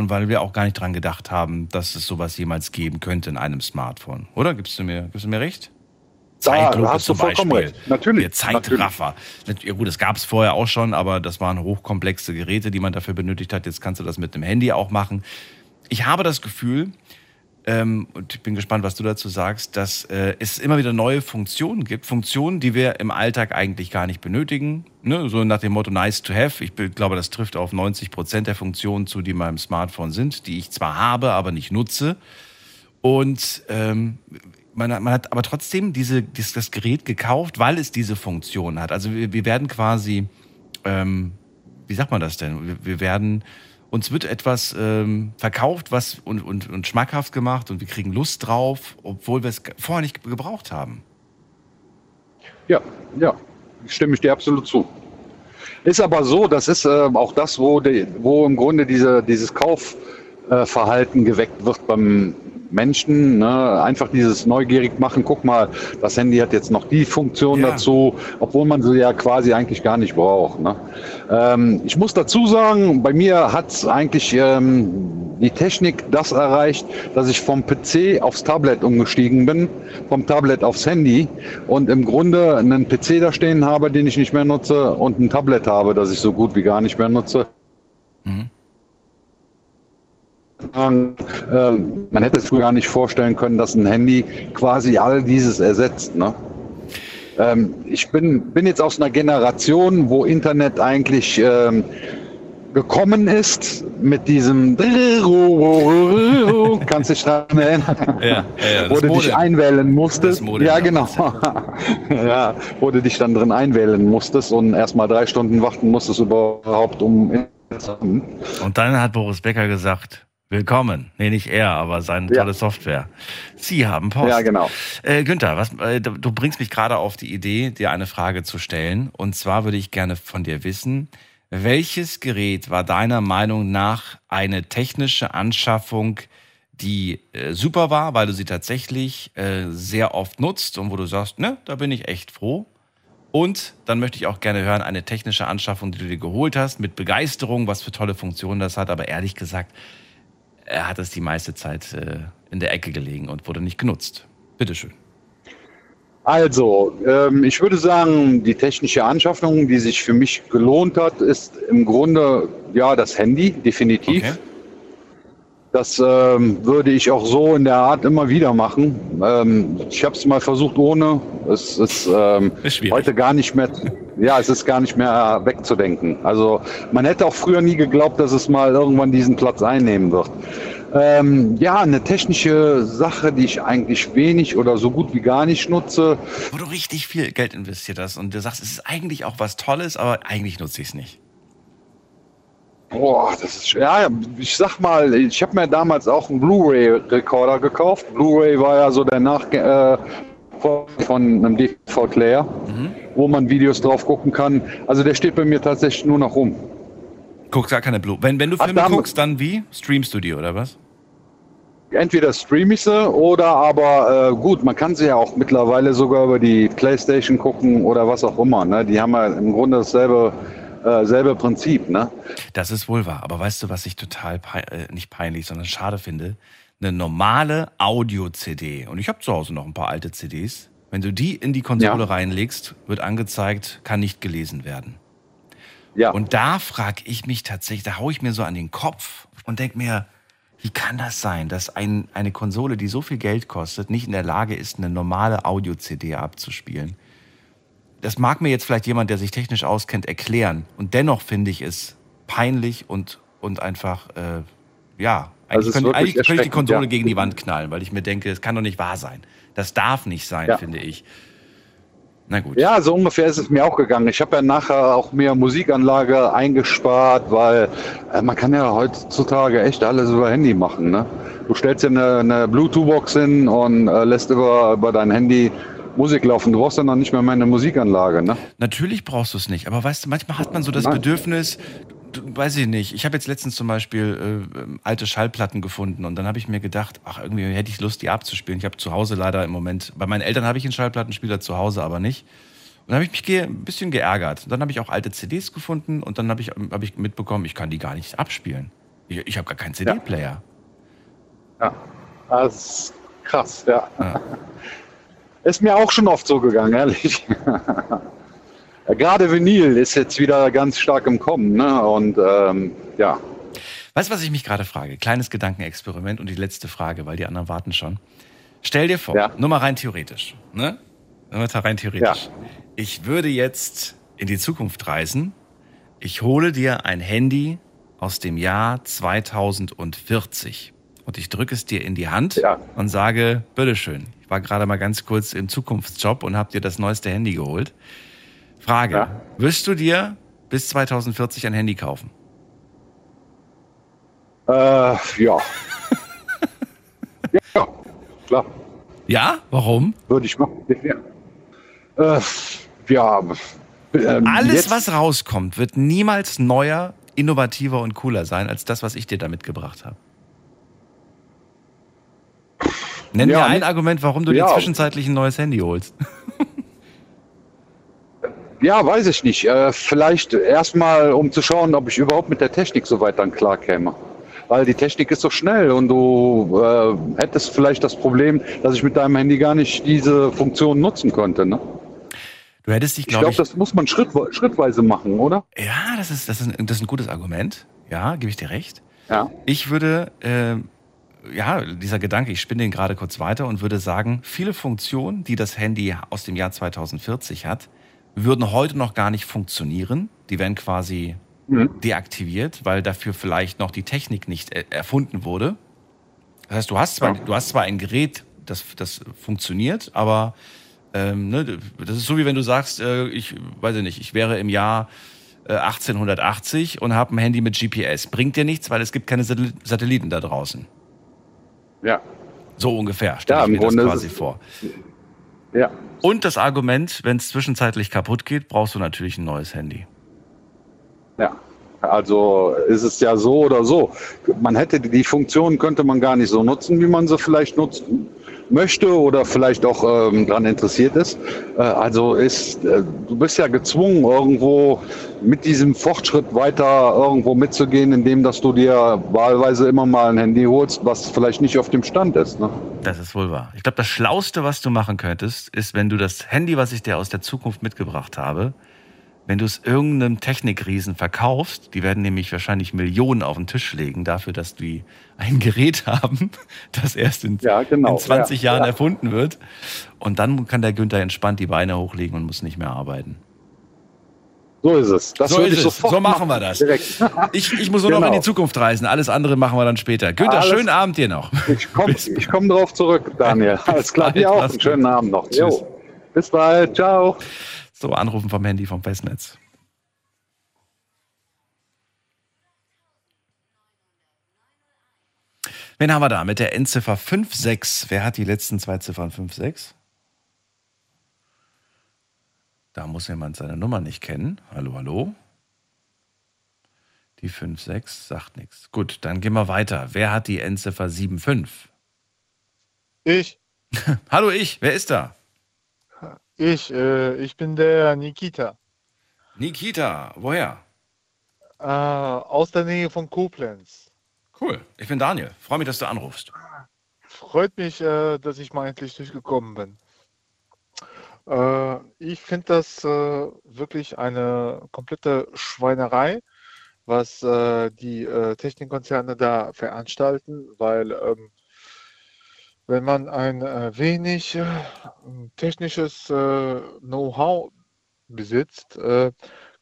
und weil wir auch gar nicht dran gedacht haben, dass es sowas jemals geben könnte in einem Smartphone. Oder? Gibst du mir, gibst du mir recht? Zeitlupe da hast du vollkommen Beispiel. recht. Natürlich. Der Zeitraffer. Natürlich. Ja gut, das gab es vorher auch schon, aber das waren hochkomplexe Geräte, die man dafür benötigt hat. Jetzt kannst du das mit dem Handy auch machen. Ich habe das Gefühl, ähm, und ich bin gespannt, was du dazu sagst, dass äh, es immer wieder neue Funktionen gibt. Funktionen, die wir im Alltag eigentlich gar nicht benötigen. Ne? So nach dem Motto nice to have. Ich glaube, das trifft auf 90 Prozent der Funktionen zu, die in meinem Smartphone sind, die ich zwar habe, aber nicht nutze. Und ähm, man, man hat aber trotzdem diese, dieses, das Gerät gekauft, weil es diese Funktion hat. Also wir, wir werden quasi, ähm, wie sagt man das denn? Wir, wir werden uns wird etwas ähm, verkauft was und, und, und schmackhaft gemacht und wir kriegen Lust drauf, obwohl wir es vorher nicht gebraucht haben. Ja, ja, stimme ich dir absolut zu. Ist aber so, das ist äh, auch das, wo, die, wo im Grunde diese, dieses Kaufverhalten geweckt wird beim, Menschen, ne? einfach dieses neugierig machen, guck mal, das Handy hat jetzt noch die Funktion ja. dazu, obwohl man sie ja quasi eigentlich gar nicht braucht. Ne? Ähm, ich muss dazu sagen, bei mir hat eigentlich ähm, die Technik das erreicht, dass ich vom PC aufs Tablet umgestiegen bin, vom Tablet aufs Handy und im Grunde einen PC da stehen habe, den ich nicht mehr nutze und ein Tablet habe, das ich so gut wie gar nicht mehr nutze. Mhm. Ähm, man hätte es früher gar nicht vorstellen können, dass ein Handy quasi all dieses ersetzt. Ne? Ähm, ich bin, bin jetzt aus einer Generation, wo Internet eigentlich ähm, gekommen ist mit diesem kannst dich daran erinnern, Ja, ja, ja, wo du dich einwählen musstest. Modem Ja, genau. ja, wo du dich dann drin einwählen musstest und erstmal drei Stunden warten musstest überhaupt um Und dann hat Boris Becker gesagt, willkommen. Nee, nicht er, aber seine Ja. tolle Software. Sie haben Post. Ja, genau. Äh, Günther, was, äh, du bringst mich gerade auf die Idee, dir eine Frage zu stellen. Und zwar würde ich gerne von dir wissen, welches Gerät war deiner Meinung nach eine technische Anschaffung, die äh, super war, weil du sie tatsächlich äh, sehr oft nutzt und wo du sagst, ne, da bin ich echt froh. Und dann möchte ich auch gerne hören, eine technische Anschaffung, die du dir geholt hast, mit Begeisterung, was für tolle Funktionen das hat. Aber ehrlich gesagt, er hat es die meiste Zeit äh, in der Ecke gelegen und wurde nicht genutzt. Bitteschön. Also, ähm, ich würde sagen, die technische Anschaffung, die sich für mich gelohnt hat, ist im Grunde ja das Handy, definitiv. Okay. Das ähm, würde ich auch so in der Art immer wieder machen. Ähm, ich habe es mal versucht ohne. Es ist, ähm, Ist heute gar nicht mehr. Ja, es ist gar nicht mehr wegzudenken. Also man hätte auch früher nie geglaubt, dass es mal irgendwann diesen Platz einnehmen wird. Ähm, ja, eine technische Sache, die ich eigentlich wenig oder so gut wie gar nicht nutze. Wo du richtig viel Geld investiert hast und du sagst, es ist eigentlich auch was Tolles, aber eigentlich nutze ich es nicht. Boah, das ist ja, ich sag mal, ich habe mir damals auch einen Blu-ray-Rekorder gekauft. Blu-ray war ja so der Nach äh, von einem DV-Player, wo man Videos drauf gucken kann. Also der steht bei mir tatsächlich nur noch rum. Guckst gar keine Blue. Wenn, wenn du Ach, Filme haben- guckst, dann wie? Streamst du die oder was? Entweder streame ich sie oder aber äh, gut, man kann sie ja auch mittlerweile sogar über die Playstation gucken oder was auch immer. Ne? Die haben ja im Grunde dasselbe äh, selbe Prinzip. Ne? Das ist wohl wahr. Aber weißt du, was ich total pei äh, nicht peinlich, sondern schade finde? Eine normale Audio-CD. Und ich habe zu Hause noch ein paar alte CDs. Wenn du die in die Konsole Ja. reinlegst, wird angezeigt, kann nicht gelesen werden. Ja. Und da frage ich mich tatsächlich, da haue ich mir so an den Kopf und denke mir, wie kann das sein, dass ein, eine Konsole, die so viel Geld kostet, nicht in der Lage ist, eine normale Audio-CD abzuspielen? Das mag mir jetzt vielleicht jemand, der sich technisch auskennt, erklären. Und dennoch finde ich es peinlich und, und einfach, äh, ja, Also eigentlich, ist könnte, eigentlich könnte ich die Konsole ja. gegen die Wand knallen, weil ich mir denke, es kann doch nicht wahr sein. Das darf nicht sein, Ja. finde ich. Na gut. Ja, so ungefähr ist es mir auch gegangen. Ich habe ja nachher auch mehr Musikanlage eingespart, weil äh, man kann ja heutzutage echt alles über Handy machen. Ne? Du stellst dir eine, eine Bluetooth-Box hin und äh, lässt über, über dein Handy Musik laufen. Du brauchst dann noch nicht mehr meine Musikanlage. Ne? Natürlich brauchst du es nicht, aber weißt du, manchmal hat man so das Nein. Bedürfnis, weiß ich nicht, ich habe jetzt letztens zum Beispiel äh, ähm, alte Schallplatten gefunden und dann habe ich mir gedacht, ach, irgendwie hätte ich Lust, die abzuspielen. Ich habe zu Hause leider im Moment, bei meinen Eltern habe ich einen Schallplattenspieler, zu Hause aber nicht. Und dann habe ich mich ein bisschen geärgert. Dann habe ich auch alte CDs gefunden und dann habe ich, hab ich mitbekommen, ich kann die gar nicht abspielen. Ich, ich habe gar keinen CD-Player. Ja, das ist krass, ja. Ist mir auch schon oft so gegangen, ehrlich. Ja, Gerade Vinyl ist jetzt wieder ganz stark im Kommen. Ne? Und ähm, ja, Weißt du, was ich mich gerade frage? Kleines Gedankenexperiment und die letzte Frage, weil die anderen warten schon. Stell dir vor, Ja. nur mal rein theoretisch, ne? Nur mal rein theoretisch. Ich würde jetzt in die Zukunft reisen. Ich hole dir ein Handy aus dem Jahr 2040 und ich drücke es dir in die Hand Ja. und sage, bitteschön, ich war gerade mal ganz kurz im Zukunftsjob und habe dir das neueste Handy geholt. Frage, Ja. wirst du dir bis 2040 ein Handy kaufen? äh, ja. ja, klar. Ja? Warum? Würde ich machen. Ja, äh, ja ähm, Alles, jetzt, was rauskommt, wird niemals neuer, innovativer und cooler sein als das, was ich dir da mitgebracht habe. Nenn Ja, mir ein nicht- Argument, warum du Ja. dir zwischenzeitlich ein neues Handy holst. Ja, weiß ich nicht. Äh, vielleicht erstmal, um zu schauen, ob ich überhaupt mit der Technik so weit dann klarkäme. Weil die Technik ist so schnell und du äh, hättest vielleicht das Problem, dass ich mit deinem Handy gar nicht diese Funktion nutzen könnte. Ne? Du hättest dich, Ich glaube glaube, ich. das muss man schrittwe schrittweise machen, oder? ja, das ist, das, ist, ein- das ist ein gutes Argument. Ja, gebe ich dir recht. Ja. Ich würde, äh, ja, dieser Gedanke, ich spinne den gerade kurz weiter und würde sagen, viele Funktionen, die das Handy aus dem Jahr 2040 hat, würden heute noch gar nicht funktionieren. Die wären quasi deaktiviert, weil dafür vielleicht noch die Technik nicht er erfunden wurde. Das heißt, du hast zwar, du hast zwar ein Gerät, das, das funktioniert, aber ähm, ne, das ist so wie wenn du sagst, äh, ich weiß ich nicht, ich wäre im Jahr äh, 1880 und habe ein Handy mit GPS. Bringt dir nichts, weil es gibt keine Satelli- Satelliten da draußen. Ja. So ungefähr, stelle Ja, ich mir das Grunde ist quasi vor. Ja. Und das Argument, wenn es zwischenzeitlich kaputt geht, brauchst du natürlich ein neues Handy. Ja. Also ist es ja so oder so. Man hätte die Funktion könnte man gar nicht so nutzen, wie man sie vielleicht nutzen möchte oder vielleicht auch ähm, daran interessiert ist. Äh, also ist, äh, du bist ja gezwungen, irgendwo mit diesem Fortschritt weiter irgendwo mitzugehen, indem dass du dir wahlweise immer mal ein Handy holst, was vielleicht nicht auf dem Stand ist. Ne? Das ist wohl wahr. Ich glaube, das Schlauste, was du machen könntest, ist, wenn du das Handy, was ich dir aus der Zukunft mitgebracht habe, wenn du es irgendeinem Technikriesen verkaufst, die werden nämlich wahrscheinlich Millionen auf den Tisch legen dafür, dass die ein Gerät haben, das erst in, Ja, genau. in 20 Ja, Jahren ja. erfunden wird. Und dann kann der Günther entspannt die Beine hochlegen und muss nicht mehr arbeiten. So ist es. Das so ist es. So machen wir das. Ich, ich muss nur noch Genau. in die Zukunft reisen. Alles andere machen wir dann später. Günther, Alles- schönen Abend dir noch. Ich komme komm drauf zurück, Daniel. Alles klar, dir auch. Einen schönen. Abend noch. Bis bald. Ciao. So, anrufen vom Handy vom Festnetz. Wen haben wir da mit der Endziffer 56? Wer hat die letzten zwei Ziffern 56? Da muss jemand seine Nummer nicht kennen. Hallo, hallo. Die 56 sagt nichts. Gut, dann gehen wir weiter. Wer hat die Endziffer 75? Ich, Hallo, ich. Wer ist da? Ich, äh, ich bin der Nikita Nikita. Woher? äh, aus der Nähe von Koblenz. Cool. Ich bin Daniel. Freue mich, dass du anrufst. Freut mich, äh, dass ich mal endlich durchgekommen bin. Äh, ich finde das äh, wirklich eine komplette Schweinerei, was äh, die Technikkonzerne da veranstalten, weil ähm, wenn man ein äh, wenig äh, technisches äh, Know-how besitzt,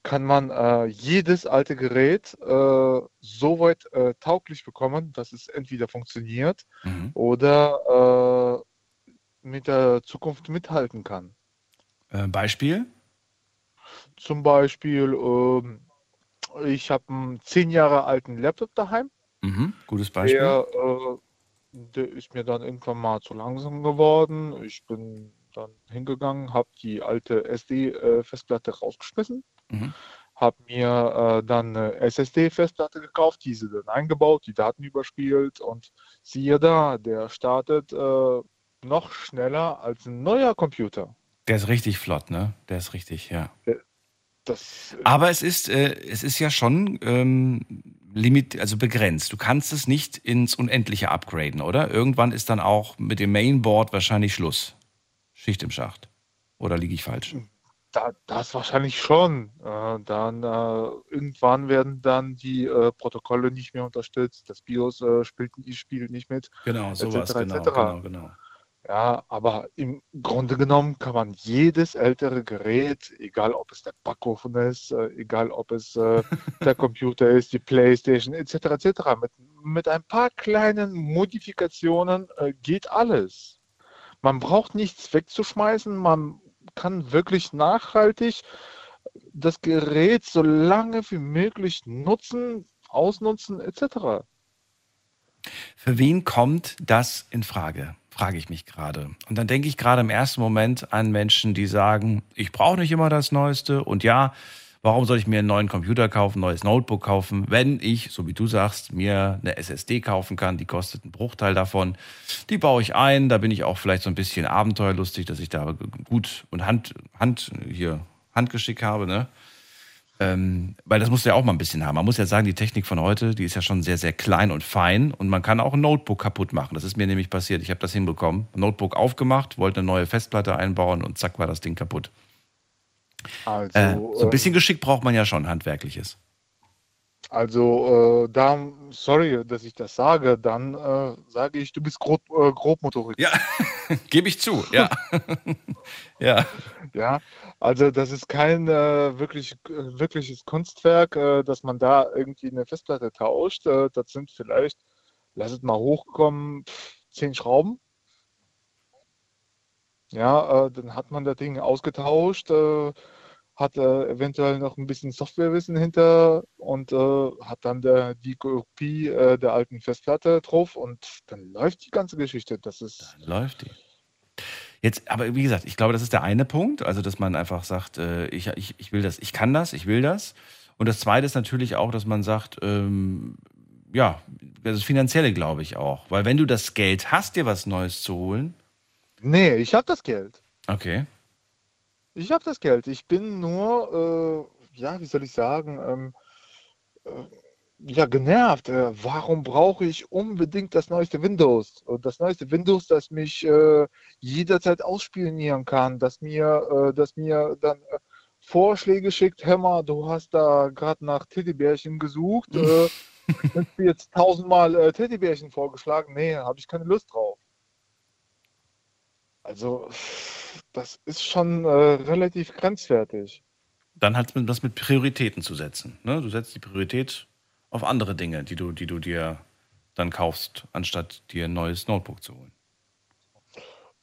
kann man jedes alte Gerät so weit tauglich bekommen, dass es entweder funktioniert Mhm. oder mit der Zukunft mithalten kann. Beispiel? Zum Beispiel, ähm, ich habe einen zehn Jahre alten Laptop daheim. Mhm. Gutes Beispiel. Der, der ist mir dann irgendwann mal zu langsam geworden. Ich bin dann hingegangen, habe die alte SD-Festplatte rausgeschmissen, Mhm. habe mir äh, dann eine SSD-Festplatte gekauft, diese dann eingebaut, die Daten überspielt und siehe da, der startet äh, noch schneller als ein neuer Computer. Der ist richtig flott, ne? Der ist richtig, ja. Das, Aber es ist, äh, es ist ja schon ähm, limit, also begrenzt. Du kannst es nicht ins Unendliche upgraden, oder? Irgendwann ist dann auch mit dem Mainboard wahrscheinlich Schluss. Schicht im Schacht. Oder liege ich falsch? Da, das wahrscheinlich schon. Äh, dann äh, irgendwann werden dann die äh, Protokolle nicht mehr unterstützt, das BIOS äh, spielt, spielt nicht mit. Genau, sowas, etc., genau, etc.. genau, genau. Ja, aber im Grunde genommen kann man jedes ältere Gerät, egal ob es der Backofen ist, äh, egal ob es äh, der Computer ist, die Playstation etc. etc. Mit, mit ein paar kleinen Modifikationen äh, geht alles. Man braucht nichts wegzuschmeißen, man kann wirklich nachhaltig das Gerät so lange wie möglich nutzen, ausnutzen etc. Für wen kommt das in Frage? Frage ich mich gerade. Und dann denke ich gerade im ersten Moment an Menschen, die sagen, ich brauche nicht immer das Neueste. Und ja, warum soll ich mir einen neuen Computer kaufen, ein neues Notebook kaufen, wenn ich, so wie du sagst, mir eine SSD kaufen kann, die kostet einen Bruchteil davon. Die baue ich ein, da bin ich auch vielleicht so ein bisschen abenteuerlustig, dass ich da gut und Hand, Hand hier, Handgeschick habe, ne? Ähm, weil das musst du ja auch mal ein bisschen haben. Man muss ja sagen, die Technik von heute, die ist ja schon sehr, sehr klein und fein und man kann auch ein Notebook kaputt machen. Das ist mir nämlich passiert. Ich habe das hinbekommen. Notebook aufgemacht, wollte eine neue Festplatte einbauen und zack war das Ding kaputt. Also, Äh, so ein bisschen Geschick braucht man ja schon, handwerkliches. Also äh, da, sorry, dass ich das sage, dann äh, sage ich, du bist grob, äh, Grobmotorik. Ja, gebe ich zu, ja. ja. Ja, also das ist kein äh, wirklich, wirkliches Kunstwerk, äh, dass man da irgendwie eine Festplatte tauscht. Äh, das sind vielleicht, lass es mal hochkommen, zehn Schrauben. Ja, äh, dann hat man das Ding ausgetauscht, äh, hat äh, eventuell noch ein bisschen Softwarewissen hinter und hat dann der, die Kopie der alten Festplatte drauf und dann läuft die ganze Geschichte. Das ist. Dann läuft die. Jetzt, aber wie gesagt, ich glaube, das ist der eine Punkt, also dass man einfach sagt, äh, ich, ich, ich will das, ich kann das, ich will das. Und das zweite ist natürlich auch, dass man sagt, ähm, ja, das Finanzielle glaube ich auch. Weil wenn du das Geld hast, dir was Neues zu holen. Nee, ich habe das Geld. Okay. Ich habe das Geld. Ich bin nur, äh, ja, wie soll ich sagen, ähm, äh, ja, genervt. Äh, warum brauche ich unbedingt das neueste Windows? Und das neueste Windows, das mich äh, jederzeit ausspionieren kann, das mir, äh, das mir dann äh, Vorschläge schickt. Hör mal, du hast da gerade nach Teddybärchen gesucht. Äh, sind jetzt tausendmal äh, Teddybärchen vorgeschlagen? Nee, habe ich keine Lust drauf. Also, das ist schon relativ grenzwertig. Dann hat es was mit Prioritäten zu setzen. Ne? Du setzt die Priorität auf andere Dinge, die du, die du dir dann kaufst, anstatt dir ein neues Notebook zu holen.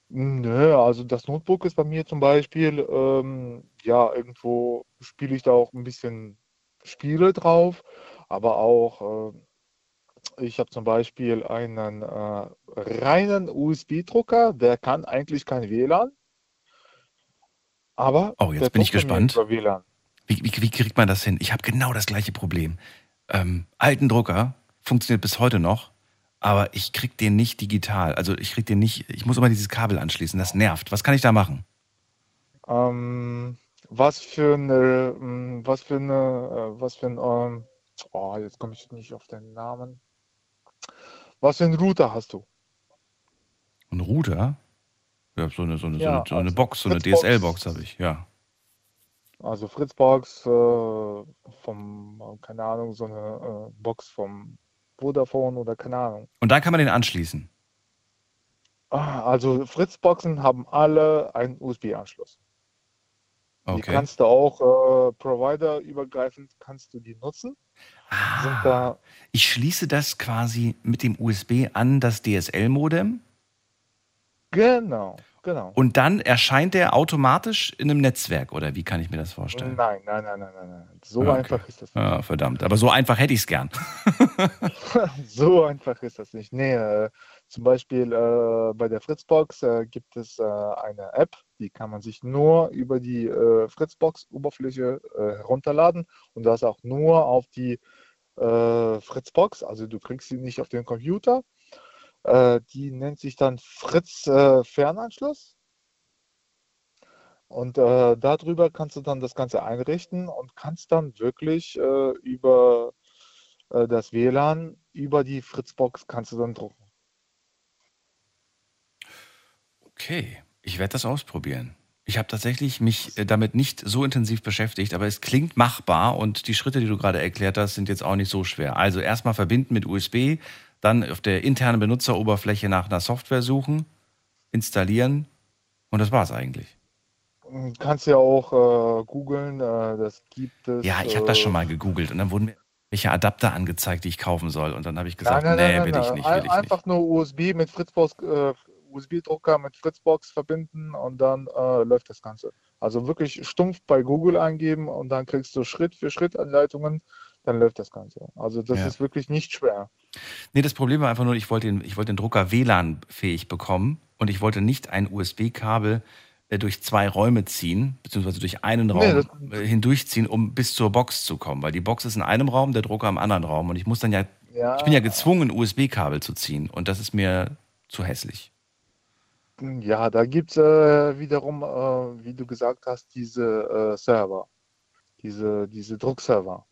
Nö, also das Notebook ist bei mir zum Beispiel, ähm, ja, irgendwo spiele ich da auch ein bisschen Spiele drauf, aber auch, äh, ich habe zum Beispiel einen äh, reinen USB-Drucker, der kann eigentlich kein WLAN, aber Oh, jetzt bin ich gespannt. Wie, wie, wie kriegt man das hin? Ich habe genau das gleiche Problem. Ähm, alten Drucker funktioniert bis heute noch, aber ich krieg den nicht digital. Also ich krieg den nicht, ich muss immer dieses Kabel anschließen. Das nervt. Was kann ich da machen? Ähm, was für eine, ähm, was für eine, äh, was für ein, ähm, oh, jetzt komme ich nicht auf den Namen. Was für einen Router hast du? Ein Router? Ja, so eine, so eine, so Ja, eine, so eine also Box, so eine. DSL-Box habe ich, ja. Also Fritzbox äh, vom, keine Ahnung, so eine äh, Box vom Vodafone oder keine Ahnung. Und da kann man den anschließen. Ah, Also Fritzboxen haben alle einen USB-Anschluss. Die Okay. kannst du auch äh, providerübergreifend kannst du die nutzen. Sind da, Ich schließe das quasi mit dem USB an das DSL-Modem genau, genau. und dann erscheint der automatisch in einem Netzwerk, oder wie kann ich mir das vorstellen? Nein, nein, nein, nein, nein. So Okay. einfach ist das nicht. Ja, verdammt. Aber so einfach hätte ich es gern. So einfach ist das nicht. Nee, äh, zum Beispiel äh, bei der Fritzbox äh, gibt es äh, eine App, die kann man sich nur über die äh, Fritzbox-Oberfläche äh, herunterladen und das auch nur auf die Fritzbox, also du kriegst sie nicht auf den Computer. Äh, die nennt sich dann Fritz äh, Fernanschluss. Und äh, darüber kannst du dann das Ganze einrichten und kannst dann wirklich äh, über äh, das WLAN, über die Fritzbox kannst du dann drucken. Okay, ich werde das ausprobieren. Ich habe tatsächlich mich äh, damit nicht so intensiv beschäftigt, aber es klingt machbar und die Schritte, die du gerade erklärt hast, sind jetzt auch nicht so schwer. Also erstmal verbinden mit USB, dann auf der internen Benutzeroberfläche nach einer Software suchen, installieren und das war's eigentlich. Du kannst ja auch äh, googeln, äh, das gibt es. Ja, ich habe das äh, schon mal gegoogelt und dann wurden mir welche Adapter angezeigt, die ich kaufen soll. Und dann habe ich Nein, gesagt, nein, nee, nein, will nein, ich nein. nicht, will ich nicht. Einfach nur USB mit Fritzbox, äh, USB-Drucker mit Fritzbox verbinden und dann äh, läuft das Ganze. Also wirklich stumpf bei Google eingeben und dann kriegst du Schritt für Schritt Anleitungen, dann läuft das Ganze. Also das Ja. ist wirklich nicht schwer. Nee, das Problem war einfach nur, ich wollte den, ich wollte den Drucker WLAN-fähig bekommen und ich wollte nicht ein USB-Kabel äh, durch zwei Räume ziehen, beziehungsweise durch einen Raum Nee, äh, hindurchziehen, um bis zur Box zu kommen. Weil die Box ist in einem Raum, der Drucker im anderen Raum. Und ich muss dann ja, Ja. ich bin ja gezwungen, ein USB-Kabel zu ziehen. Und das ist mir zu hässlich. Ja, da gibt es äh, wiederum, äh, wie du gesagt hast, diese äh, Server, diese, diese Druckserver.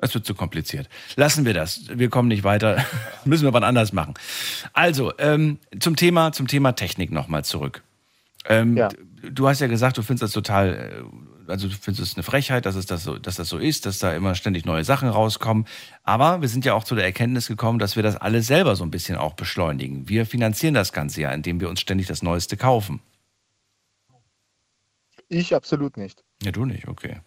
Es wird zu kompliziert. Lassen wir das. Wir kommen nicht weiter. Müssen wir wann anders machen. Also, ähm, zum Thema, zum Thema Technik nochmal zurück. Ähm, Ja. Du hast ja gesagt, du findest das total, äh, also du findest es eine Frechheit, dass, es das so, dass das so ist, dass da immer ständig neue Sachen rauskommen. Aber wir sind ja auch zu der Erkenntnis gekommen, dass wir das alles selber so ein bisschen auch beschleunigen. Wir finanzieren das Ganze ja, indem wir uns ständig das Neueste kaufen. Ich absolut nicht. Ja, du nicht, okay.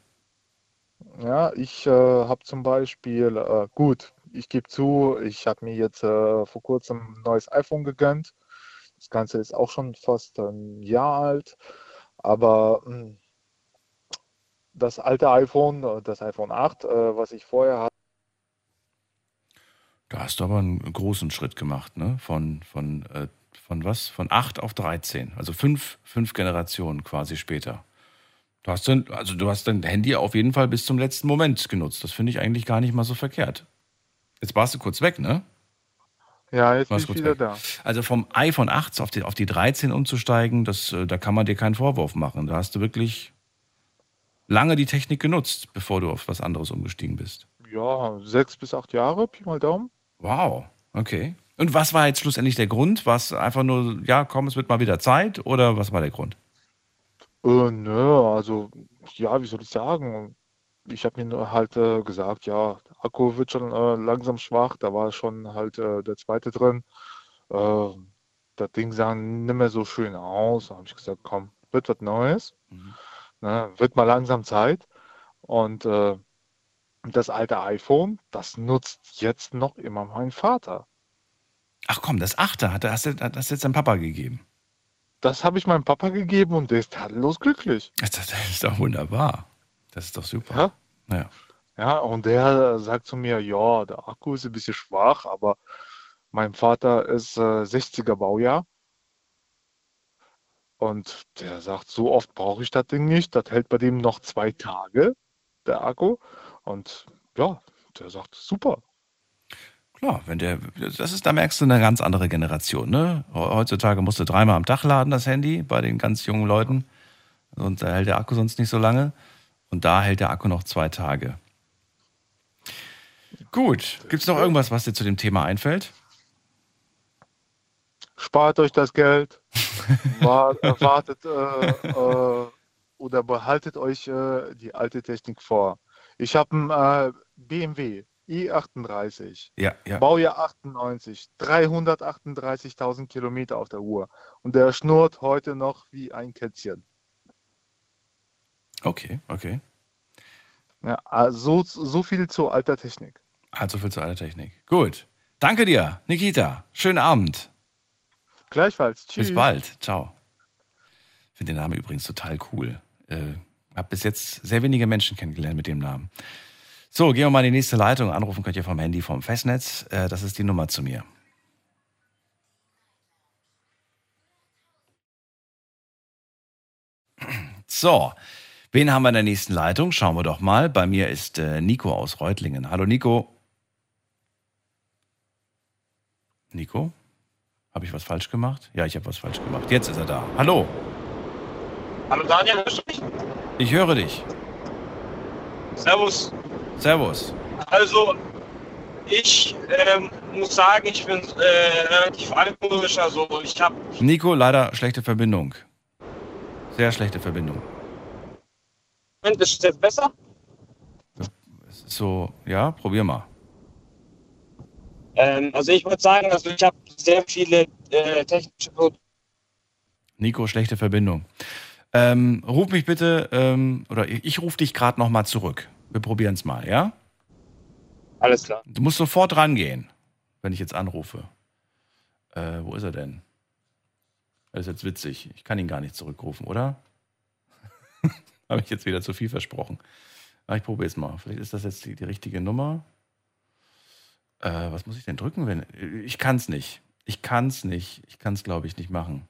Ja, ich äh, habe zum Beispiel, äh, gut, ich gebe zu, ich habe mir jetzt äh, vor kurzem ein neues iPhone gegönnt. Das Ganze ist auch schon fast ein Jahr alt, aber mh, das alte iPhone, äh, das iPhone 8, äh, was ich vorher hatte, Da hast du aber einen großen Schritt gemacht, ne? Von, von, äh, von was? Von 8 auf 13. Also fünf, fünf Generationen quasi später. Du hast, dann, also du hast dein Handy auf jeden Fall bis zum letzten Moment genutzt. Das finde ich eigentlich gar nicht mal so verkehrt. Jetzt warst du kurz weg, ne? ja, jetzt bin Warst ich kurz wieder weg. da. Also vom iPhone 8 auf die, auf die 13 umzusteigen, das, äh, da kann man dir keinen Vorwurf machen. Da hast du wirklich lange die Technik genutzt, bevor du auf was anderes umgestiegen bist. Ja, sechs bis acht Jahre, Pi mal Daumen. Wow, okay. Und was war jetzt schlussendlich der Grund? War es einfach nur, ja, komm, es wird mal wieder Zeit? Oder was war der Grund? Äh, nö, also, ja, wie soll ich sagen? Ich habe mir nur halt äh, gesagt, ja, der Akku wird schon äh, langsam schwach. Da war schon halt äh, der zweite drin. Äh, das Ding sah nicht mehr so schön aus. Da habe ich gesagt, komm, wird was Neues. Ne, wird mal langsam Zeit. Und äh, das alte iPhone, das nutzt jetzt noch immer mein Vater. Ach komm, das achte hat, hast du das jetzt deinem Papa gegeben. Das habe ich meinem Papa gegeben und der ist tadellos glücklich. Das, das ist doch wunderbar. Das ist doch super. Ja? Ja. Ja, und der sagt zu mir, ja, der Akku ist ein bisschen schwach, aber mein Vater ist äh, 60er Baujahr. Und der sagt, so oft brauche ich das Ding nicht. Das hält bei dem noch zwei Tage, der Akku. Und ja, der sagt, super. Klar, wenn der, das ist, da merkst du eine ganz andere Generation, ne? Heutzutage musst du dreimal am Tag laden, das Handy, bei den ganz jungen Leuten. Und da hält der Akku sonst nicht so lange. Und da hält der Akku noch zwei Tage. Gut. Gibt es noch irgendwas, was dir zu dem Thema einfällt? Spart euch das Geld, äh, wartet äh, äh, oder behaltet euch äh, die alte Technik vor. Ich habe einen äh, BMW i38, Ja, ja. Baujahr 98, 338.000 Kilometer auf der Uhr und der schnurrt heute noch wie ein Kätzchen. Okay, okay. Ja, also so, viel zu alter Technik. Also viel zu alter Technik. Gut. Danke dir, Nikita. Schönen Abend. Gleichfalls. Tschüss. Bis bald. Ciao. Ich finde den Namen übrigens total cool. Äh, habe bis jetzt sehr wenige Menschen kennengelernt mit dem Namen. So, gehen wir mal in die nächste Leitung. Anrufen könnt ihr vom Handy vom Festnetz. Äh, das ist die Nummer zu mir. So, wen haben wir in der nächsten Leitung? Schauen wir doch mal. Bei mir ist äh, Nico aus Reutlingen. Hallo Nico. Nico? Habe ich was falsch gemacht? Ja, ich habe was falsch gemacht. Jetzt ist er da. Hallo. Hallo Daniel, hörst du mich? Ich höre dich. Servus. Servus. Also, ich ähm, muss sagen, ich bin äh, relativ altmodisch. Also, ich habe. Nico, leider schlechte Verbindung. Sehr schlechte Verbindung. Moment, ist es jetzt besser? So, ja, probier mal. Ähm, also, ich würde sagen, also ich habe sehr viele äh, technische Produkte. Nico, schlechte Verbindung. Ähm, ruf mich bitte, ähm, oder ich, ich rufe dich gerade nochmal zurück. Wir probieren es mal, ja? Alles klar. Du musst sofort rangehen, wenn ich jetzt anrufe. Äh, wo ist er denn? Das ist jetzt witzig. Ich kann ihn gar nicht zurückrufen, oder? Habe ich jetzt wieder zu viel versprochen. Aber ich probiere es mal. Vielleicht ist das jetzt die, die richtige Nummer. Äh, was muss ich denn drücken, wenn. Ich kann es nicht. Ich kann es nicht. Ich kann es, glaube ich, nicht machen.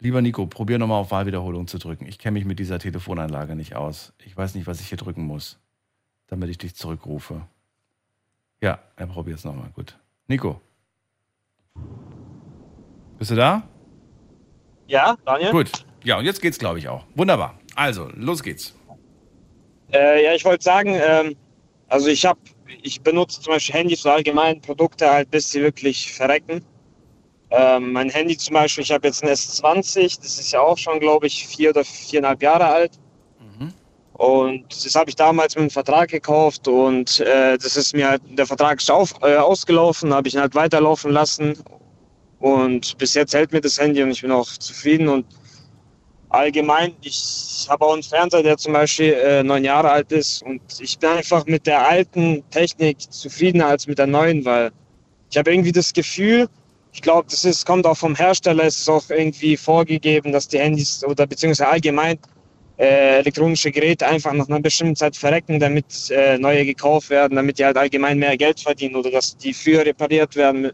Lieber Nico, probier nochmal auf Wahlwiederholung zu drücken. Ich kenne mich mit dieser Telefonanlage nicht aus. Ich weiß nicht, was ich hier drücken muss, damit ich dich zurückrufe. Ja, er probiert es nochmal. Gut. Nico. Bist du da? Ja, Daniel? Gut. Ja, und jetzt geht's, glaube ich, auch. Wunderbar. Also, los geht's. Äh, ja, ich wollte sagen, ähm, also ich habe, ich benutze zum Beispiel Handys so allgemein Produkte halt, bis sie wirklich verrecken. Ähm, mein Handy zum Beispiel, ich habe jetzt ein S20, das ist ja auch schon, glaube ich, vier oder viereinhalb Jahre alt. Und das habe ich damals mit einem Vertrag gekauft und äh, das ist mir halt, der Vertrag ist auf, äh, ausgelaufen, habe ich ihn halt weiterlaufen lassen. Und bis jetzt hält mir das Handy und ich bin auch zufrieden. Und allgemein, ich habe auch einen Fernseher, der zum Beispiel äh, neun Jahre alt ist. Und ich bin einfach mit der alten Technik zufriedener als mit der neuen, weil ich habe irgendwie das Gefühl, ich glaube, das ist, kommt auch vom Hersteller, es ist auch irgendwie vorgegeben, dass die Handys oder beziehungsweise allgemein äh, elektronische Geräte einfach nach einer bestimmten Zeit verrecken, damit äh, neue gekauft werden, damit die halt allgemein mehr Geld verdienen oder dass die früher repariert werden.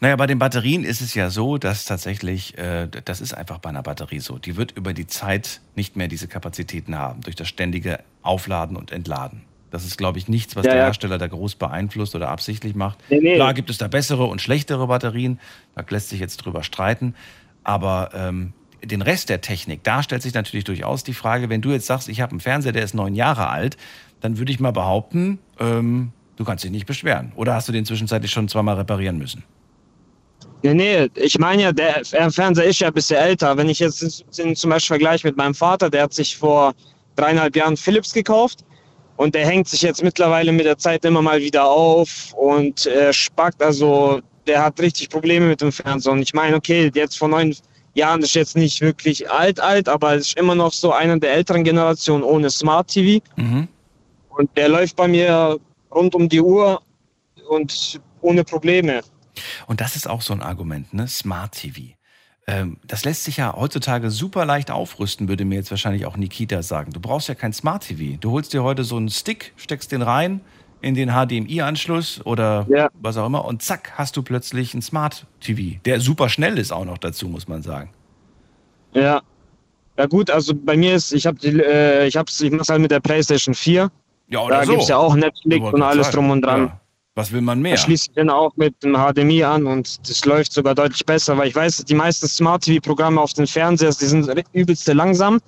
Naja, bei den Batterien ist es ja so, dass tatsächlich, äh, das ist einfach bei einer Batterie so, die wird über die Zeit nicht mehr diese Kapazitäten haben, durch das ständige Aufladen und Entladen. Das ist, glaube ich, nichts, was ja, der ja. Hersteller da groß beeinflusst oder absichtlich macht. Nee, nee. Klar gibt es da bessere und schlechtere Batterien, da lässt sich jetzt drüber streiten. Aber ähm, den Rest der Technik, da stellt sich natürlich durchaus die Frage, wenn du jetzt sagst, ich habe einen Fernseher, der ist neun Jahre alt, dann würde ich mal behaupten, ähm, du kannst dich nicht beschweren. Oder hast du den zwischenzeitlich schon zweimal reparieren müssen? Nee, nee, ich meine ja, der Fernseher ist ja ein bisschen älter. Wenn ich jetzt den zum Beispiel vergleiche mit meinem Vater, der hat sich vor dreieinhalb Jahren Philips gekauft und der hängt sich jetzt mittlerweile mit der Zeit immer mal wieder auf und äh, spackt. Also der hat richtig Probleme mit dem Fernseher. Und ich meine, okay, jetzt vor neun Jahren ist jetzt nicht wirklich alt, alt, aber es ist immer noch so einer der älteren Generationen ohne Smart TV. Mhm. Und der läuft bei mir rund um die Uhr und ohne Probleme. Und das ist auch so ein Argument, ne? Smart TV. Ähm, das lässt sich ja heutzutage super leicht aufrüsten, würde mir jetzt wahrscheinlich auch Nikita sagen. Du brauchst ja kein Smart TV. Du holst dir heute so einen Stick, steckst den rein in den HDMI-Anschluss oder ja. was auch immer und zack, hast du plötzlich ein Smart TV, der super schnell ist auch noch dazu, muss man sagen. Ja. Ja gut, also bei mir ist, ich habe äh, ich hab's, ich mach's halt mit der PlayStation 4. Ja, oder da so. gibt's ja auch Netflix und alles drum und dran. Ja. Was will man mehr? Da schließe ich dann auch mit dem HDMI an und das läuft sogar deutlich besser, weil ich weiß, die meisten Smart TV-Programme auf den Fernsehers, die sind übelste langsam.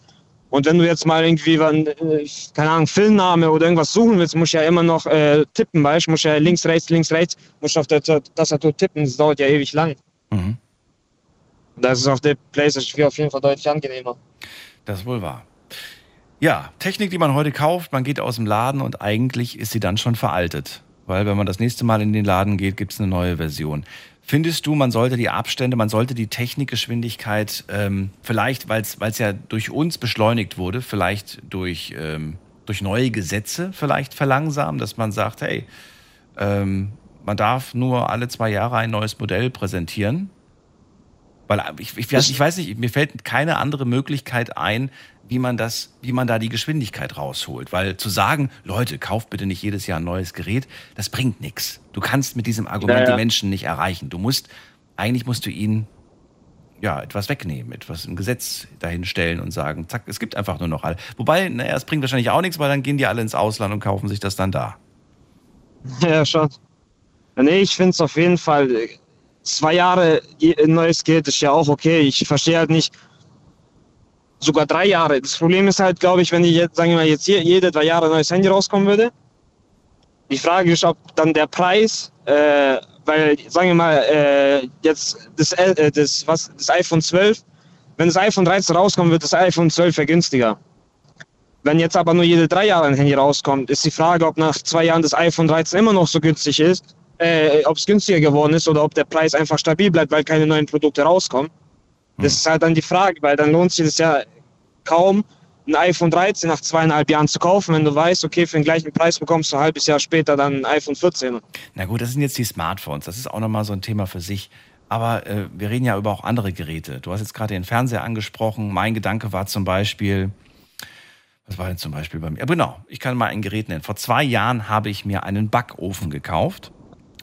Und wenn du jetzt mal irgendwie, äh, keine Ahnung, Filmname oder irgendwas suchen willst, musst du ja immer noch äh, tippen, weißt du? Musst ja links, rechts, links, rechts, musst auf der Tastatur tippen, das dauert ja ewig lang. Mhm. Das ist auf der PlayStation 4 auf jeden Fall deutlich angenehmer. Das ist wohl wahr. Ja, Technik, die man heute kauft, man geht aus dem Laden und eigentlich ist sie dann schon veraltet. Weil wenn man das nächste Mal in den Laden geht, gibt es eine neue Version. Findest du, man sollte die Abstände, man sollte die Technikgeschwindigkeit, ähm, vielleicht, weil es ja durch uns beschleunigt wurde, vielleicht durch, ähm, durch neue Gesetze vielleicht verlangsamen, dass man sagt, hey, ähm, man darf nur alle zwei Jahre ein neues Modell präsentieren? Weil ich, ich, ich weiß nicht, mir fällt keine andere Möglichkeit ein, wie man das, wie man da die Geschwindigkeit rausholt. Weil zu sagen, Leute, kauft bitte nicht jedes Jahr ein neues Gerät, das bringt nichts. Du kannst mit diesem Argument ja, ja. die Menschen nicht erreichen. Du musst, eigentlich musst du ihnen ja, etwas wegnehmen, etwas im Gesetz dahinstellen und sagen, zack, es gibt einfach nur noch alle. Wobei, naja, es bringt wahrscheinlich auch nichts, weil dann gehen die alle ins Ausland und kaufen sich das dann da. Ja, schon. Nee, ich finde es auf jeden Fall, zwei Jahre ein neues Gerät ist ja auch okay. Ich verstehe halt nicht, sogar drei Jahre. Das Problem ist halt, glaube ich, wenn ich jetzt, sagen wir mal, jetzt hier jede drei Jahre neues Handy rauskommen würde. Die Frage ist, ob dann der Preis, äh, weil, sagen wir mal, äh, jetzt das, äh, das, was, das iPhone 12, wenn das iPhone 13 rauskommt, wird das iPhone 12 ja günstiger. Wenn jetzt aber nur jede drei Jahre ein Handy rauskommt, ist die Frage, ob nach zwei Jahren das iPhone 13 immer noch so günstig ist, äh, ob es günstiger geworden ist oder ob der Preis einfach stabil bleibt, weil keine neuen Produkte rauskommen. Das ist halt dann die Frage, weil dann lohnt sich das ja kaum, ein iPhone 13 nach zweieinhalb Jahren zu kaufen, wenn du weißt, okay, für den gleichen Preis bekommst du ein halbes Jahr später dann ein iPhone 14. Na gut, das sind jetzt die Smartphones. Das ist auch nochmal so ein Thema für sich. Aber äh, wir reden ja über auch andere Geräte. Du hast jetzt gerade den Fernseher angesprochen. Mein Gedanke war zum Beispiel, was war denn zum Beispiel bei mir? Genau, ich kann mal ein Gerät nennen. Vor zwei Jahren habe ich mir einen Backofen gekauft.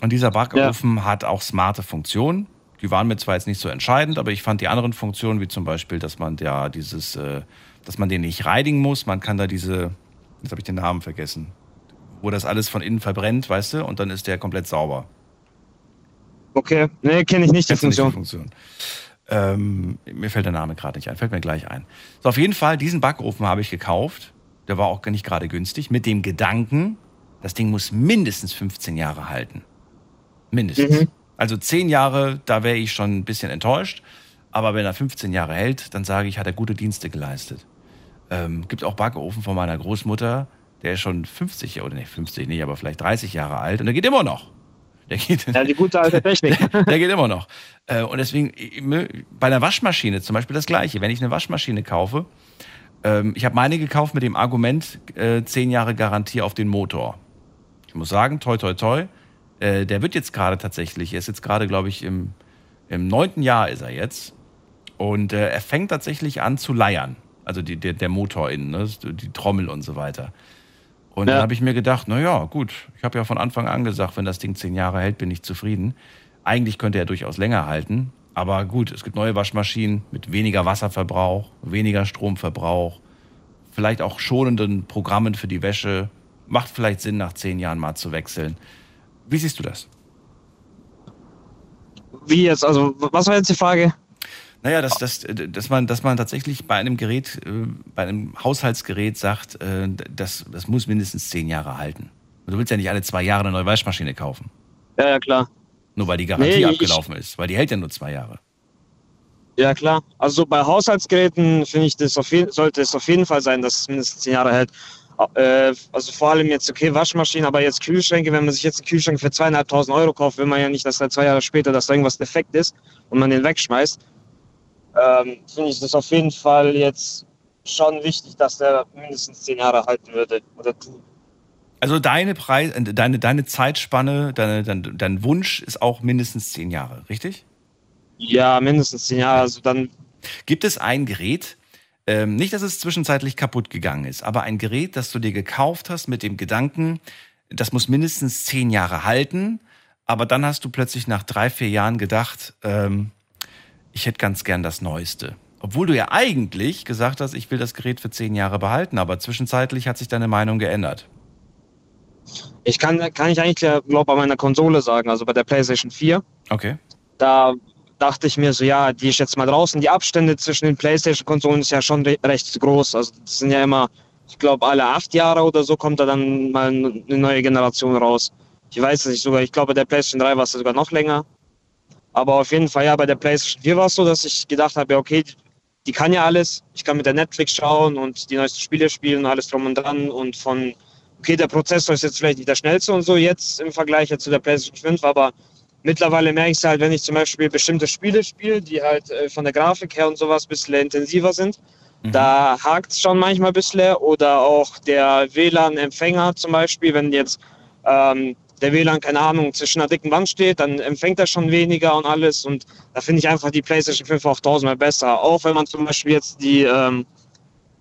Und dieser Backofen ja. hat auch smarte Funktionen. Die waren mir zwar jetzt nicht so entscheidend, aber ich fand die anderen Funktionen, wie zum Beispiel, dass man ja dieses, äh, dass man den nicht reinigen muss. Man kann da diese, jetzt habe ich den Namen vergessen, wo das alles von innen verbrennt, weißt du, und dann ist der komplett sauber. Okay, nee, kenne ich nicht die Funktion. Nicht die Funktion. Ähm, mir fällt der Name gerade nicht ein, fällt mir gleich ein. So, auf jeden Fall, diesen Backofen habe ich gekauft. Der war auch nicht gerade günstig, mit dem Gedanken, das Ding muss mindestens 15 Jahre halten. Mindestens. Mhm. Also zehn Jahre, da wäre ich schon ein bisschen enttäuscht. Aber wenn er 15 Jahre hält, dann sage ich, hat er gute Dienste geleistet. Ähm, gibt auch Backofen von meiner Großmutter, der ist schon 50, oder nicht 50 nicht, aber vielleicht 30 Jahre alt und der geht immer noch. Der geht, Ja, die gute alte Technik. der, der geht immer noch. Äh, und deswegen, bei einer Waschmaschine zum Beispiel das Gleiche. Wenn ich eine Waschmaschine kaufe, ähm, ich habe meine gekauft mit dem Argument, äh, 10 Jahre Garantie auf den Motor. Ich muss sagen, toi, toi, toi, äh, der wird jetzt gerade tatsächlich, er ist jetzt gerade, glaube ich, im, im neunten Jahr ist er jetzt. Und äh, er fängt tatsächlich an zu leiern. Also die, der, der Motor innen, ne? die Trommel und so weiter. Und dann Ja. habe ich mir gedacht, na ja, gut, ich habe ja von Anfang an gesagt, wenn das Ding zehn Jahre hält, bin ich zufrieden. Eigentlich könnte er durchaus länger halten. Aber gut, es gibt neue Waschmaschinen mit weniger Wasserverbrauch, weniger Stromverbrauch, vielleicht auch schonenden Programmen für die Wäsche. Macht vielleicht Sinn, nach zehn Jahren mal zu wechseln. Wie siehst du das? Wie jetzt? Also, was war jetzt die Frage? Naja, dass, dass, dass, man, dass man tatsächlich bei einem Gerät, äh, bei einem Haushaltsgerät sagt, äh, das, das muss mindestens zehn Jahre halten. Du willst ja nicht alle zwei Jahre eine neue Waschmaschine kaufen. Ja, ja, klar. Nur weil die Garantie Nee, ich- abgelaufen ist, weil die hält ja nur zwei Jahre. Ja, klar. Also bei Haushaltsgeräten finde ich, das auf sollte es auf jeden Fall sein, dass es mindestens zehn Jahre hält. Äh, also vor allem jetzt, okay, Waschmaschinen, aber jetzt Kühlschränke, wenn man sich jetzt einen Kühlschrank für zweieinhalbtausend Euro kauft, will man ja nicht, dass da zwei Jahre später, dass da irgendwas defekt ist und man den wegschmeißt. Ähm, finde ich das auf jeden Fall jetzt schon wichtig, dass der mindestens zehn Jahre halten würde oder tut. Also deine Preis, äh, deine, deine Zeitspanne, deine, dein, dein Wunsch ist auch mindestens zehn Jahre, richtig? Ja, mindestens zehn Jahre. Also dann. Gibt es ein Gerät, ähm, nicht, dass es zwischenzeitlich kaputt gegangen ist, aber ein Gerät, das du dir gekauft hast mit dem Gedanken, das muss mindestens zehn Jahre halten, aber dann hast du plötzlich nach drei, vier Jahren gedacht, ähm, ich hätte ganz gern das Neueste. Obwohl du ja eigentlich gesagt hast, ich will das Gerät für zehn Jahre behalten, aber zwischenzeitlich hat sich deine Meinung geändert. Ich kann, kann ich eigentlich, glaube bei meiner Konsole sagen, also bei der PlayStation 4. Okay. da dachte ich mir so, ja, die ist jetzt mal draußen. Die Abstände zwischen den PlayStation-Konsolen ist ja schon re recht groß. Also das sind ja immer, ich glaube, alle acht Jahre oder so kommt da dann mal eine neue Generation raus. Ich weiß es nicht sogar, ich glaube, der PlayStation 3 war es sogar noch länger. Aber auf jeden Fall, ja, bei der PlayStation 4 war es so, dass ich gedacht habe, ja, okay, die, kann ja alles. Ich kann mit der Netflix schauen und die neuesten Spiele spielen und alles drum und dran. Und von, okay, der Prozessor ist jetzt vielleicht nicht der schnellste und so jetzt im Vergleich zu der PlayStation 5, aber mittlerweile merke ich es halt, wenn ich zum Beispiel bestimmte Spiele spiele, die halt äh, von der Grafik her und sowas ein bisschen intensiver sind. Da hakt es schon manchmal ein bisschen. Oder auch der WLAN-Empfänger zum Beispiel, wenn jetzt ähm, der WLAN, keine Ahnung, zwischen einer dicken Wand steht, dann empfängt er schon weniger und alles. Und da finde ich einfach die PlayStation 5 auch tausendmal besser. Auch wenn man zum Beispiel jetzt die, ähm,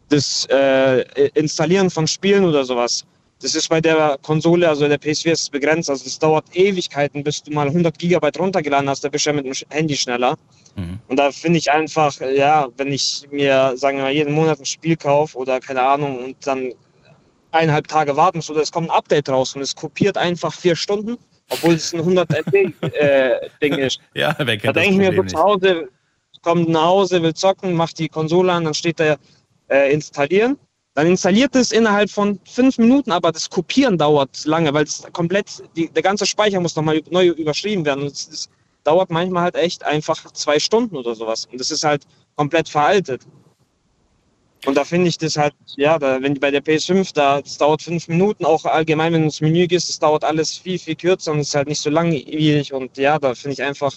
das äh, Installieren von Spielen oder sowas das ist bei der Konsole, also der PS4 ist begrenzt. Also es dauert Ewigkeiten, bis du mal 100 Gigabyte runtergeladen hast. Da bist du ja mit dem Handy schneller. Und da finde ich einfach, ja, wenn ich mir, sagen wir mal, jeden Monat ein Spiel kaufe oder keine Ahnung und dann eineinhalb Tage warten muss oder es kommt ein Update raus und es kopiert einfach vier Stunden, obwohl es ein 100 MB äh, ist. Ja, wer Da kennt das denke ich mir so zu? Hause, kommt nach Hause, will zocken, macht die Konsole an, dann steht da äh, installieren. Dann installiert es innerhalb von fünf Minuten, aber das Kopieren dauert lange, weil es komplett, die, der ganze Speicher muss nochmal neu überschrieben werden. Und es, dauert manchmal halt echt einfach zwei Stunden oder sowas. Und das ist halt komplett veraltet. Und da finde ich das halt, ja, da, wenn bei der PS5, da, das dauert fünf Minuten, auch allgemein, wenn du ins Menü gehst, das dauert alles viel, viel kürzer und ist halt nicht so langwierig. Und ja, da finde ich einfach,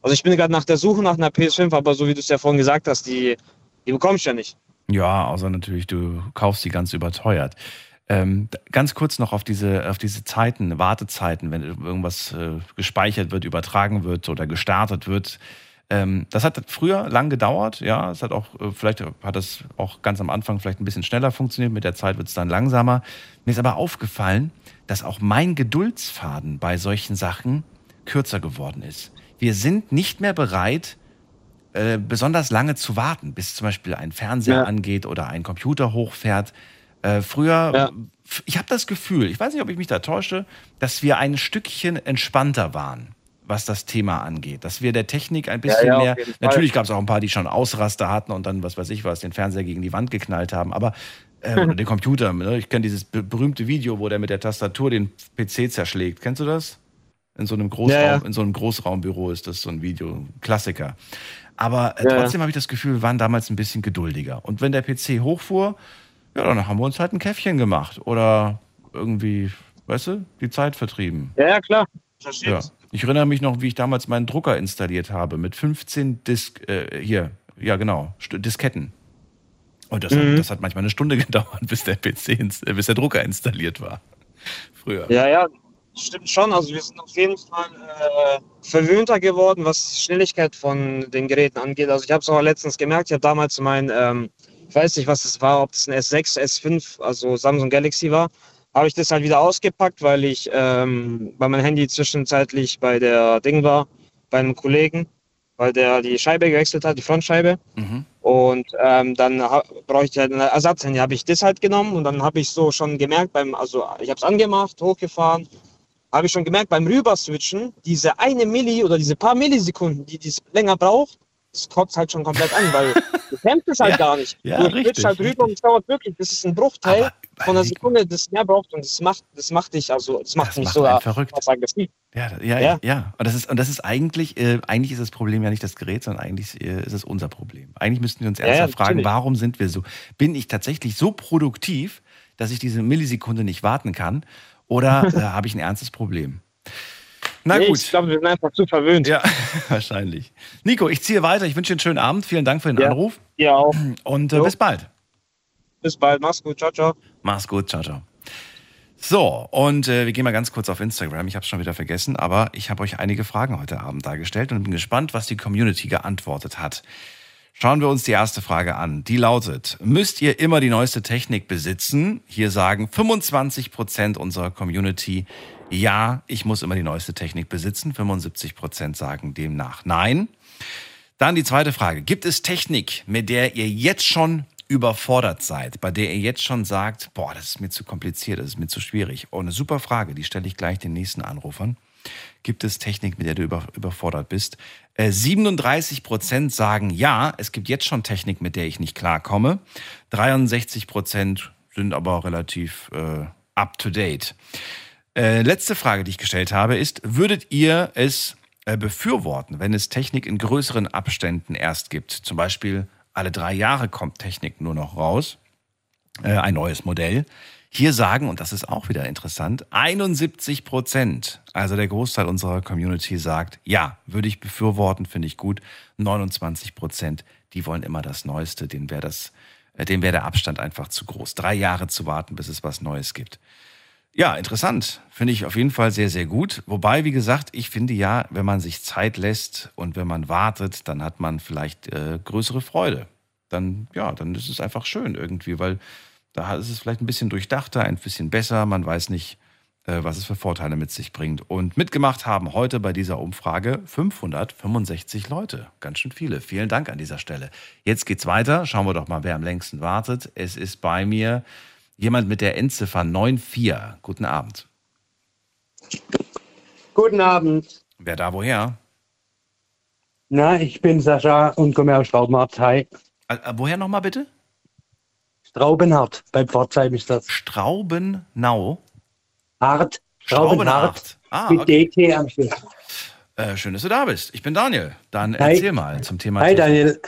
also ich bin gerade nach der Suche nach einer PS5, aber so wie du es ja vorhin gesagt hast, die, die bekommst du ja nicht. Ja, außer natürlich, du kaufst die ganz überteuert. Ähm, ganz kurz noch auf diese, auf diese Zeiten, Wartezeiten, wenn irgendwas äh, gespeichert wird, übertragen wird oder gestartet wird. Ähm, das hat früher lang gedauert, ja. Es hat auch, äh, vielleicht hat das auch ganz am Anfang vielleicht ein bisschen schneller funktioniert, mit der Zeit wird es dann langsamer. Mir ist aber aufgefallen, dass auch mein Geduldsfaden bei solchen Sachen kürzer geworden ist. Wir sind nicht mehr bereit, äh, besonders lange zu warten, bis zum Beispiel ein Fernseher Ja. angeht oder ein Computer hochfährt. Äh, früher, f- ich habe das Gefühl, ich weiß nicht, ob ich mich da täusche, dass wir ein Stückchen entspannter waren, was das Thema angeht. Dass wir der Technik ein bisschen ja, auf mehr. Natürlich gab es auch ein paar, die schon Ausraster hatten und dann, was weiß ich was, den Fernseher gegen die Wand geknallt haben, aber äh, oder den Computer. Ne? Ich kenne dieses be- berühmte Video, wo der mit der Tastatur den PC zerschlägt. Kennst du das? In so einem Großraum, Ja, ja. in so einem Großraumbüro ist das so ein Video, Klassiker. Aber äh, Ja, ja. trotzdem habe ich das Gefühl, wir waren damals ein bisschen geduldiger. Und wenn der PC hochfuhr, ja, dann haben wir uns halt ein Käffchen gemacht oder irgendwie, weißt du, die Zeit vertrieben. Ja, ja, klar. Verstehe. Ja. Ich erinnere mich noch, wie ich damals meinen Drucker installiert habe mit 15 Disk, äh, hier, ja genau, St- Disketten. Und das, Mhm. hat, das hat manchmal eine Stunde gedauert, bis der PC, äh, bis der Drucker installiert war. Früher. Ja, ja, stimmt schon. Also wir sind auf jeden Fall äh, verwöhnter geworden, was die Schnelligkeit von den Geräten angeht. Also ich habe es auch letztens gemerkt, ich habe damals mein, ähm, ich weiß nicht, was es war, ob das ein S6, S5, also Samsung Galaxy war, habe ich das halt wieder ausgepackt, weil ich ähm, bei meinem Handy zwischenzeitlich bei der Ding war, bei einem Kollegen, weil der die Scheibe gewechselt hat, die Frontscheibe. Mhm. Und ähm, dann brauche ich halt ein Ersatzhandy. Habe ich das halt genommen und dann habe ich so schon gemerkt, beim, also ich habe es angemacht, hochgefahren, habe ich schon gemerkt beim Rüberswitchen, diese eine Milli oder diese paar Millisekunden, die dies länger braucht, das kotzt halt schon komplett an, weil du kennst es halt Ja, gar nicht. ja, du richtig, halt rüber und es dauert wirklich, das ist ein Bruchteil von einer Sekunde, das mehr braucht und das macht, das macht dich, also das macht Das mich macht sogar verrückt. Ja, ja, ja, Ja. Und das ist, und das ist eigentlich, äh, eigentlich ist das Problem ja nicht das Gerät, sondern eigentlich äh, ist es unser Problem. Eigentlich müssten wir uns Ja, ja, ernsthaft fragen, warum sind wir so? Bin ich tatsächlich so produktiv, dass ich diese Millisekunde nicht warten kann? Oder äh, habe ich ein ernstes Problem? Na Nee, gut. Ich glaube, wir sind einfach zu verwöhnt. Ja, wahrscheinlich. Nico, ich ziehe weiter. Ich wünsche dir einen schönen Abend. Vielen Dank für den Ja. Anruf. Ja, auch. Und äh, bis bald. Bis bald, mach's gut, ciao, ciao. Mach's gut, ciao, ciao. So, und äh, wir gehen mal ganz kurz auf Instagram. Ich habe es schon wieder vergessen, aber ich habe euch einige Fragen heute Abend dargestellt und bin gespannt, was die Community geantwortet hat. Schauen wir uns die erste Frage an. Die lautet, müsst ihr immer die neueste Technik besitzen? Hier sagen 25 Prozent unserer Community, ja, ich muss immer die neueste Technik besitzen. 75 Prozent sagen demnach nein. Dann die zweite Frage. Gibt es Technik, mit der ihr jetzt schon überfordert seid, bei der ihr jetzt schon sagt, boah, das ist mir zu kompliziert, das ist mir zu schwierig? Oh, eine super Frage, die stelle ich gleich den nächsten Anrufern. Gibt es Technik, mit der du über, überfordert bist? Äh, 37 Prozent sagen ja, es gibt jetzt schon Technik, mit der ich nicht klarkomme. 63 Prozent sind aber relativ äh, up to date. Äh, letzte Frage, die ich gestellt habe, ist, würdet ihr es äh, befürworten, wenn es Technik in größeren Abständen erst gibt? Zum Beispiel alle drei Jahre kommt Technik nur noch raus, äh, ein neues Modell. Hier sagen, und das ist auch wieder interessant, 71 Prozent, also der Großteil unserer Community sagt, ja, würde ich befürworten, finde ich gut. 29 Prozent, die wollen immer das Neueste, denen wäre das, äh, denen wäre der Abstand einfach zu groß. Drei Jahre zu warten, bis es was Neues gibt. Ja, interessant. Finde ich auf jeden Fall sehr, sehr gut. Wobei, wie gesagt, ich finde ja, wenn man sich Zeit lässt und wenn man wartet, dann hat man vielleicht äh, größere Freude. Dann, ja, dann ist es einfach schön irgendwie, weil da ist es vielleicht ein bisschen durchdachter, ein bisschen besser. Man weiß nicht, äh, was es für Vorteile mit sich bringt. Und mitgemacht haben heute bei dieser Umfrage 565 Leute. Ganz schön viele. Vielen Dank an dieser Stelle. Jetzt geht's weiter. Schauen wir doch mal, wer am längsten wartet. Es ist bei mir jemand mit der Endziffer 94. Guten Abend. Guten Abend. Wer da woher? Na, ich bin Sascha und komme aus Straubenhardt. Hi. Äh, äh, woher nochmal bitte? Straubenhardt, bei Pforzheim ist das. Straubenau? Hart. Straubenhardt. Straubenhardt. Ah, mit okay. DT am Schluss. Äh, schön, dass du da bist. Ich bin Daniel. Dann Hi. erzähl mal zum Thema. Hi Technik. Daniel.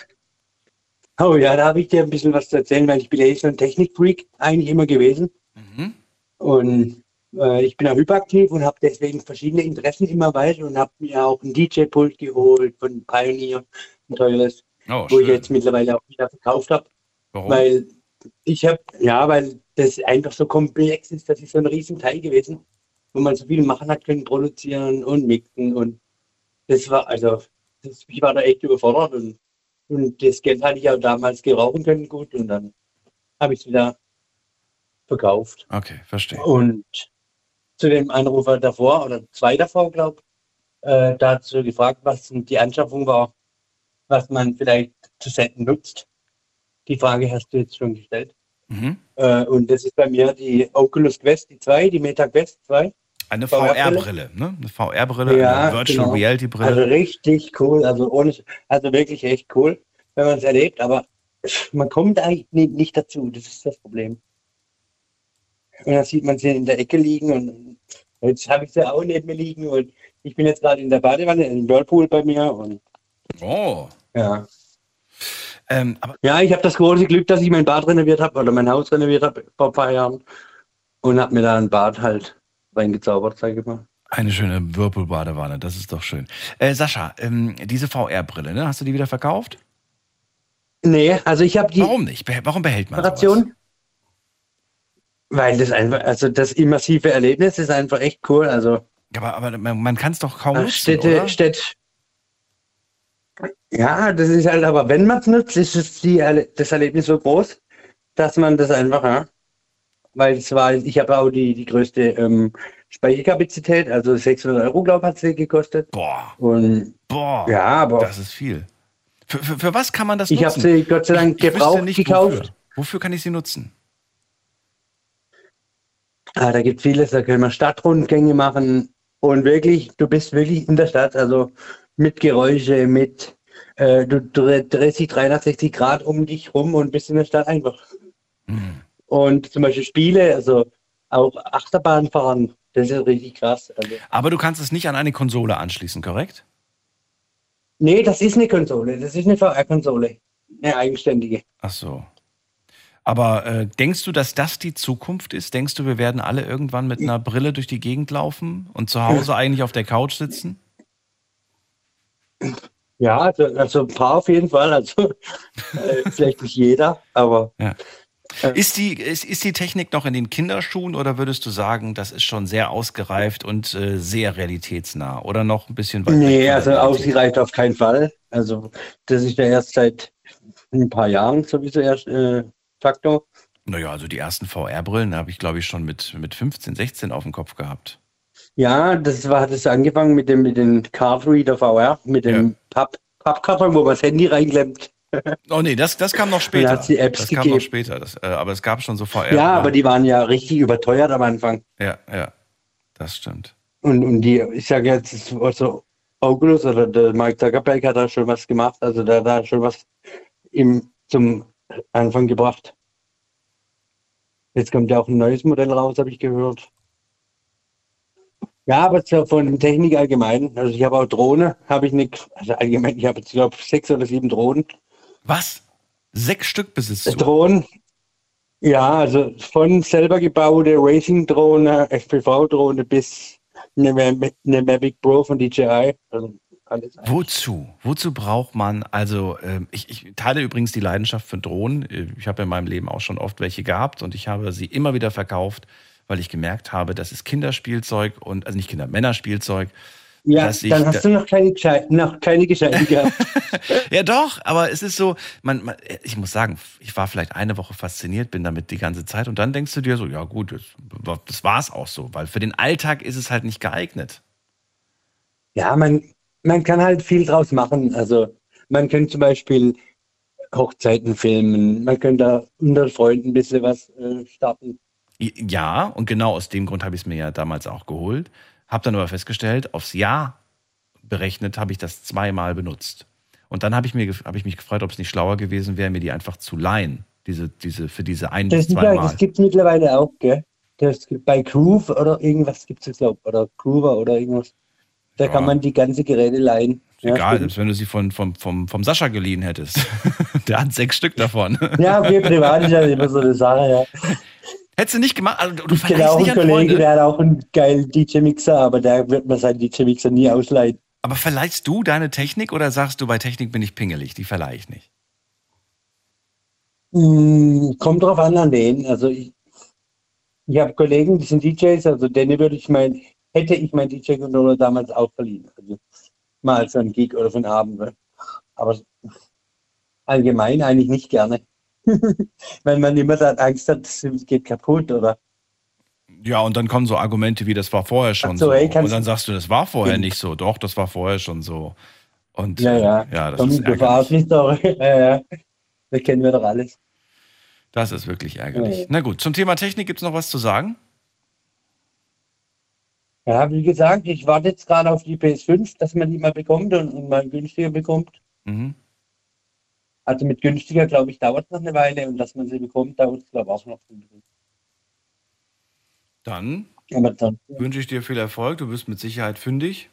Oh ja, da habe ich dir ein bisschen was zu erzählen, weil ich bin ja eh so ein Technikfreak eigentlich immer gewesen. Mhm. Und äh, ich bin auch hyperaktiv und habe deswegen verschiedene Interessen immer weiter und habe mir auch ein DJ-Pult geholt von Pioneer, ein teures, Oh, wo ich jetzt mittlerweile auch wieder verkauft habe. Warum? Weil ich habe, ja, weil das einfach so komplex ist, das ist so ein Riesenteil gewesen, wo man so viel machen hat können, produzieren und mixen und das war, also, das, ich war da echt überfordert und, und das Geld hatte ich auch damals gebrauchen können gut und dann habe ich es wieder verkauft. Okay, verstehe. Und zu dem Anrufer davor oder zwei davor, glaube ich, äh, dazu gefragt, was die Anschaffung war, was man vielleicht zu selten nutzt. Die Frage hast du jetzt schon gestellt. Mhm. Äh, und das ist bei mir die Oculus Quest die 2, die Meta Quest 2. Eine VR-Brille. Ne? Eine VR-Brille, Ja, eine Virtual genau. Reality-Brille. Also richtig cool, also ohne, also wirklich echt cool, wenn man es erlebt, aber man kommt eigentlich nicht dazu, das ist das Problem. Und dann sieht man sie in der Ecke liegen und Jetzt habe ich sie auch neben mir liegen und ich bin jetzt gerade in der Badewanne, im Whirlpool bei mir und Oh. ja. Ähm, Ja, ich habe das große Glück, dass ich mein Bad renoviert habe oder mein Haus renoviert habe vor ein paar Jahren und habe mir da ein Bad halt reingezaubert, sage ich mal. eine schöne Whirlpool-Badewanne, das ist doch schön. Äh, Sascha, ähm, diese VR-Brille, ne? Hast du die wieder verkauft? Nee, also ich habe die Warum nicht? Beh- Warum behält man sowas? Generation, weil das einfach, also das immersive Erlebnis ist einfach echt cool. Also Aber, aber man, man kann es doch kaum nutzen, Städte, oder? Städte. Ja, das ist halt, aber wenn man es nutzt, ist es die, das Erlebnis so groß, dass man das einfach, ja, weil es war, ich habe auch die, die größte ähm, Speicherkapazität, also 600 Euro, glaube ich, hat sie gekostet. Boah, Und boah, ja, aber das ist viel. Für, für, für was kann man das ich habe nutzen? sie Gott sei Dank ich gebraucht nicht, gekauft. Wofür. wofür kann ich sie nutzen? Ah, da gibt vieles, da können wir Stadtrundgänge machen und wirklich, du bist wirklich in der Stadt, also mit Geräusche, mit, äh, du dreh- drehst dich 360 Grad um dich rum und bist in der Stadt einfach. Hm. Und zum Beispiel Spiele, also auch Achterbahn fahren, das ist richtig krass. Also, Aber du kannst es nicht an eine Konsole anschließen, korrekt? nee, das ist eine Konsole, das ist eine VR-Konsole, eine eigenständige. Ach so. Aber äh, denkst du, dass das die Zukunft ist? Denkst du, wir werden alle irgendwann mit einer Brille durch die Gegend laufen und zu Hause eigentlich auf der Couch sitzen? Ja, also, also ein paar auf jeden Fall, also äh, vielleicht nicht jeder, aber Ja. Ist die, ist, ist die Technik noch in den Kinderschuhen oder würdest du sagen, das ist schon sehr ausgereift und äh, sehr realitätsnah oder noch ein bisschen weit weg Nee, also ausgereift auf keinen Fall. Also das ist ja erst seit ein paar Jahren sowieso erst äh, Faktor. Naja, also die ersten VR-Brillen habe ich, glaube ich, schon mit, mit 15, 16 auf dem Kopf gehabt. Ja, das war hat es angefangen mit dem mit den Card Reader VR, mit dem Papp, Pappkarton, wo man das Handy reinklemmt. Oh nee, das, das kam noch später. da hat's die Apps das kam gegeben. noch später. Das, äh, aber es gab schon so VR. Ja, aber die waren ja richtig überteuert am Anfang. Ja, ja, das stimmt. Und, und die, ich sage jetzt, es war so Oculus oder der Mark Zuckerberg hat da schon was gemacht, also der hat da schon was im, zum Anfang gebracht. Jetzt kommt ja auch ein neues Modell raus, habe ich gehört. Ja, aber von Technik allgemein. Also ich habe auch Drohne, habe ich nicht, also allgemein, ich habe jetzt, glaube sechs oder sieben Drohnen. Was? Sechs Stück besitzt du? Drohnen. Ja, also von selber gebaute Racing-Drohne, FPV-Drohne bis eine, eine Mavic Pro von DJI. Also alles. Wozu? Wozu braucht man, also ähm, ich, ich teile übrigens die Leidenschaft für Drohnen. Äh, Ich habe in meinem Leben auch schon oft welche gehabt und ich habe sie immer wieder verkauft, weil ich gemerkt habe, das ist Kinderspielzeug und, also nicht Kinder, Männerspielzeug. Ja, ich dann da- hast du noch keine noch keine gescheiten gehabt. Ja, doch, aber es ist so, man, man, ich muss sagen, ich war vielleicht eine Woche fasziniert, bin damit die ganze Zeit und dann denkst du dir so, ja gut, das, das war es auch so, weil für den Alltag ist es halt nicht geeignet. Ja, man, man kann halt viel draus machen. Also man könnte zum Beispiel Hochzeiten filmen, man könnte da unter Freunden ein bisschen was äh, starten. Ja, und genau aus dem Grund habe ich es mir ja damals auch geholt. Habe dann aber festgestellt, aufs Jahr berechnet habe ich das zweimal benutzt. Und dann habe ich, mir habe ich mich gefragt, ob es nicht schlauer gewesen wäre, mir die einfach zu leihen. Diese, diese, für diese ein Das, bis zwei Mal. das gibt es mittlerweile auch, gell? Das gibt bei Groove oder irgendwas gibt es, glaube oder Groover oder irgendwas. Da Ja. kann man die ganze Geräte leihen. Ja, Egal, selbst wenn du sie von, vom, vom, vom Sascha geliehen hättest. Der hat sechs Stück davon. Ja, okay, privat ist ja immer so eine Sache, ja. Hättest du nicht gemacht, also du Ich kenne auch einen Kollegen, der hat auch einen geilen DJ-Mixer, aber der wird man seinen DJ-Mixer nie ausleihen. Aber verleihst du deine Technik oder sagst du, bei Technik bin ich pingelig, die verleihe ich nicht? Mm, kommt drauf an an den. Also ich, ich habe Kollegen, die sind DJs, also denen würde ich mein, hätte ich mein DJ-Controller damals auch verliehen. Also mal so ein Gig oder für einen Abend. ne? Aber allgemein eigentlich nicht gerne. Weil man immer dann Angst hat, es geht kaputt oder Ja, und dann kommen so Argumente wie, das war vorher schon so, so. ey, Und dann sagst du, das war vorher Ja. nicht so. Doch, das war vorher schon so. Und ja, ja. äh, ja das, Komm, ist ärgerlich. mich doch. Ja, ja. Das kennen wir doch alles. das ist wirklich ärgerlich. Ja. Na gut, zum Thema Technik gibt es noch was zu sagen? Ja, wie gesagt, ich warte jetzt gerade auf die PS5, dass man die mal bekommt und, und mal günstiger bekommt. Mhm. Also mit günstiger, glaube ich, dauert es noch eine Weile und dass man sie bekommt, dauert es, glaube ich, auch noch. Dann dann, Wünsche ich dir viel Erfolg. Du bist mit Sicherheit fündig.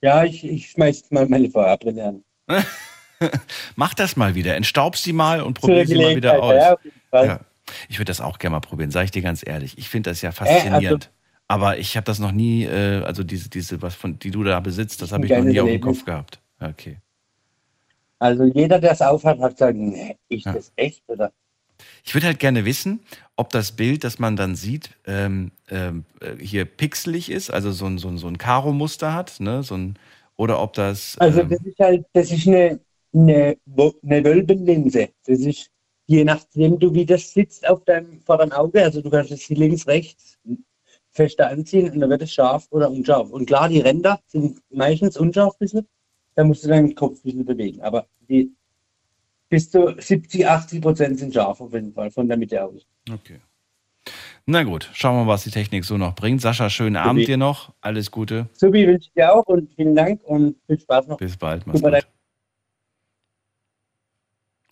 ja, ich, ich schmeiß mal meine VR-Brille an. Mach das mal wieder. Entstaub sie mal und probier sie mal wieder aus. ja. Ich würde das auch gerne mal probieren, sage ich dir ganz ehrlich. Ich finde das ja Äh, faszinierend. also- aber ich habe das noch nie, äh, also diese, diese, was von, die du da besitzt, das habe ich noch nie auf dem. Kopf gehabt. Okay. Also jeder, der es aufhat, hat gesagt, nee, ist das echt, oder? Ich würde halt gerne wissen, ob das Bild, das man dann sieht, ähm, ähm, äh, hier pixelig ist, also so ein, so ein, so ein Karo-Muster hat, ne? so ein, oder ob das. Also ähm, das ist halt, das ist eine, eine, eine Wölbenlinse. Das ist, je nachdem du wie das sitzt auf deinem vorderen Auge, also du kannst es links, rechts fester anziehen und dann wird es scharf oder unscharf. Und klar, die Ränder sind meistens unscharf ein bisschen, da musst du deinen Kopf ein bisschen bewegen. Aber die bis zu 70, 80 Prozent sind scharf auf jeden Fall von der Mitte aus. Okay. Na gut, schauen wir mal, was die Technik so noch bringt. Sascha, schönen Abend Subi. dir noch. Alles Gute. Subi wünsche ich dir auch und vielen Dank und viel Spaß noch. Bis bald. Mach's gut.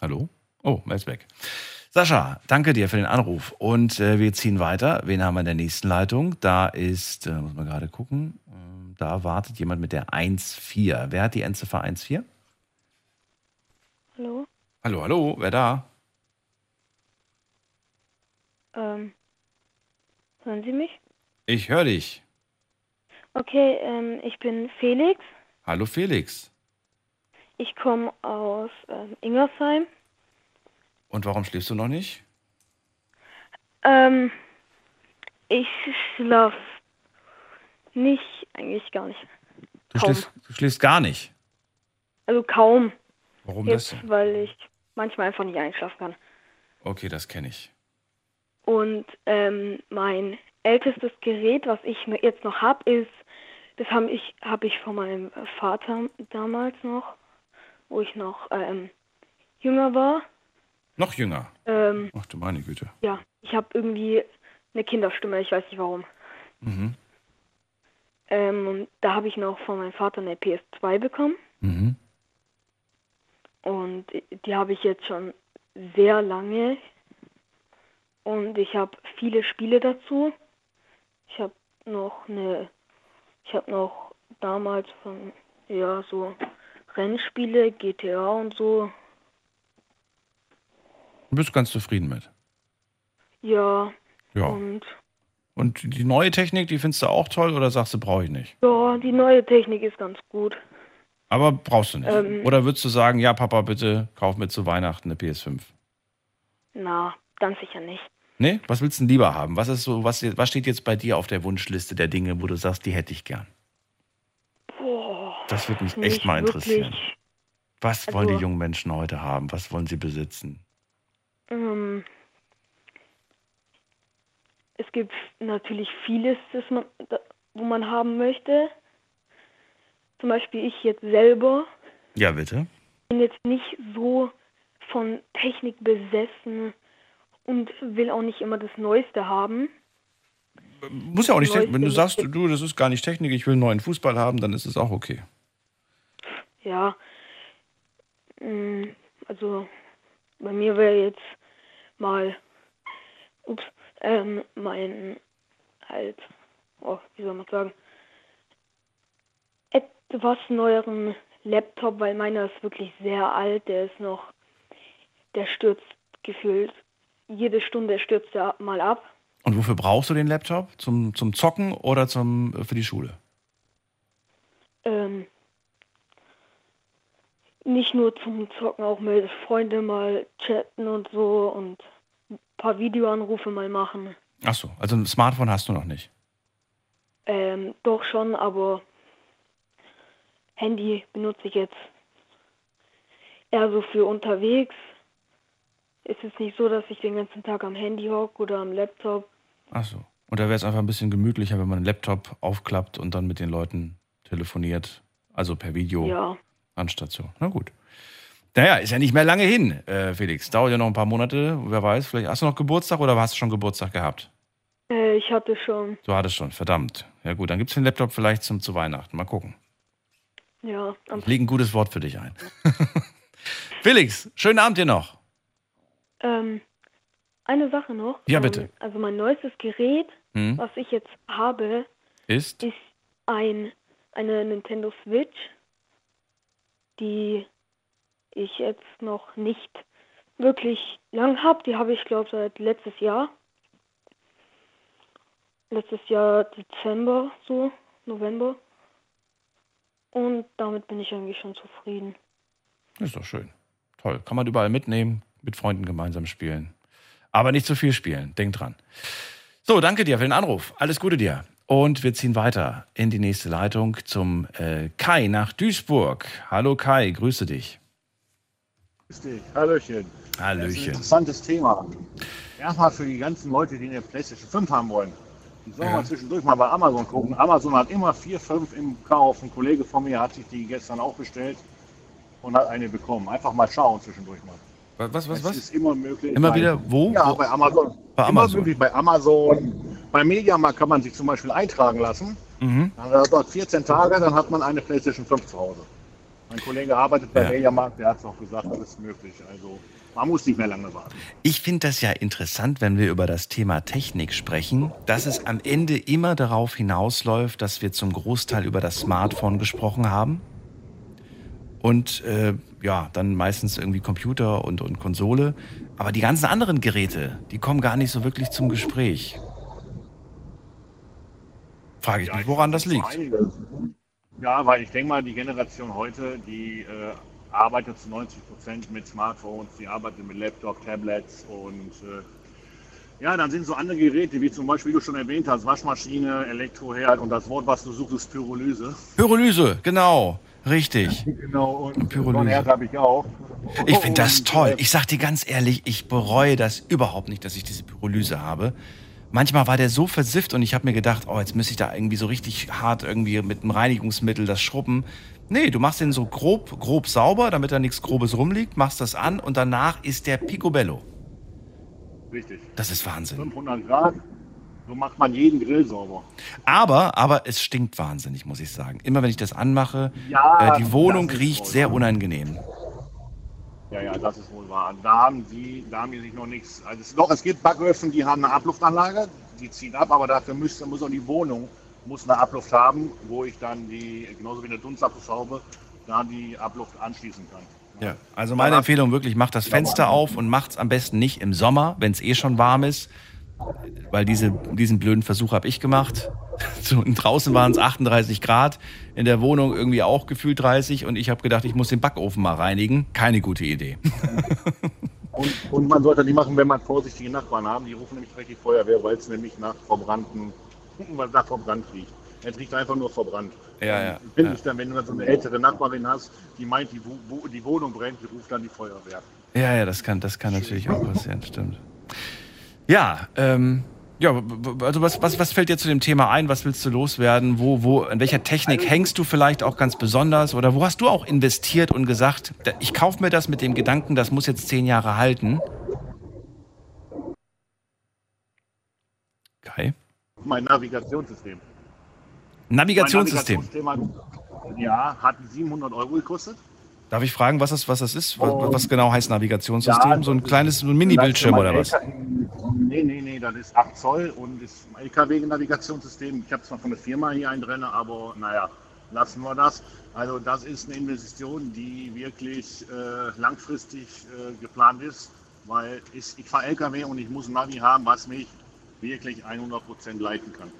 Hallo? Oh, er ist weg. Sascha, danke dir für den Anruf. Und äh, wir ziehen weiter. Wen haben wir in der nächsten Leitung? Da ist, äh, muss man gerade gucken, ähm, da wartet jemand mit der 1.4. Wer hat die Endziffer 1.4? Hallo? Hallo, hallo, wer da? Ähm, hören Sie mich? Ich höre dich. Okay, ähm, ich bin Felix. Hallo Felix. Ich komme aus ähm, Ingersheim. Und warum schläfst du noch nicht? Ähm, ich schlaf nicht, eigentlich gar nicht. Du Kaum. schläfst, du schläfst gar nicht. Also kaum. Warum das Jetzt, denn? weil ich manchmal einfach nicht einschlafen kann. Okay, das kenne ich. Und ähm, mein ältestes Gerät, was ich mir jetzt noch habe, ist, das habe ich, hab ich von meinem Vater damals noch, wo ich noch ähm, jünger war. Noch jünger. Ähm, Ach du meine Güte. ja, ich habe irgendwie eine Kinderstimme, ich weiß nicht warum. Mhm. Ähm, und da habe ich noch von meinem Vater eine PS2 bekommen. Mhm. Und die habe ich jetzt schon sehr lange. Und ich habe viele Spiele dazu. Ich habe noch eine, ich habe noch damals von, ja, so Rennspiele, GTA und so. Du bist ganz zufrieden mit. Ja. Ja. Und Und die neue Technik, die findest du auch toll oder sagst du, brauche ich nicht? ja, die neue Technik ist ganz gut. Aber brauchst du nicht. Ähm. oder würdest du sagen, ja, Papa, bitte kauf mir zu Weihnachten eine PS5? Na, ganz sicher nicht. Nee? Was willst du denn lieber haben? Was ist so, was, was steht jetzt bei dir auf der Wunschliste der Dinge, wo du sagst, die hätte ich gern? Boah, Das würde mich echt mal interessieren. wirklich. Was Also- wollen die jungen Menschen heute haben? Was wollen sie besitzen? Ähm, es gibt natürlich vieles, das man, wo man haben möchte. Zum Beispiel ich jetzt selber Ja, bitte. bin jetzt nicht so von Technik besessen und will auch nicht immer das Neueste haben. Muss ja auch nicht, Neueste wenn du sagst, du, das ist gar nicht Technik, ich will einen neuen Fußball haben, dann ist es auch okay. Ja, mm, also bei mir wäre jetzt mal, ups, ähm, mein halt, oh, wie soll man sagen, etwas neueren Laptop, weil meiner ist wirklich sehr alt, der ist noch, der stürzt gefühlt, jede Stunde stürzt er mal ab. Und wofür brauchst du den Laptop? Zum, zum Zocken oder zum, für die Schule? Ähm, nicht nur zum Zocken, auch mit Freunden mal chatten und so und ein paar Videoanrufe mal machen. Ach so, also ein Smartphone hast du noch nicht. Ähm, doch schon, aber Handy benutze ich jetzt eher so für unterwegs. Es ist nicht so, dass ich den ganzen Tag am Handy hocke oder am Laptop. Ach so. Und da wäre es einfach ein bisschen gemütlicher, wenn man einen Laptop aufklappt und dann mit den Leuten telefoniert. Also per Video. Ja. Äh, ich hatte schon, Du hattest schon, verdammt. Ja gut, dann gibt es den Laptop vielleicht zum, zu Weihnachten. Mal gucken. Ja, am Ich lege ein gutes Wort für dich ein. Felix, schönen Abend dir noch. Ähm, eine Sache noch. Ja, Ähm, bitte. Also mein neuestes Gerät Hm? Was ich jetzt habe, Ist? ist ein, eine Nintendo Switch, die ich jetzt noch nicht wirklich lang habe. Die habe ich, glaube seit letztes Jahr. Letztes Jahr Dezember, so, November. Und damit bin ich eigentlich schon zufrieden. Ist doch schön. Toll. Kann man überall mitnehmen, mit Freunden gemeinsam spielen. Aber nicht zu viel spielen. Denk dran. So, danke dir für den Anruf. Alles Gute dir. Und wir ziehen weiter in die nächste Leitung zum äh, Kai nach Duisburg. Hallo Kai, grüße dich. Grüß dich. Hallöchen. Das ist ein Hallöchen. interessantes Thema. Erstmal für die ganzen Leute, die eine PlayStation 5 haben wollen. Die sollen Ja. mal zwischendurch mal bei Amazon gucken. Amazon hat immer 4, 5 im Kauf. Ein Kollege von mir hat sich die gestern auch bestellt und hat eine bekommen. Einfach mal schauen zwischendurch mal. Was, was, Es was? ist immer möglich. Immer bei, wieder wo? Ja, Wo? bei Amazon. Bei immer Amazon. möglich bei Amazon. Bei Mediamarkt kann man sich zum Beispiel eintragen lassen. Mhm. Dann hat dort 14 Tage, dann hat man eine PlayStation 5 zu Hause. Mein Kollege arbeitet bei Ja. Mediamarkt, der hat es auch gesagt, das ist möglich. Also man muss nicht mehr lange warten. Ich finde das ja interessant, wenn wir über das Thema Technik sprechen, dass es am Ende immer darauf hinausläuft, dass wir zum Großteil über das Smartphone gesprochen haben. Und äh, ja, dann meistens irgendwie Computer und, und Konsole. Aber die ganzen anderen Geräte, die kommen gar nicht so wirklich zum Gespräch. Frage ich mich, woran das liegt. Ja, weil ich denke mal, die Generation heute, die äh, arbeitet zu 90 Prozent mit Smartphones, die arbeitet mit Laptop, Tablets und äh, ja, dann sind so andere Geräte, wie zum Beispiel, wie du schon erwähnt hast, Waschmaschine, Elektroherd und das Wort, was du suchst, ist Pyrolyse. Pyrolyse, genau, richtig. Genau, und Pyrolyse. habe ich auch. Ich finde das toll. äh, Ich sag dir ganz ehrlich, ich bereue das überhaupt nicht, dass ich diese Pyrolyse habe. Manchmal war der so versifft und ich habe mir gedacht, oh, jetzt müsste ich da irgendwie so richtig hart irgendwie mit einem Reinigungsmittel das schrubben. Nee, du machst den so grob, grob sauber, damit da nichts Grobes rumliegt, machst das an und danach ist der Picobello. Richtig. Das ist Wahnsinn. 500 Grad, so macht man jeden Grill sauber. Aber, aber es stinkt wahnsinnig, muss ich sagen. Immer wenn ich das anmache, Ja, äh, die Wohnung riecht sehr wahr. unangenehm. Ja, ja, das ist wohl wahr. Da haben die, da haben die sich noch nichts. Also es, doch, es gibt Backöfen, die haben eine Abluftanlage, die ziehen ab, aber dafür müsste, muss auch die Wohnung muss eine Abluft haben, wo ich dann die, genauso wie eine Dunstabzugshaube, da die Abluft anschließen kann. Ja, also meine Empfehlung wirklich, macht das Fenster auf und macht's am besten nicht im Sommer, wenn es eh schon warm ist. Weil diese, diesen blöden Versuch habe ich gemacht. So, draußen waren es 38 Grad, in der Wohnung irgendwie auch gefühlt 30 und ich habe gedacht, ich muss den Backofen mal reinigen. Keine gute Idee. Und, und man sollte die machen, wenn man vorsichtige Nachbarn haben. Die rufen nämlich direkt die Feuerwehr, weil es nämlich nach verbrannten, weil nach verbrannt riecht. Es riecht einfach nur verbrannt. Ja, ja. Finde ja. ich dann, wenn du dann so eine ältere Nachbarin hast, die meint, die, Wo- die Wohnung brennt, die ruft dann die Feuerwehr. Ja, ja, das kann, das kann natürlich auch passieren, stimmt. Ja, ähm, ja, also was, was, was fällt dir zu dem Thema ein? Was willst du loswerden? Wo, wo, an welcher Technik hängst du vielleicht auch ganz besonders? Oder wo hast du auch investiert und gesagt, da- ich kaufe mir das mit dem Gedanken, das muss jetzt zehn Jahre halten? Kai? Mein Navigationssystem. Navigationssystem. Navigationssystem hat, ja, hat 700 Euro gekostet. Darf ich fragen, was das, was das ist? Was, was genau heißt Navigationssystem? Ja, so ein kleines so ein Mini-Bildschirm oder was? Nee, nee, nee, das ist 8 Zoll und ist ein LKW-Navigationssystem. Ich habe zwar von der Firma hier einen drin, aber naja, lassen wir das. Also das ist eine Investition, die wirklich äh, langfristig äh, geplant ist, weil ich, ich fahre LKW und ich muss ein Navi haben, was mich wirklich 100% leiten kann.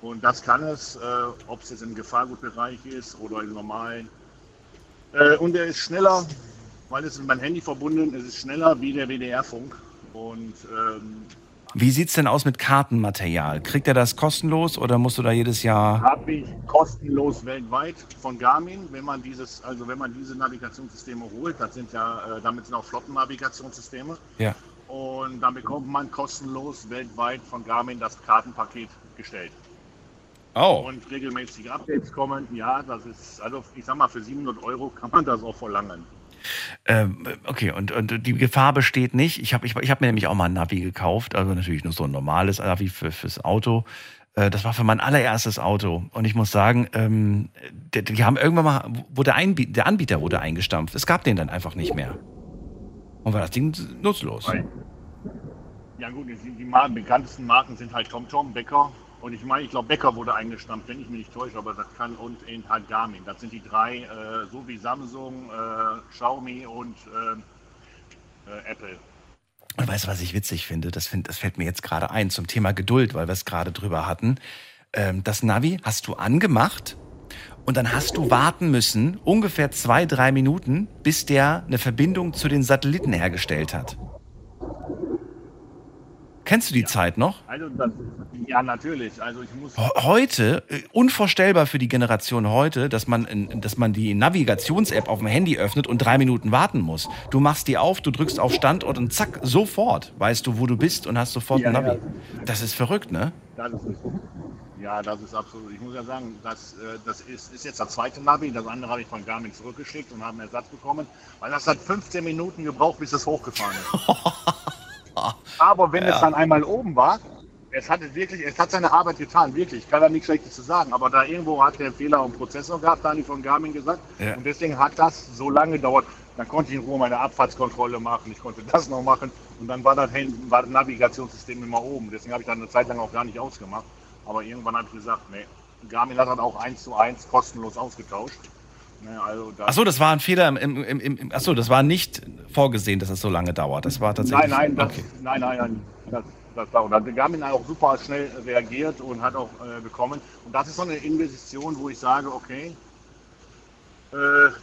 Und das kann es, äh, ob es jetzt im Gefahrgutbereich ist oder im normalen. Äh, und er ist schneller, weil es ist mit meinem Handy verbunden, es ist schneller wie der WDR-Funk. Und ähm, Wie sieht's denn aus mit Kartenmaterial? Kriegt er das kostenlos oder musst du da jedes Jahr? habe ich kostenlos weltweit von Garmin, wenn man dieses, also wenn man diese Navigationssysteme holt, das sind ja, äh, damit sind auch Flottennavigationssysteme. Ja. Und dann bekommt man kostenlos weltweit von Garmin das Kartenpaket gestellt. Oh. Und regelmäßige Updates kommen. Ja, das ist, also ich sag mal, für 700 Euro kann man das auch verlangen. Ähm, okay, und, und die Gefahr besteht nicht. Ich habe ich, ich hab mir nämlich auch mal ein Navi gekauft, also natürlich nur so ein normales Navi für, fürs Auto. Äh, Das war für mein allererstes Auto. Und ich muss sagen, ähm, die, die haben irgendwann mal, Einbie der Anbieter wurde eingestampft. Es gab den dann einfach nicht mehr. Und war das Ding nutzlos. Ja gut, die, die Mar bekanntesten Marken sind halt TomTom, Becker und ich meine, ich glaube Becker wurde eingestampft, wenn ich mich nicht täusche, aber das kann und eben halt Garmin. Das sind die drei, äh, so wie Samsung, äh, Xiaomi und äh, äh, Apple. Und weißt du, was ich witzig finde? Das, find, das fällt mir jetzt gerade ein zum Thema Geduld, weil wir es gerade drüber hatten. Ähm, das Navi hast du angemacht und dann hast du warten müssen, ungefähr zwei, drei Minuten, bis der eine Verbindung zu den Satelliten hergestellt hat. Kennst du die Zeit noch? Also das, ja, natürlich. Also ich muss. Heute, äh, unvorstellbar für die Generation heute, dass man, dass man die Navigations-App auf dem Handy öffnet und drei Minuten warten muss. Du machst die auf, du drückst auf Standort und zack, sofort weißt du, wo du bist und hast sofort ein Ja, Navi. ja. Das ist verrückt, ne? Das ist, ja, das ist absolut. Ich muss ja sagen, das, äh, das ist, ist jetzt das zweite Navi. Das andere habe ich von Garmin zurückgeschickt und habe einen Ersatz bekommen, weil das hat 15 Minuten gebraucht, bis es hochgefahren ist. Aber wenn Ja. es dann einmal oben war, es hat wirklich, es hat seine Arbeit getan, wirklich. Ich kann da nichts Schlechtes zu sagen. Aber da irgendwo hat der Fehler am Prozessor gehabt, da habe ich von Garmin gesagt. Ja. Und deswegen hat das so lange gedauert. Dann konnte ich in Ruhe meine Abfahrtskontrolle machen, ich konnte das noch machen. Und dann war das, war das Navigationssystem immer oben. Deswegen habe ich dann eine Zeit lang auch gar nicht ausgemacht. Aber irgendwann habe ich gesagt, nee, Garmin hat dann auch eins zu eins kostenlos ausgetauscht. Ne, also das, Achso, das war ein Fehler im, im, im, im Achso, das war nicht vorgesehen, dass es so lange dauert. Das war tatsächlich. Nein, nein, das, okay. nein, nein, nein. Das, das war, und hat Garmin auch super schnell reagiert und hat auch äh, bekommen. Und das ist so eine Investition, wo ich sage, okay, äh,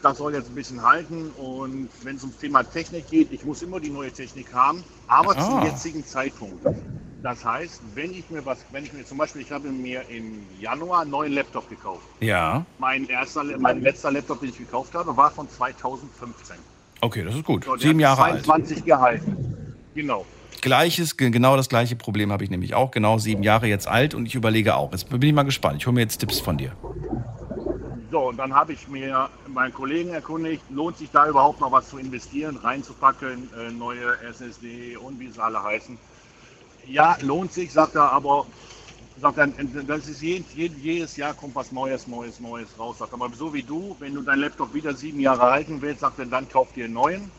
das soll jetzt ein bisschen halten. Und wenn es ums Thema Technik geht, ich muss immer die neue Technik haben, aber Ah. zum jetzigen Zeitpunkt. Das heißt, wenn ich mir was, wenn ich mir zum Beispiel, ich habe mir im Januar einen neuen Laptop gekauft. Ja, Mein erster, mein letzter Laptop, den ich gekauft habe, war von 2015. okay, das ist gut. So, Sieben Jahre alt. 22 gehalten. Genau. Gleiches, ge- genau das gleiche Problem habe ich nämlich auch. Genau sieben Jahre jetzt alt und ich überlege auch. Jetzt bin ich mal gespannt. Ich hole mir jetzt Tipps von dir. So, und dann habe ich mir meinen Kollegen erkundigt, lohnt sich da überhaupt noch was zu investieren, reinzupacken, äh, neue SSD und wie sie alle heißen. Ja, lohnt sich, sagt er, aber sagt er, das ist jeden, jedes Jahr kommt was Neues, Neues, Neues raus. Sagt er, aber so wie du, wenn du deinen Laptop wieder sieben Jahre halten willst, sagt er, dann kauf dir einen neuen.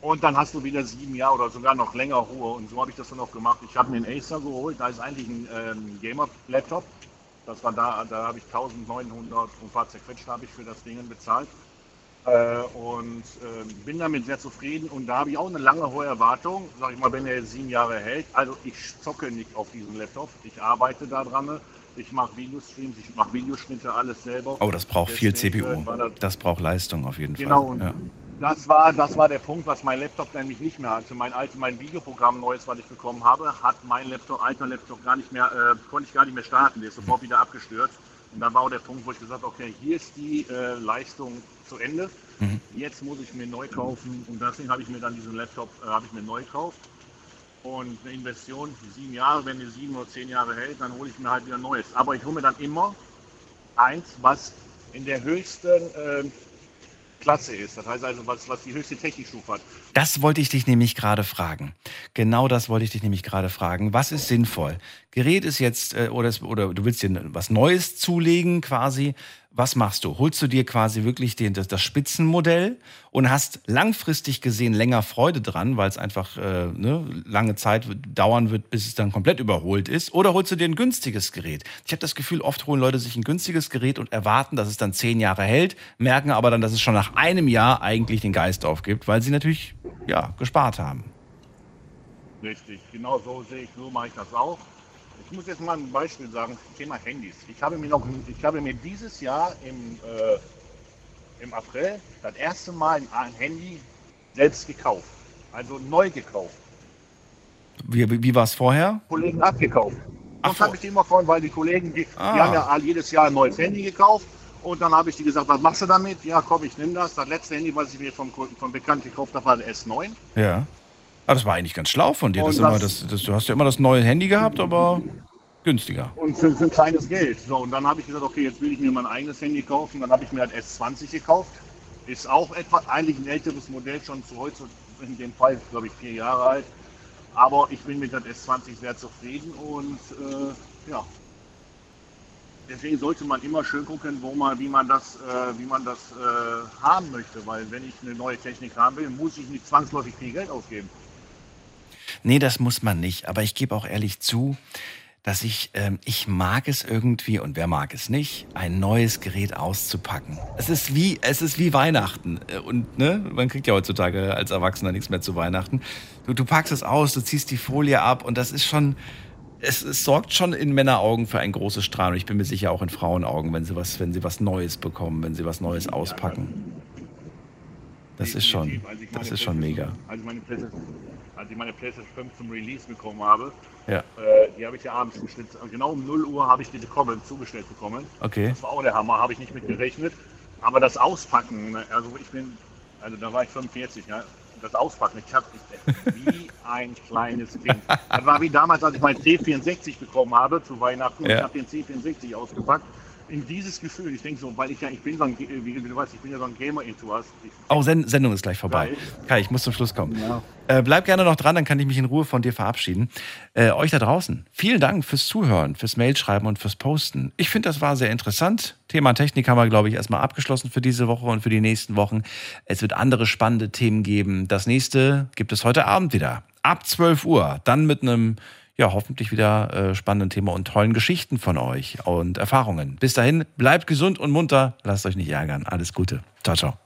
Und dann hast du wieder sieben Jahre oder sogar noch länger Ruhe. Und so habe ich das dann auch gemacht. Ich habe mir einen Acer geholt, da ist eigentlich ein ähm, Gamer-Laptop. Das war da, da habe ich 1900 und ein habe ich für das Ding bezahlt. Äh, und äh, bin damit sehr zufrieden. Und da habe ich auch eine lange hohe Erwartung. Sag ich mal, wenn er jetzt sieben Jahre hält. Also ich zocke nicht auf diesem Laptop. Ich arbeite da dran. Ich mache Videostreams, ich mache Videoschnitte, alles selber. Oh, das braucht viel Deswegen, CPU. äh, war das- Das braucht Leistung auf jeden Genau, Fall. und Ja. das war, das war der Punkt, was mein Laptop nämlich nicht mehr hatte. Mein altes, mein Videoprogramm neues, was ich bekommen habe, hat mein Laptop, alter Laptop gar nicht mehr, äh, konnte ich gar nicht mehr starten. Der ist sofort wieder abgestürzt. Und dann war auch der Punkt, wo ich gesagt habe, okay, hier ist die äh, Leistung zu Ende. Mhm. Jetzt muss ich mir neu kaufen. Und deswegen habe ich mir dann diesen Laptop, äh, habe ich mir neu gekauft. Und eine Investition, sieben Jahre, wenn die sieben oder zehn Jahre hält, dann hole ich mir halt wieder ein neues. Aber ich hole mir dann immer eins, was in der höchsten äh, Klasse ist. Das heißt also, was, was die höchste Technikstufe hat. Das wollte ich dich nämlich gerade fragen. Genau das wollte ich dich nämlich gerade fragen. Was ist sinnvoll? Gerät ist jetzt, äh, oder, es- oder du willst dir was Neues zulegen quasi. Was machst du? Holst du dir quasi wirklich den, das, das Spitzenmodell und hast langfristig gesehen länger Freude dran, weil es einfach äh, ne, lange Zeit dauern wird, bis es dann komplett überholt ist? Oder holst du dir ein günstiges Gerät? Ich habe das Gefühl, oft holen Leute sich ein günstiges Gerät und erwarten, dass es dann zehn Jahre hält, merken aber dann, dass es schon nach einem Jahr eigentlich den Geist aufgibt, weil sie natürlich ja, gespart haben. Richtig, genau so sehe ich, so mache ich das auch. Ich muss jetzt mal ein Beispiel sagen, Thema Handys. Ich habe mir noch, ich habe mir dieses Jahr im, äh, im April das erste Mal ein Handy selbst gekauft. Also neu gekauft. Wie, wie, wie war es vorher? Kollegen abgekauft. Ach Sonst so. habe ich die immer freuen, weil die Kollegen, die, Ah. die haben ja jedes Jahr ein neues Handy gekauft. Und dann habe ich die gesagt, was machst du damit? Ja, komm, ich nehme das. Das letzte Handy, was ich mir vom, vom Bekannten gekauft habe, war der S9. Ja. Aber das war eigentlich ganz schlau von dir. Das das- das, das, du hast ja immer das neue Handy gehabt, aber günstiger. Und für, für ein kleines Geld. So, und dann habe ich gesagt, okay, jetzt will ich mir mein eigenes Handy kaufen. Dann habe ich mir das S20 gekauft. Ist auch etwa eigentlich ein älteres Modell, schon zu heute, in dem Fall, glaube ich, vier Jahre alt. Aber ich bin mit dem S20 sehr zufrieden und äh, ja. Deswegen sollte man immer schön gucken, wo man, wie man das, äh, wie man das äh, haben möchte. Weil wenn ich eine neue Technik haben will, muss ich nicht zwangsläufig viel Geld ausgeben. Nee, das muss man nicht. Aber ich gebe auch ehrlich zu, dass ich, ähm, ich mag es irgendwie, und wer mag es nicht, ein neues Gerät auszupacken. Es ist wie, es ist wie Weihnachten. Äh, Und ne, man kriegt ja heutzutage als Erwachsener nichts mehr zu Weihnachten. Du, du packst es aus, du ziehst die Folie ab und das ist schon, es, es sorgt schon in Männeraugen für ein großes Strahlen. Und ich bin mir sicher auch in Frauenaugen, wenn sie was, wenn sie was Neues bekommen, wenn sie was Neues auspacken. Das ist schon, das ist schon mega. Als ich meine PlayStation, als ich meine PlayStation 5 zum Release bekommen habe, Ja. äh, die habe ich ja abends bestellt. Genau um 0 Uhr habe ich die bekommen, zugestellt bekommen. Okay. Das war auch der Hammer, habe ich nicht mit gerechnet. Aber das Auspacken, ne, also ich bin, also da war ich 45, ne? das Auspacken, ich habe wie ein kleines Kind. Das war wie damals, als ich meinen C64 bekommen habe zu Weihnachten Ja. ich habe den C64 ausgepackt. In dieses Gefühl, ich denke so, weil ich ja, ich bin so ein, Ge- wie du weißt, ich bin ja so ein Gamer-Enthusiast. Oh, Sen Sendung ist gleich vorbei. Gleich. Kai, ich muss zum Schluss kommen. Ja. Äh, bleib gerne noch dran, dann kann ich mich in Ruhe von dir verabschieden. Äh, euch da draußen, vielen Dank fürs Zuhören, fürs Mailschreiben und fürs Posten. Ich finde, das war sehr interessant. Thema Technik haben wir, glaube ich, erstmal abgeschlossen für diese Woche und für die nächsten Wochen. Es wird andere spannende Themen geben. Das nächste gibt es heute Abend wieder. Ab 12 Uhr. Dann mit einem, ja, hoffentlich wieder äh, spannenden Thema und tollen Geschichten von euch und Erfahrungen. Bis dahin, bleibt gesund und munter. Lasst euch nicht ärgern. Alles Gute. Ciao, ciao.